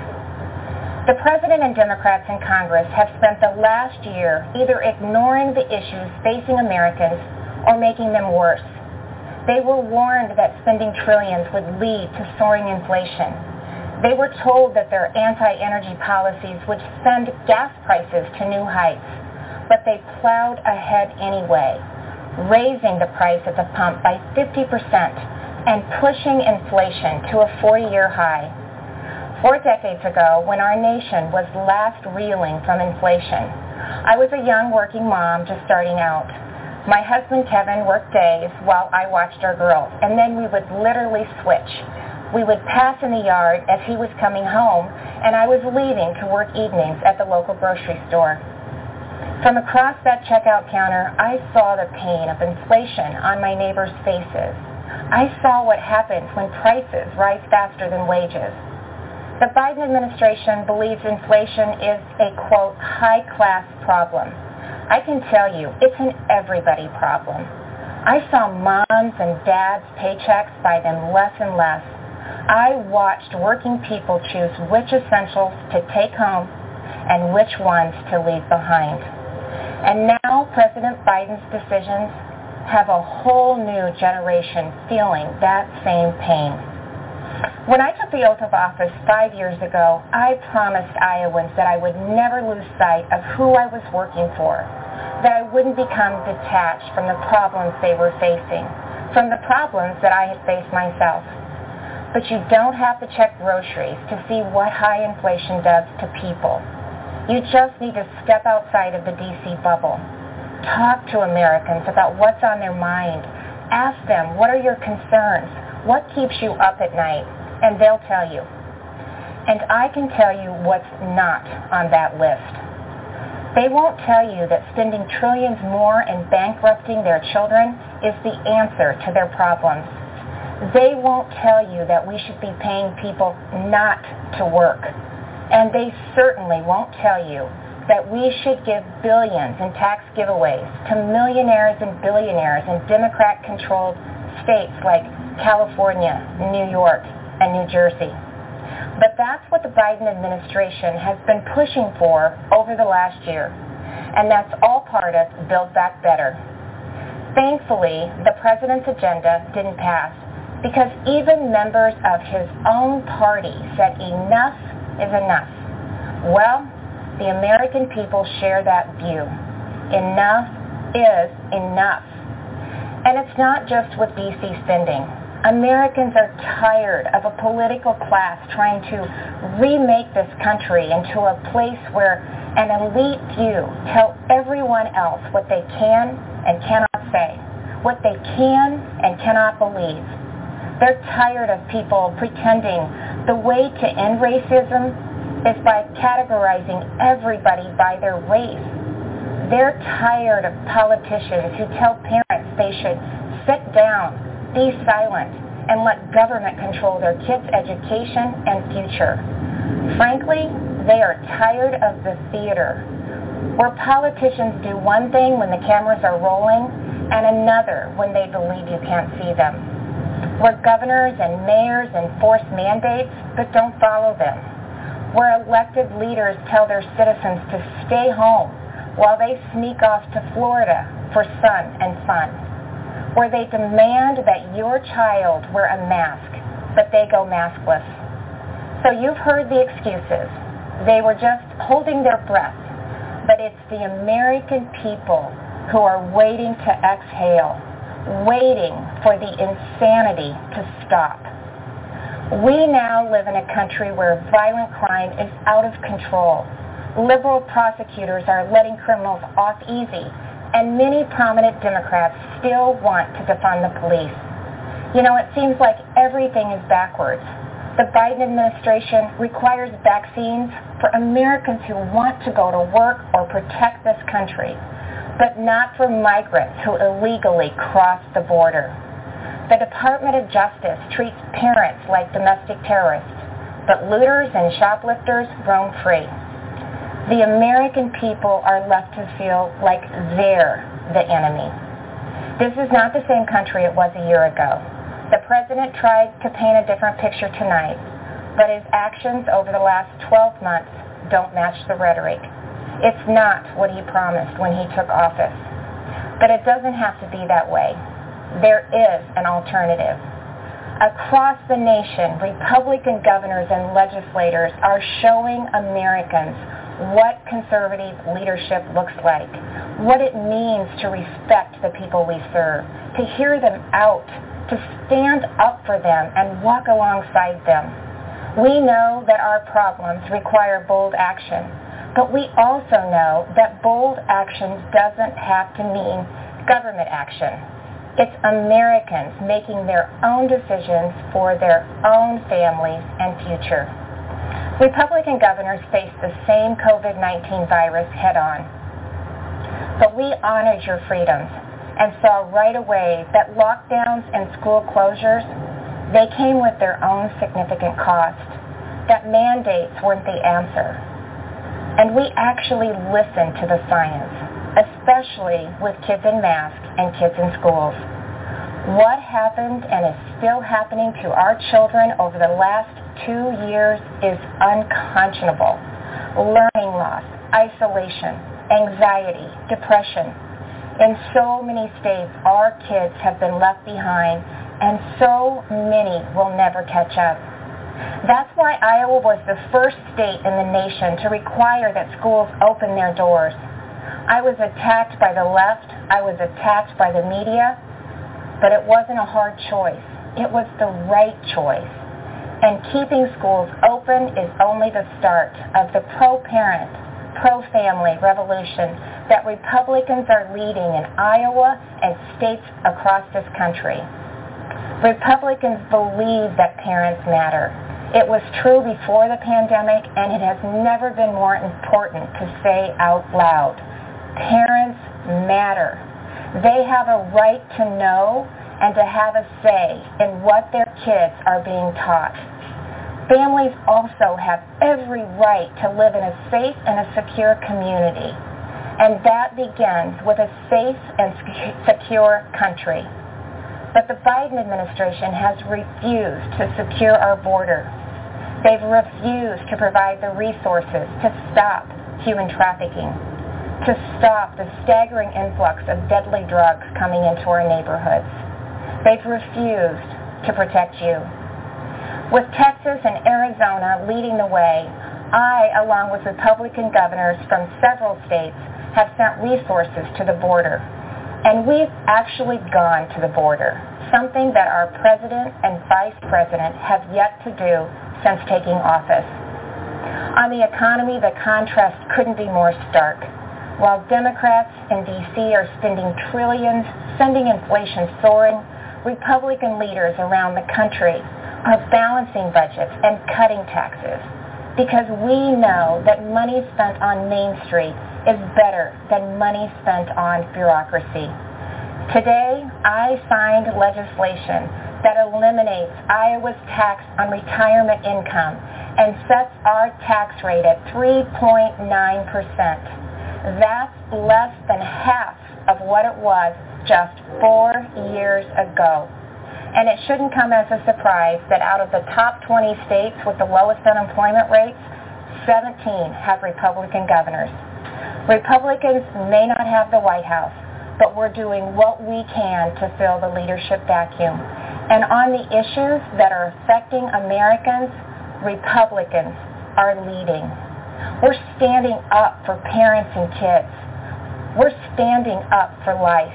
The President and Democrats in Congress have spent the last year either ignoring the issues facing Americans or making them worse. They were warned that spending trillions would lead to soaring inflation. They were told that their anti-energy policies would send gas prices to new heights, but they plowed ahead anyway, raising the price at the pump by 50% and pushing inflation to a 40-year high. Four decades ago, when our nation was last reeling from inflation, I was a young working mom just starting out. My husband Kevin worked days while I watched our girls, and then we would literally switch. We would pass in the yard as he was coming home, and I was leaving to work evenings at the local grocery store. From across that checkout counter, I saw the pain of inflation on my neighbors' faces. I saw what happens when prices rise faster than wages. The Biden administration believes inflation is a, quote, high-class problem. I can tell you, it's an everybody problem. I saw moms and dads' paychecks buy them less and less. I watched working people choose which essentials to take home and which ones to leave behind. And now President Biden's decisions have a whole new generation feeling that same pain. When I took the oath of office five years ago, I promised Iowans that I would never lose sight of who I was working for, that I wouldn't become detached from the problems they were facing, from the problems that I had faced myself. But you don't have to check groceries to see what high inflation does to people. You just need to step outside of the DC bubble Talk to Americans about what's on their mind. Ask them, what are your concerns? What keeps you up at night? And they'll tell you. And I can tell you what's not on that list. They won't tell you that spending trillions more and bankrupting their children is the answer to their problems. They won't tell you that we should be paying people not to work. And they certainly won't tell you that we should give billions in tax giveaways to millionaires and billionaires in Democrat-controlled states like California, New York, and New Jersey. But that's what the Biden administration has been pushing for over the last year. And that's all part of Build Back Better. Thankfully, the president's agenda didn't pass because even members of his own party said enough is enough. Well, the American people share that view. Enough is enough. And it's not just with DC spending. Americans are tired of a political class trying to remake this country into a place where an elite few tell everyone else what they can and cannot say, what they can and cannot believe. They're tired of people pretending the way to end racism is by categorizing everybody by their race. They're tired of politicians who tell parents they should sit down be silent and let government control their kids' education and future. Frankly, they are tired of the theater, where politicians do one thing when the cameras are rolling and another when they believe you can't see them, where governors and mayors enforce mandates but don't follow them, where elected leaders tell their citizens to stay home while they sneak off to Florida for sun and fun where they demand that your child wear a mask, but they go maskless. So you've heard the excuses. They were just holding their breath. But it's the American people who are waiting to exhale, waiting for the insanity to stop. We now live in a country where violent crime is out of control. Liberal prosecutors are letting criminals off easy and many prominent Democrats still want to defund the police. You know, it seems like everything is backwards. The Biden administration requires vaccines for Americans who want to go to work or protect this country, but not for migrants who illegally cross the border. The Department of Justice treats parents like domestic terrorists, but looters and shoplifters roam free the American people are left to feel like they're the enemy. This is not the same country it was a year ago. The president tried to paint a different picture tonight, but his actions over the last 12 months don't match the rhetoric. It's not what he promised when he took office. But it doesn't have to be that way. There is an alternative. Across the nation, Republican governors and legislators are showing Americans what conservative leadership looks like, what it means to respect the people we serve, to hear them out, to stand up for them and walk alongside them. We know that our problems require bold action, but we also know that bold action doesn't have to mean government action. It's Americans making their own decisions for their own families and future. Republican governors face the same COVID-19 virus head-on. But we honored your freedoms and saw right away that lockdowns and school closures, they came with their own significant cost, that mandates weren't the answer. And we actually listen to the science, especially with kids in masks and kids in schools. What happened and is still happening to our children over the last two years is unconscionable. Learning loss, isolation, anxiety, depression. In so many states, our kids have been left behind, and so many will never catch up. That's why Iowa was the first state in the nation to require that schools open their doors. I was attacked by the left. I was attacked by the media. But it wasn't a hard choice. It was the right choice and keeping schools open is only the start of the pro-parent, pro-family revolution that Republicans are leading in Iowa and states across this country. Republicans believe that parents matter. It was true before the pandemic, and it has never been more important to say out loud. Parents matter. They have a right to know and to have a say in what their kids are being taught. Families also have every right to live in a safe and a secure community. And that begins with a safe and secure country. But the Biden administration has refused to secure our border. They've refused to provide the resources to stop human trafficking, to stop the staggering influx of deadly drugs coming into our neighborhoods. They've refused to protect you. With Texas and Arizona leading the way, I, along with Republican governors from several states, have sent resources to the border. And we've actually gone to the border, something that our president and vice president have yet to do since taking office. On the economy, the contrast couldn't be more stark. While Democrats in D.C. are spending trillions, sending inflation soaring, Republican leaders around the country are balancing budgets and cutting taxes because we know that money spent on Main Street is better than money spent on bureaucracy. Today, I signed legislation that eliminates Iowa's tax on retirement income and sets our tax rate at 3.9%. That's less than half of what it was just four years ago. And it shouldn't come as a surprise that out of the top 20 states with the lowest unemployment rates, 17 have Republican governors. Republicans may not have the White House, but we're doing what we can to fill the leadership vacuum. And on the issues that are affecting Americans, Republicans are leading. We're standing up for parents and kids. We're standing up for life.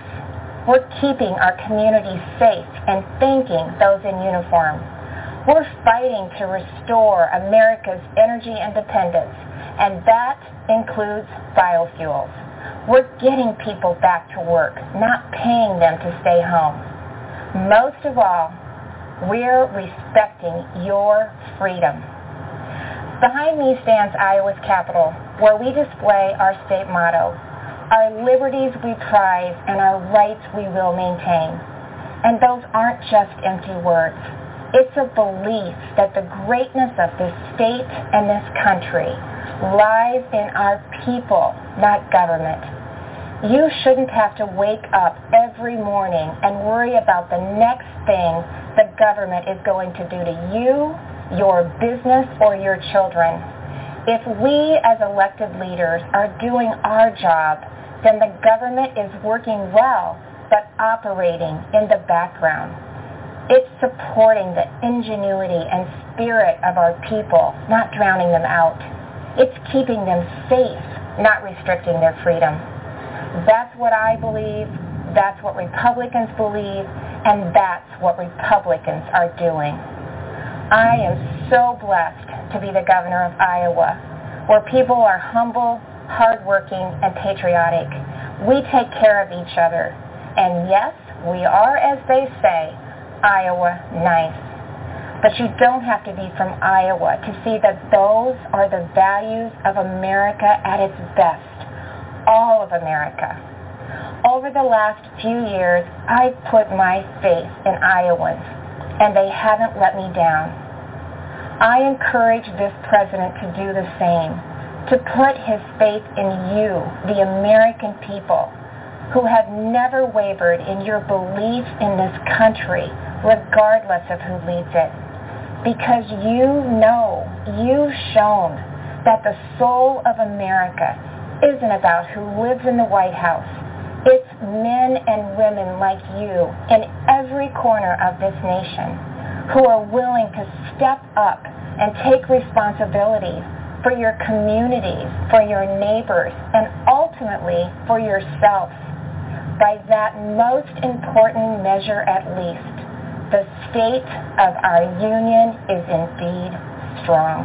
We're keeping our communities safe and thanking those in uniform. We're fighting to restore America's energy independence, and that includes biofuels. We're getting people back to work, not paying them to stay home. Most of all, we're respecting your freedom. Behind me stands Iowa's Capitol, where we display our state motto, our liberties we prize and our rights we will maintain. And those aren't just empty words. It's a belief that the greatness of this state and this country lies in our people, not government. You shouldn't have to wake up every morning and worry about the next thing the government is going to do to you your business, or your children. If we as elected leaders are doing our job, then the government is working well, but operating in the background. It's supporting the ingenuity and spirit of our people, not drowning them out. It's keeping them safe, not restricting their freedom. That's what I believe, that's what Republicans believe, and that's what Republicans are doing. I am so blessed to be the governor of Iowa, where people are humble, hardworking, and patriotic. We take care of each other. And yes, we are, as they say, Iowa nice. But you don't have to be from Iowa to see that those are the values of America at its best. All of America. Over the last few years, I've put my faith in Iowans and they haven't let me down. I encourage this president to do the same, to put his faith in you, the American people, who have never wavered in your belief in this country, regardless of who leads it. Because you know, you've shown that the soul of America isn't about who lives in the White House. It's men and women like you in every corner of this nation who are willing to step up and take responsibility for your communities, for your neighbors, and ultimately for yourself. By that most important measure at least, the state of our union is indeed strong.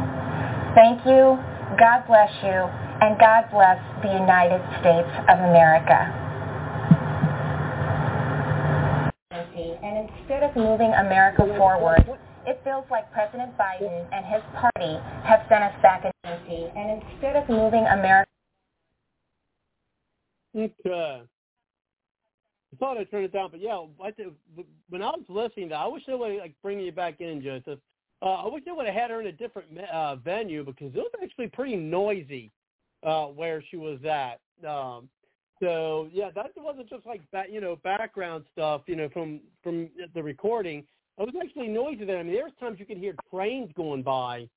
Thank you, God bless you, and God bless the United States of America. And instead of moving America forward, it feels like President Biden and his party have sent us back in. And instead of moving America... Okay. I thought I'd turn it down, but yeah, I th- when I was listening, to, I wish they would like bring you back in, Joseph. Uh, I wish they would have had her in a different uh, venue because it was actually pretty noisy uh, where she was at. Um, so yeah, that wasn't just like that, you know, background stuff, you know, from from the recording. It was actually noisy there. I mean, there's times you could hear trains going by.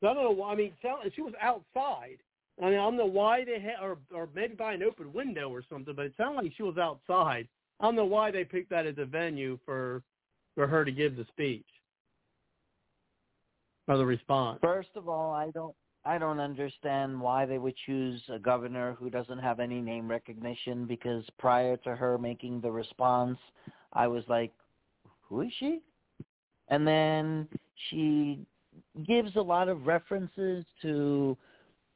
So I don't know why. I mean, she was outside. I mean, I don't know why they had, or or maybe by an open window or something, but it sounded like she was outside. I don't know why they picked that as a venue for for her to give the speech or the response. First of all, I don't I don't understand why they would choose a governor who doesn't have any name recognition because prior to her making the response, I was like, who is she? And then she gives a lot of references to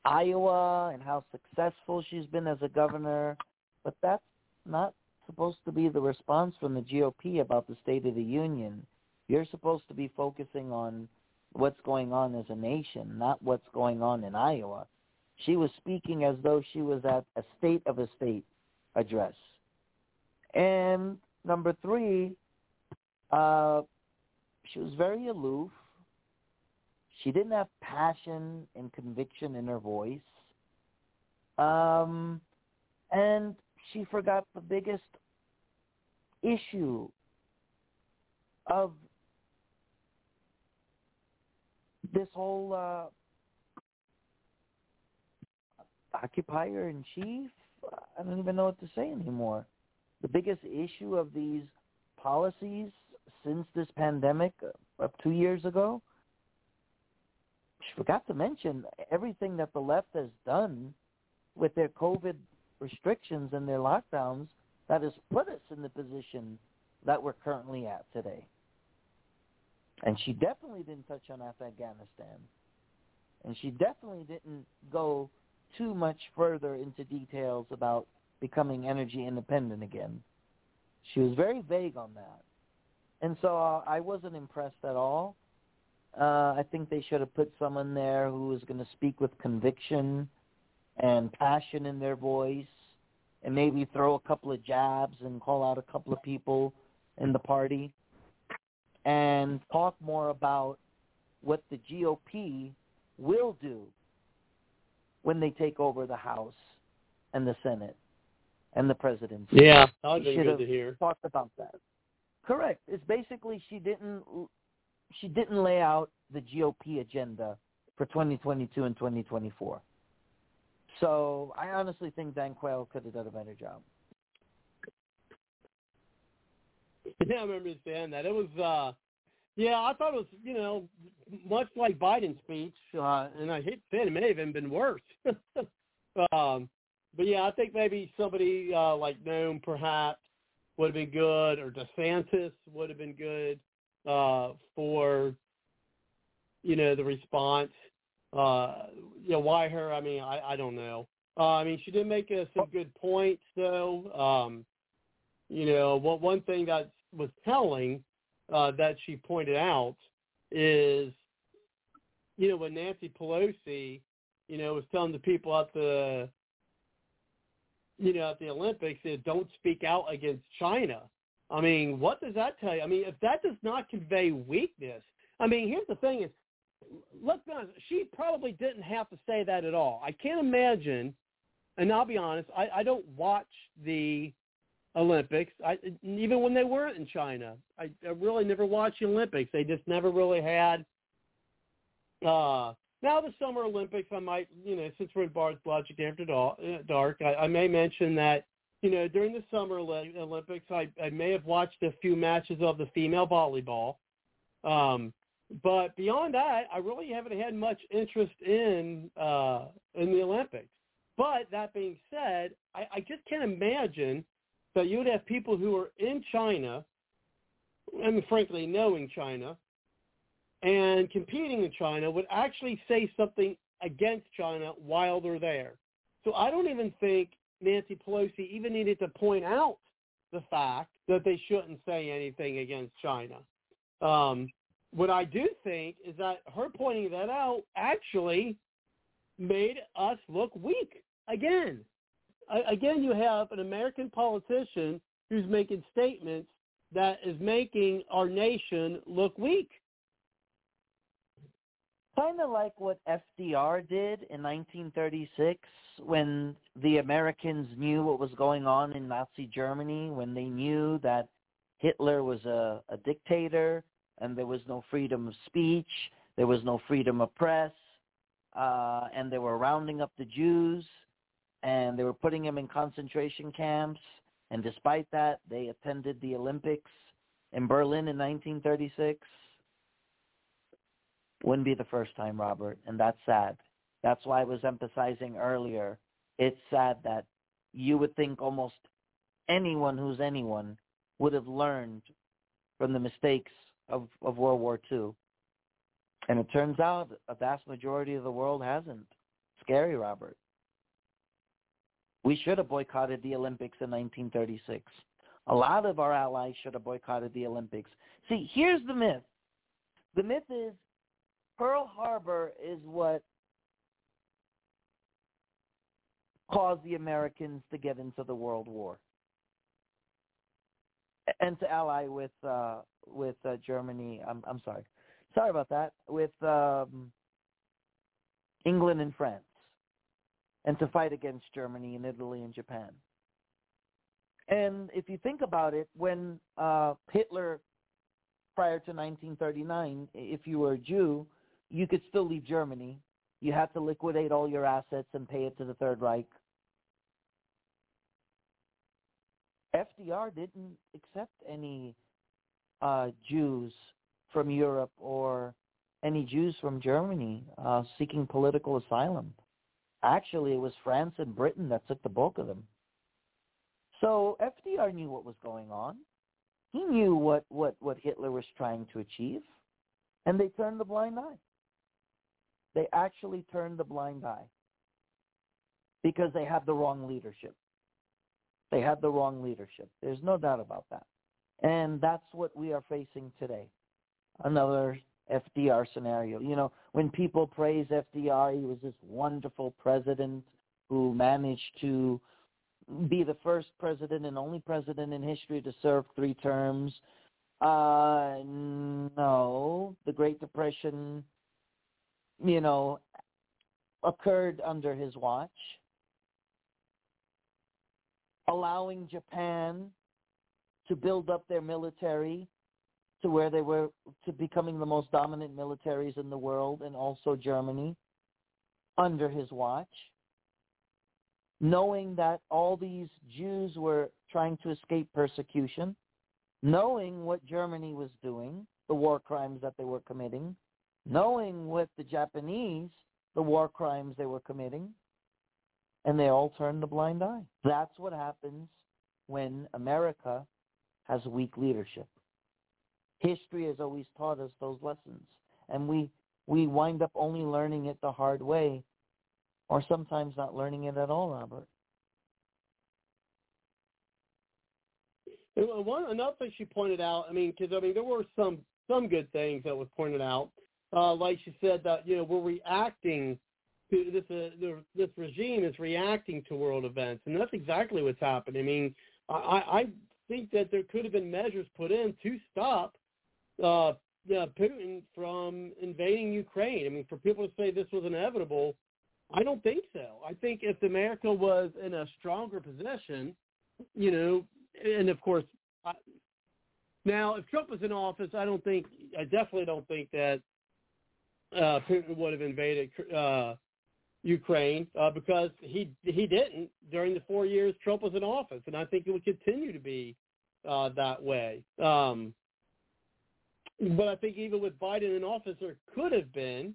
Iowa and how successful she's been as a governor, but that's not supposed to be the response from the GOP about the State of the Union. You're supposed to be focusing on what's going on as a nation, not what's going on in Iowa. She was speaking as though she was at a state of a state address. And number three, uh, she was very aloof. She didn't have passion and conviction in her voice. Um, and she forgot the biggest issue of this whole uh, occupier in chief. I don't even know what to say anymore. The biggest issue of these policies since this pandemic, uh, up two years ago, she forgot to mention everything that the left has done with their COVID restrictions and their lockdowns that has put us in the position that we're currently at today. And she definitely didn't touch on Afghanistan. And she definitely didn't go too much further into details about becoming energy independent again. She was very vague on that. And so uh, I wasn't impressed at all. Uh, I think they should have put someone there who was going to speak with conviction and passion in their voice and maybe throw a couple of jabs and call out a couple of people in the party and talk more about what the GOP will do when they take over the House and the Senate and the presidency. Yeah, that would be good to hear. Talked about that. Correct. It's basically she didn't she didn't lay out the GOP agenda for 2022 and 2024. So I honestly think Dan Quayle could have done a better job. Yeah, I remember saying that. It was, uh yeah, I thought it was, you know, much like Biden's speech, uh, and I hate saying it may have even been worse. um, but yeah, I think maybe somebody uh, like Noem perhaps would have been good, or DeSantis would have been good uh, for, you know, the response. Uh, you know, why her? I mean, I, I don't know. Uh, I mean, she did make uh, some good points, though. Um, you know, what one thing that was telling uh, that she pointed out is, you know, when Nancy Pelosi, you know, was telling the people at the, you know, at the Olympics, that don't speak out against China. I mean, what does that tell you? I mean, if that does not convey weakness, I mean, here's the thing: is let's be honest, she probably didn't have to say that at all. I can't imagine, and I'll be honest, I, I don't watch the Olympics. I even when they weren't in China, I, I really never watched the Olympics. They just never really had. Uh, now the Summer Olympics, I might, you know, since we're in Bard's Logic After Dark, I, I may mention that, you know, during the Summer Olympics, I, I may have watched a few matches of the female volleyball. Um, but beyond that, I really haven't had much interest in uh, in the Olympics. But that being said, I, I just can't imagine that you would have people who are in China, and frankly knowing China, and competing in China would actually say something against China while they're there. So I don't even think Nancy Pelosi even needed to point out the fact that they shouldn't say anything against China. Um, what I do think is that her pointing that out actually made us look weak again again, you have an American politician who's making statements that is making our nation look weak. Kind of like what FDR did in 1936 when the Americans knew what was going on in Nazi Germany, when they knew that Hitler was a, a dictator and there was no freedom of speech, there was no freedom of press, uh, and they were rounding up the Jews and they were putting them in concentration camps. And despite that, they attended the Olympics in Berlin in 1936. Wouldn't be the first time, Robert, and that's sad. That's why I was emphasizing earlier. It's sad that you would think almost anyone who's anyone would have learned from the mistakes of, of World War II. And it turns out a vast majority of the world hasn't. Scary, Robert. We should have boycotted the Olympics in 1936. A lot of our allies should have boycotted the Olympics. See, here's the myth. The myth is Pearl Harbor is what caused the Americans to get into the World War and to ally with uh, with uh, Germany. I'm I'm sorry, sorry about that. With um, England and France, and to fight against Germany and Italy and Japan. And if you think about it, when uh, Hitler, prior to 1939, if you were a Jew, you could still leave Germany. You had to liquidate all your assets and pay it to the Third Reich. FDR didn't accept any uh, Jews from Europe or any Jews from Germany uh, seeking political asylum. Actually, it was France and Britain that took the bulk of them. So FDR knew what was going on. He knew what, what, what Hitler was trying to achieve, and they turned the blind eye. They actually turned the blind eye because they had the wrong leadership. They had the wrong leadership. There's no doubt about that. And that's what we are facing today. Another FDR scenario. You know, when people praise FDR, he was this wonderful president who managed to be the first president and only president in history to serve three terms. Uh, no, the Great Depression, you know, occurred under his watch allowing Japan to build up their military to where they were to becoming the most dominant militaries in the world and also Germany under his watch knowing that all these Jews were trying to escape persecution knowing what Germany was doing the war crimes that they were committing knowing what the Japanese the war crimes they were committing and they all turn the blind eye. That's what happens when America has weak leadership. History has always taught us those lessons, and we we wind up only learning it the hard way, or sometimes not learning it at all, Robert. One another thing she pointed out, I mean, because I mean there were some some good things that was pointed out, uh, like she said that you know we're reacting this uh, this regime is reacting to world events, and that's exactly what's happened. I mean, I, I think that there could have been measures put in to stop uh, uh, Putin from invading Ukraine. I mean, for people to say this was inevitable, I don't think so. I think if America was in a stronger position, you know, and of course, I, now if Trump was in office, I don't think, I definitely don't think that uh, Putin would have invaded uh, Ukraine uh, because he he didn't during the four years Trump was in office, and I think it would continue to be uh, that way. Um, but I think even with Biden in office, there could have been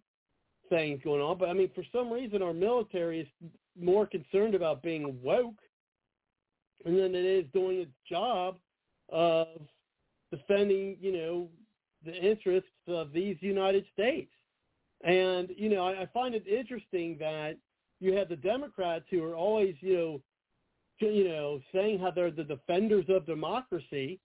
things going on. But I mean, for some reason, our military is more concerned about being woke than it is doing its job of defending, you know, the interests of these United States. And you know, I, I find it interesting that you have the Democrats who are always, you know, you know, saying how they're the defenders of democracy,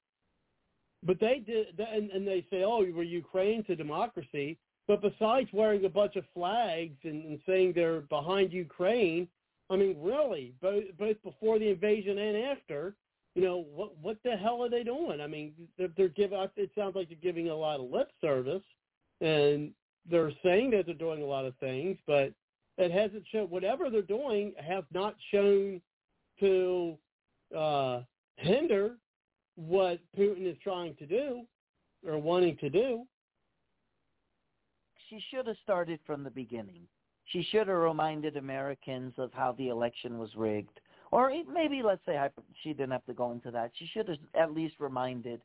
but they did, and, and they say, oh, we're Ukraine to democracy. But besides wearing a bunch of flags and, and saying they're behind Ukraine, I mean, really, both both before the invasion and after, you know, what what the hell are they doing? I mean, they're, they're giving. It sounds like they're giving a lot of lip service, and they're saying that they're doing a lot of things, but it hasn't shown whatever they're doing have not shown to uh, hinder what Putin is trying to do or wanting to do. She should have started from the beginning. She should have reminded Americans of how the election was rigged. Or maybe, let's say, she didn't have to go into that. She should have at least reminded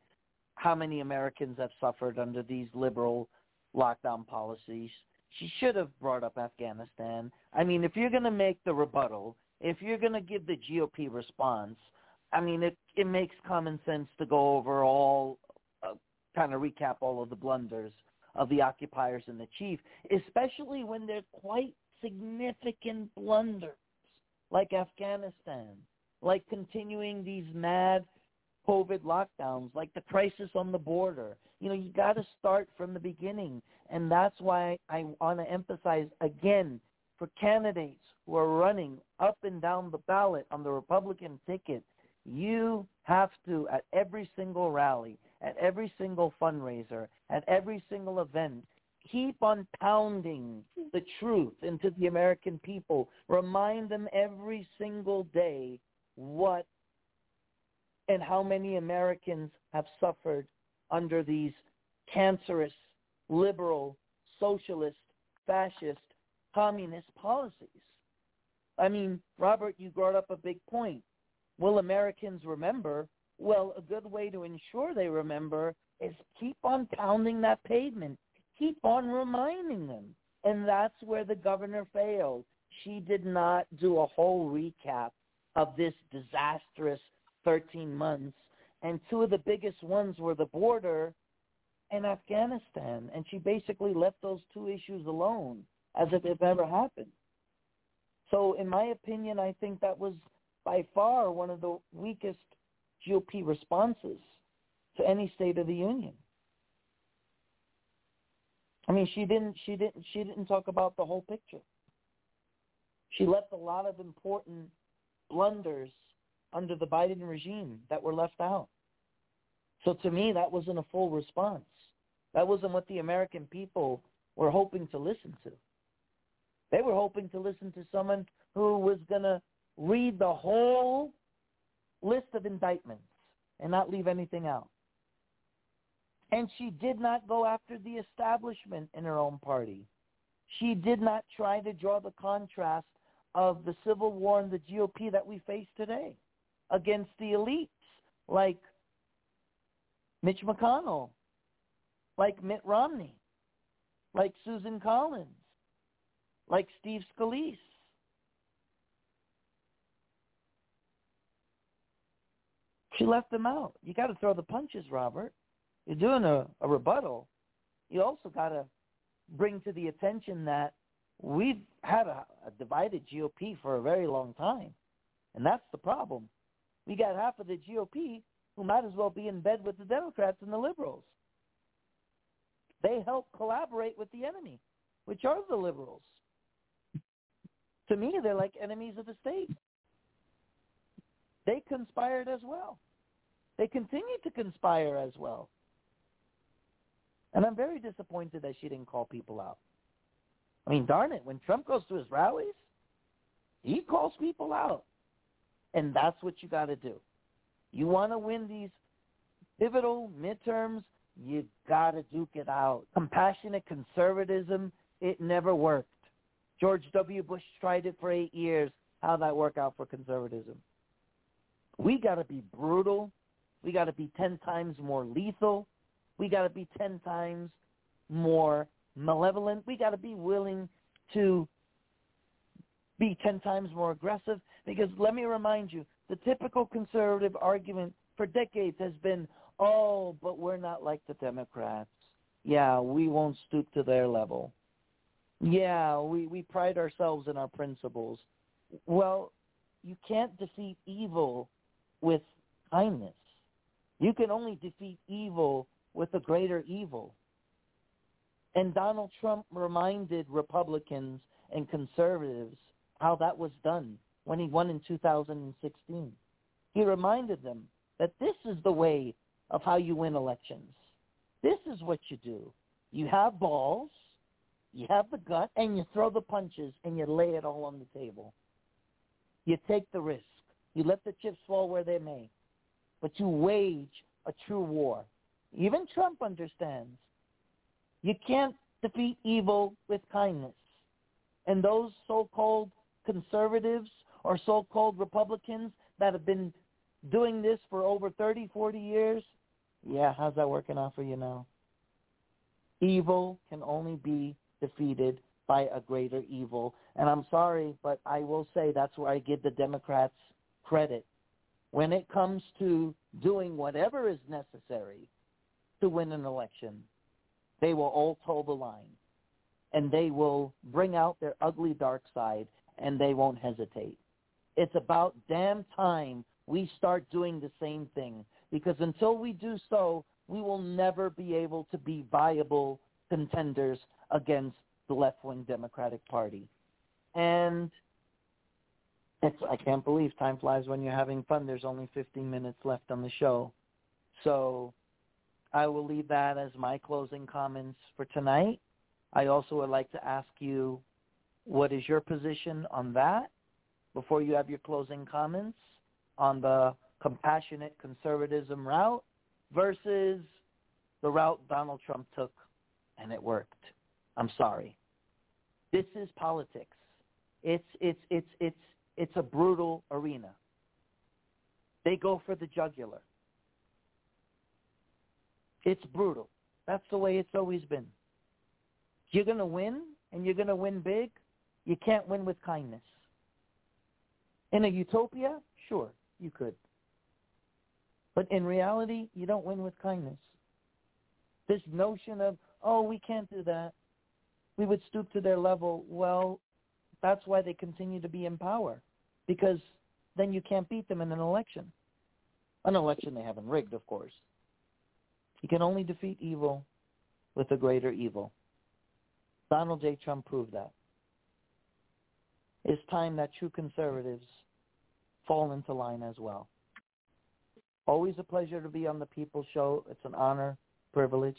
how many Americans have suffered under these liberal lockdown policies. she should have brought up Afghanistan. I mean, if you're going to make the rebuttal, if you're going to give the GOP response, I mean, it it makes common sense to go over all, uh, kind of recap all of the blunders of the occupiers and the chief, especially when they're quite significant blunders, like Afghanistan, like continuing these mad COVID lockdowns, like the crisis on the border. You know, you got to start from the beginning. And that's why I want to emphasize again for candidates who are running up and down the ballot on the Republican ticket, you have to, at every single rally, at every single fundraiser, at every single event, keep on pounding the truth into the American people. Remind them every single day what and how many Americans have suffered under these cancerous, liberal, socialist, fascist, communist policies. I mean, Robert, you brought up a big point. Will Americans remember? Well, a good way to ensure they remember is keep on pounding that pavement. Keep on reminding them. And that's where the governor failed. She did not do a whole recap of this disastrous 13 months. And two of the biggest ones were the border and Afghanistan. And she basically left those two issues alone as if it never happened. So in my opinion, I think that was by far one of the weakest GOP responses to any State of the Union. I mean, she didn't she didn't she didn't talk about the whole picture. She left a lot of important blunders under the Biden regime that were left out. So to me, that wasn't a full response. That wasn't what the American people were hoping to listen to. They were hoping to listen to someone who was going to read the whole list of indictments and not leave anything out. And she did not go after the establishment in her own party. She did not try to draw the contrast of the Civil War and the GOP that we face today against the elites like Mitch McConnell, like Mitt Romney, like Susan Collins, like Steve Scalise. She left them out. You got to throw the punches, Robert. You're doing a, a rebuttal. You also got to bring to the attention that we've had a, a divided GOP for a very long time, and that's the problem we got half of the GOP who might as well be in bed with the Democrats and the liberals. They help collaborate with the enemy, which are the liberals. To me, they're like enemies of the state. They conspired as well. They continue to conspire as well. And I'm very disappointed that she didn't call people out. I mean, darn it, when Trump goes to his rallies, he calls people out. And that's what you got to do. You want to win these pivotal midterms, you got to duke it out. Compassionate conservatism, it never worked. George W. Bush tried it for eight years. How'd that work out for conservatism? We got to be brutal. We got to be 10 times more lethal. We got to be 10 times more malevolent. We got to be willing to be 10 times more aggressive. Because let me remind you, the typical conservative argument for decades has been, oh, but we're not like the Democrats. Yeah, we won't stoop to their level. Yeah, we, we pride ourselves in our principles. Well, you can't defeat evil with kindness. You can only defeat evil with a greater evil. And Donald Trump reminded Republicans and conservatives how that was done when he won in 2016. He reminded them that this is the way of how you win elections. This is what you do. You have balls, you have the gut, and you throw the punches and you lay it all on the table. You take the risk. You let the chips fall where they may. But you wage a true war. Even Trump understands. You can't defeat evil with kindness. And those so-called conservatives or so-called Republicans that have been doing this for over 30, 40 years, yeah, how's that working out for you now? Evil can only be defeated by a greater evil. And I'm sorry, but I will say that's where I give the Democrats credit. When it comes to doing whatever is necessary to win an election, they will all toe the line. And they will bring out their ugly dark side and they won't hesitate. It's about damn time we start doing the same thing because until we do so, we will never be able to be viable contenders against the left-wing Democratic Party. And it's, I can't believe time flies when you're having fun. There's only 15 minutes left on the show. So I will leave that as my closing comments for tonight. I also would like to ask you, what is your position on that before you have your closing comments on the compassionate conservatism route versus the route Donald Trump took and it worked. I'm sorry. This is politics. It's it's it's it's it's a brutal arena. They go for the jugular. It's brutal. That's the way it's always been. You're going to win and you're going to win big. You can't win with kindness. In a utopia, sure, you could. But in reality, you don't win with kindness. This notion of, oh, we can't do that. We would stoop to their level. Well, that's why they continue to be in power, because then you can't beat them in an election. An election they haven't rigged, of course. You can only defeat evil with a greater evil. Donald J. Trump proved that. It's time that true conservatives fall into line as well. Always a pleasure to be on the People Show. It's an honor, privilege.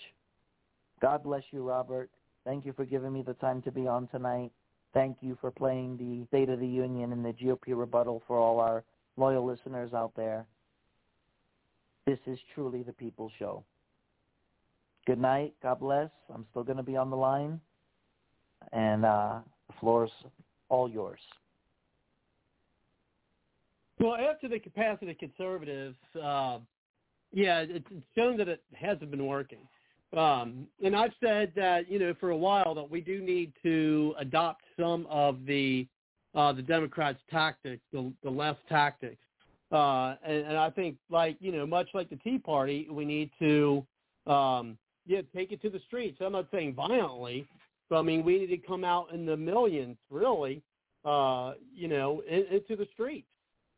God bless you, Robert. Thank you for giving me the time to be on tonight. Thank you for playing the State of the Union and the GOP rebuttal for all our loyal listeners out there. This is truly the People Show. Good night. God bless. I'm still going to be on the line. And uh, the floor's all yours. Well, after the capacity conservatives, uh, yeah, it's shown that it hasn't been working. Um, and I've said that you know for a while that we do need to adopt some of the uh, the Democrats' tactics, the, the left tactics, uh, and, and I think like you know much like the Tea Party, we need to um, yeah take it to the streets. I'm not saying violently, but I mean we need to come out in the millions, really, uh, you know, in, into the streets.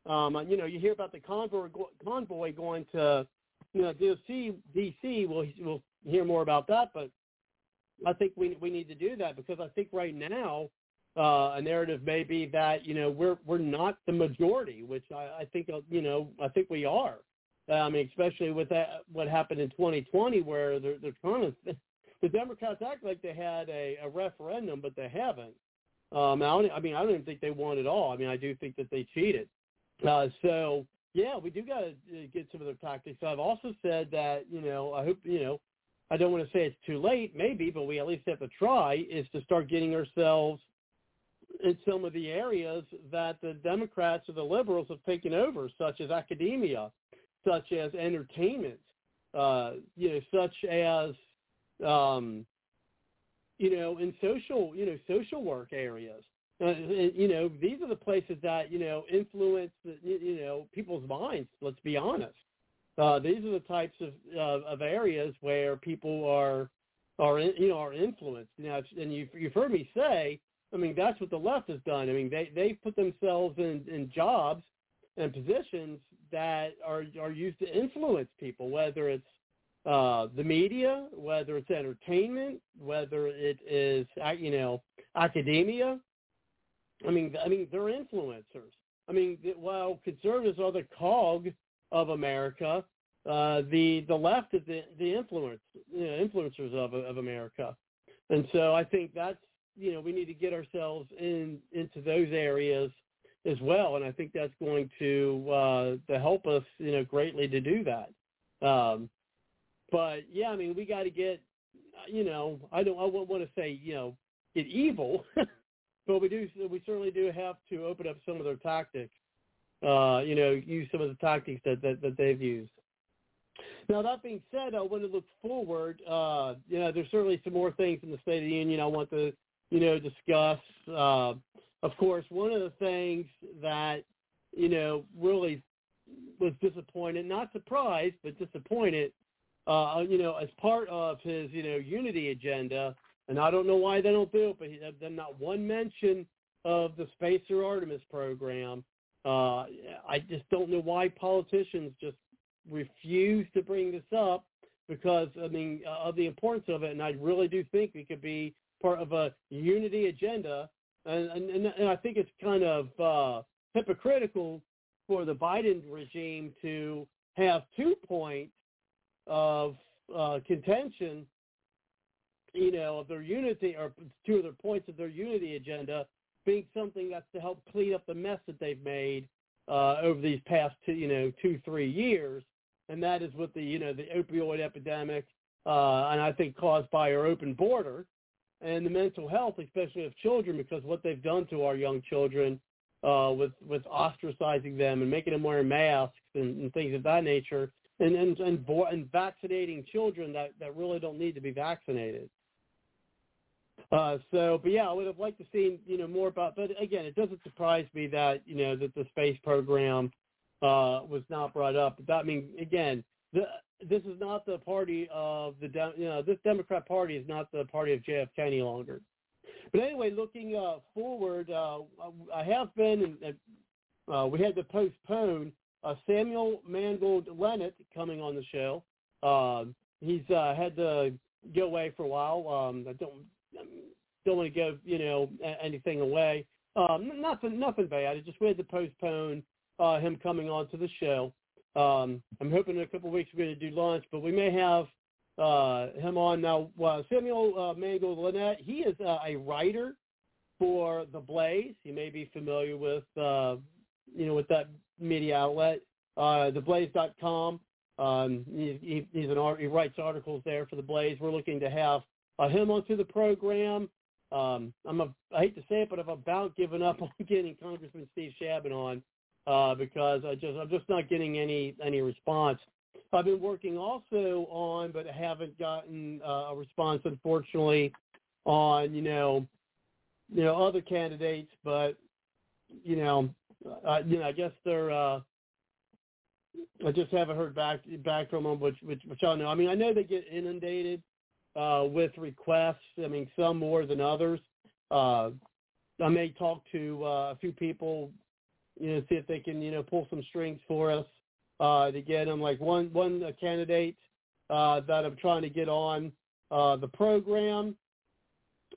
Um, you know, you hear about the convoy convoy going to, you know, DC. DC. We'll we'll hear more about that, but I think we we need to do that because I think right now uh, a narrative may be that you know we're we're not the majority, which I, I think uh, you know I think we are. I mean, especially with that what happened in 2020, where they're they're trying to the Democrats act like they had a, a referendum, but they haven't. Um, I, I mean, I don't even think they won at all. I mean, I do think that they cheated. Uh, so yeah, we do got to uh, get some of their tactics. I've also said that you know I hope you know I don't want to say it's too late, maybe, but we at least have to try is to start getting ourselves in some of the areas that the Democrats or the liberals have taken over, such as academia, such as entertainment, uh, you know, such as um, you know, in social, you know, social work areas. Uh, you know, these are the places that you know influence you know people's minds. Let's be honest. Uh, these are the types of uh, of areas where people are are you know are influenced. Know, and you've you've heard me say. I mean, that's what the left has done. I mean, they they put themselves in in jobs and positions that are are used to influence people, whether it's uh, the media, whether it's entertainment, whether it is you know academia, I mean, I mean, they're influencers. I mean, while conservatives are the cog of America, uh, the the left is the the influence you know, influencers of of America, and so I think that's you know we need to get ourselves in into those areas as well, and I think that's going to uh, to help us you know greatly to do that. Um, but yeah, I mean, we got to get you know I don't I wouldn't want to say you know get evil. but we do we certainly do have to open up some of their tactics. Uh, you know, use some of the tactics that, that, that they've used. Now that being said, I want to look forward. Uh, you know, there's certainly some more things in the State of the Union I want to, you know, discuss. Uh, of course, one of the things that, you know, really was disappointed, not surprised, but disappointed, uh, you know, as part of his, you know, unity agenda, and I don't know why they don't do it, but he, there's not one mention of the Spacer Artemis program. Uh, I just don't know why politicians just refuse to bring this up because, I mean, uh, of the importance of it, and I really do think it could be part of a unity agenda, and, and, and I think it's kind of uh, hypocritical for the Biden regime to have two points of uh, contention, you know, of their unity or two of their points of their unity agenda being something that's to help clean up the mess that they've made uh, over these past two, you know, two three years, and that is with the you know the opioid epidemic, uh, and I think caused by our open border, and the mental health, especially of children, because what they've done to our young children uh, with with ostracizing them and making them wear masks and, and things of that nature, and and and, bo- and vaccinating children that that really don't need to be vaccinated. Uh, so, but yeah, I would have liked to see you know more about. But again, it doesn't surprise me that you know that the space program uh, was not brought up. But I mean, again, the, this is not the party of the you know this Democrat Party is not the party of JFK any longer. But anyway, looking uh, forward, uh, I have been, and uh, we had to postpone uh, Samuel Mangold-Lenett coming on the show. Uh, he's uh, had to go away for a while. Um, I don't don't want to give you know anything away. Um, nothing nothing bad. I just we had to postpone uh, him coming on to the show. Um, I'm hoping in a couple of weeks we're going to do lunch, but we may have uh, him on now. Uh, Samuel uh, Mangold-Lenett, he is uh, a writer for The Blaze. You may be familiar with uh, you know with that media outlet, uh, theblaze.com. Um, he, he's an art, he writes articles there for The Blaze. We're looking to have uh, him onto the program. Um, I'm a, I hate to say it, but I've about given up on getting Congressman Steve Chabot on uh, because I just I'm just not getting any any response. I've been working also on, but haven't gotten uh, a response, unfortunately, on you know, you know other candidates. But you know, uh, you know, I guess they're. Uh, I just haven't heard back back from them, which which which I know. I mean, I know they get inundated uh, with requests. I mean, some more than others. Uh, I may talk to uh, a few people, you know, see if they can, you know, pull some strings for us uh, to get them. Like one one uh, candidate uh, that I'm trying to get on uh, the program.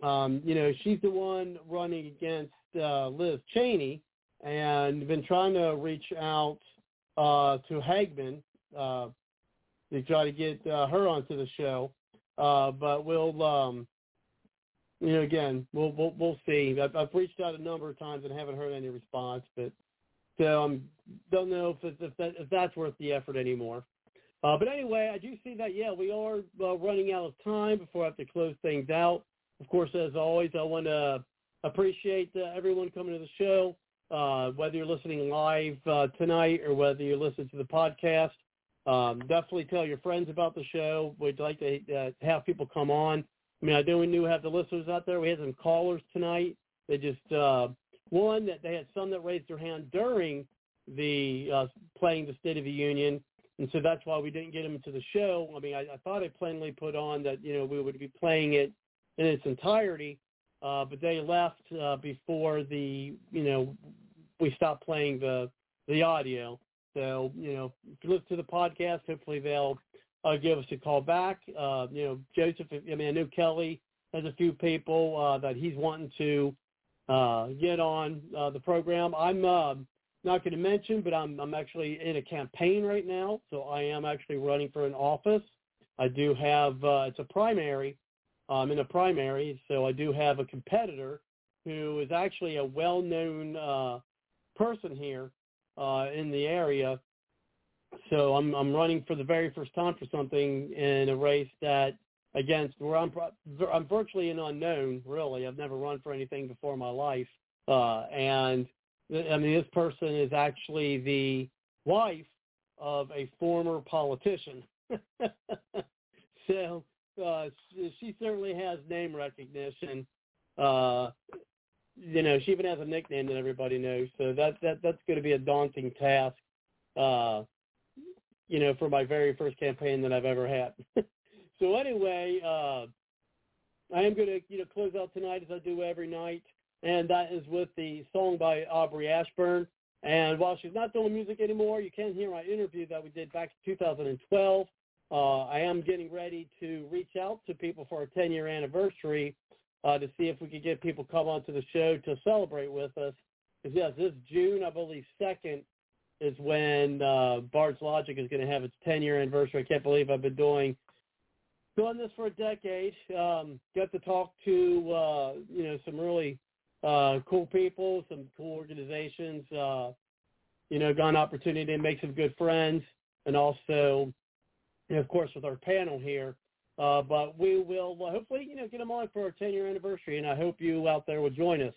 Um, you know, she's the one running against uh, Liz Cheney, and been trying to reach out uh, to Hageman uh, to try to get uh, her onto the show. Uh, but we'll, um, you know, again, we'll we'll, we'll see. I've, I've reached out a number of times and haven't heard any response, but so I um, don't know if if, that, if that's worth the effort anymore. Uh, but anyway, I do see that yeah, we are uh, running out of time before I have to close things out. Of course, as always, I want to appreciate uh, everyone coming to the show, uh, whether you're listening live uh, tonight or whether you listen to the podcast. Um, definitely tell your friends about the show. We'd like to uh, have people come on. I mean, I know we knew have the listeners out there. We had some callers tonight. They just uh, one that they had some that raised their hand during the uh, playing the State of the Union, and so that's why we didn't get them to the show. I mean, I, I thought I plainly put on that you know we would be playing it in its entirety, uh, but they left uh, before the you know we stopped playing the the audio. So, you know, if you listen to the podcast, hopefully they'll uh, give us a call back. Uh, you know, Joseph, I mean, I know Kelly has a few people uh, that he's wanting to uh, get on uh, the program. I'm uh, not going to mention, but I'm, I'm actually in a campaign right now. So I am actually running for an office. I do have, uh, it's a primary. I'm in a primary, so I do have a competitor who is actually a well-known uh, person here uh, in the area. So I'm I'm running for the very first time for something in a race that against where I'm I'm virtually an unknown. Really, I've never run for anything before in my life, uh, and I mean this person is actually the wife of a former politician. so uh, she certainly has name recognition. Uh, you know, she even has a nickname that everybody knows. So that that that's going to be a daunting task. Uh, you know, for my very first campaign that I've ever had. so anyway, uh, I am going to you know close out tonight as I do every night, and that is with the song by Aubrey Ashburn. And while she's not doing music anymore, you can hear my interview that we did back in 2012. Uh, I am getting ready to reach out to people for our 10-year anniversary uh, to see if we could get people come onto the show to celebrate with us. Because yes, this June, I believe, second is when uh, Bard's Logic is going to have its 10-year anniversary. I can't believe I've been doing doing this for a decade. Um, got to talk to uh, you know some really uh, cool people, some cool organizations. Uh, you know, got an opportunity to make some good friends, and also, and of course, with our panel here. Uh, but we will hopefully, you know, get them on for our 10-year anniversary, and I hope you out there will join us.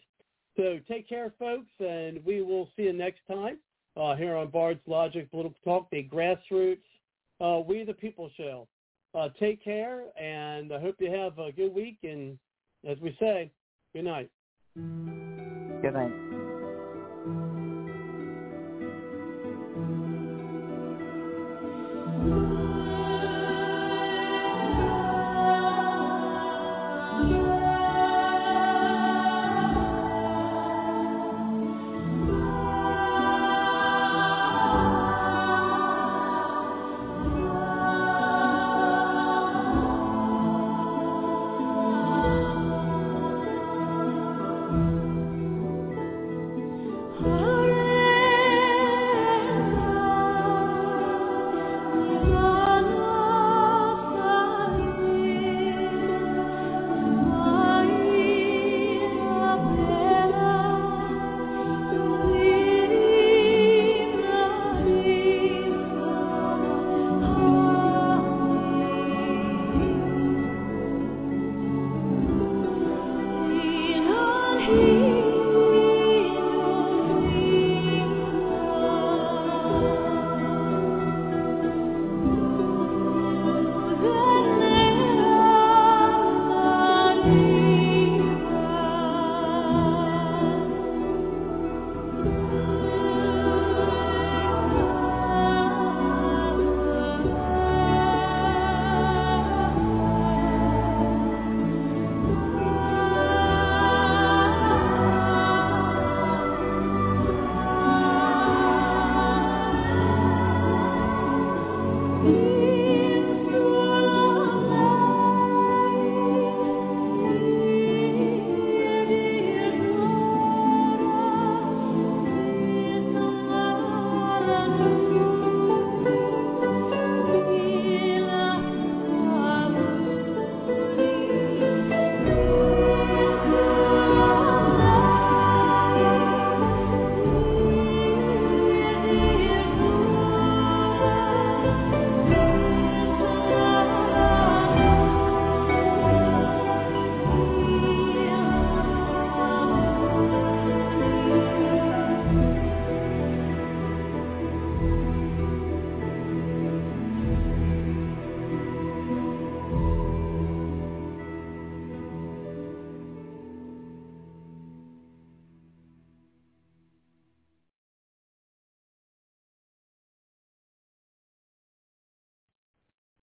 So take care, folks, and we will see you next time uh, here on Bard's Logic Political Talk, the grassroots uh, We the People show. Uh, take care, and I hope you have a good week. And as we say, good night. Good night.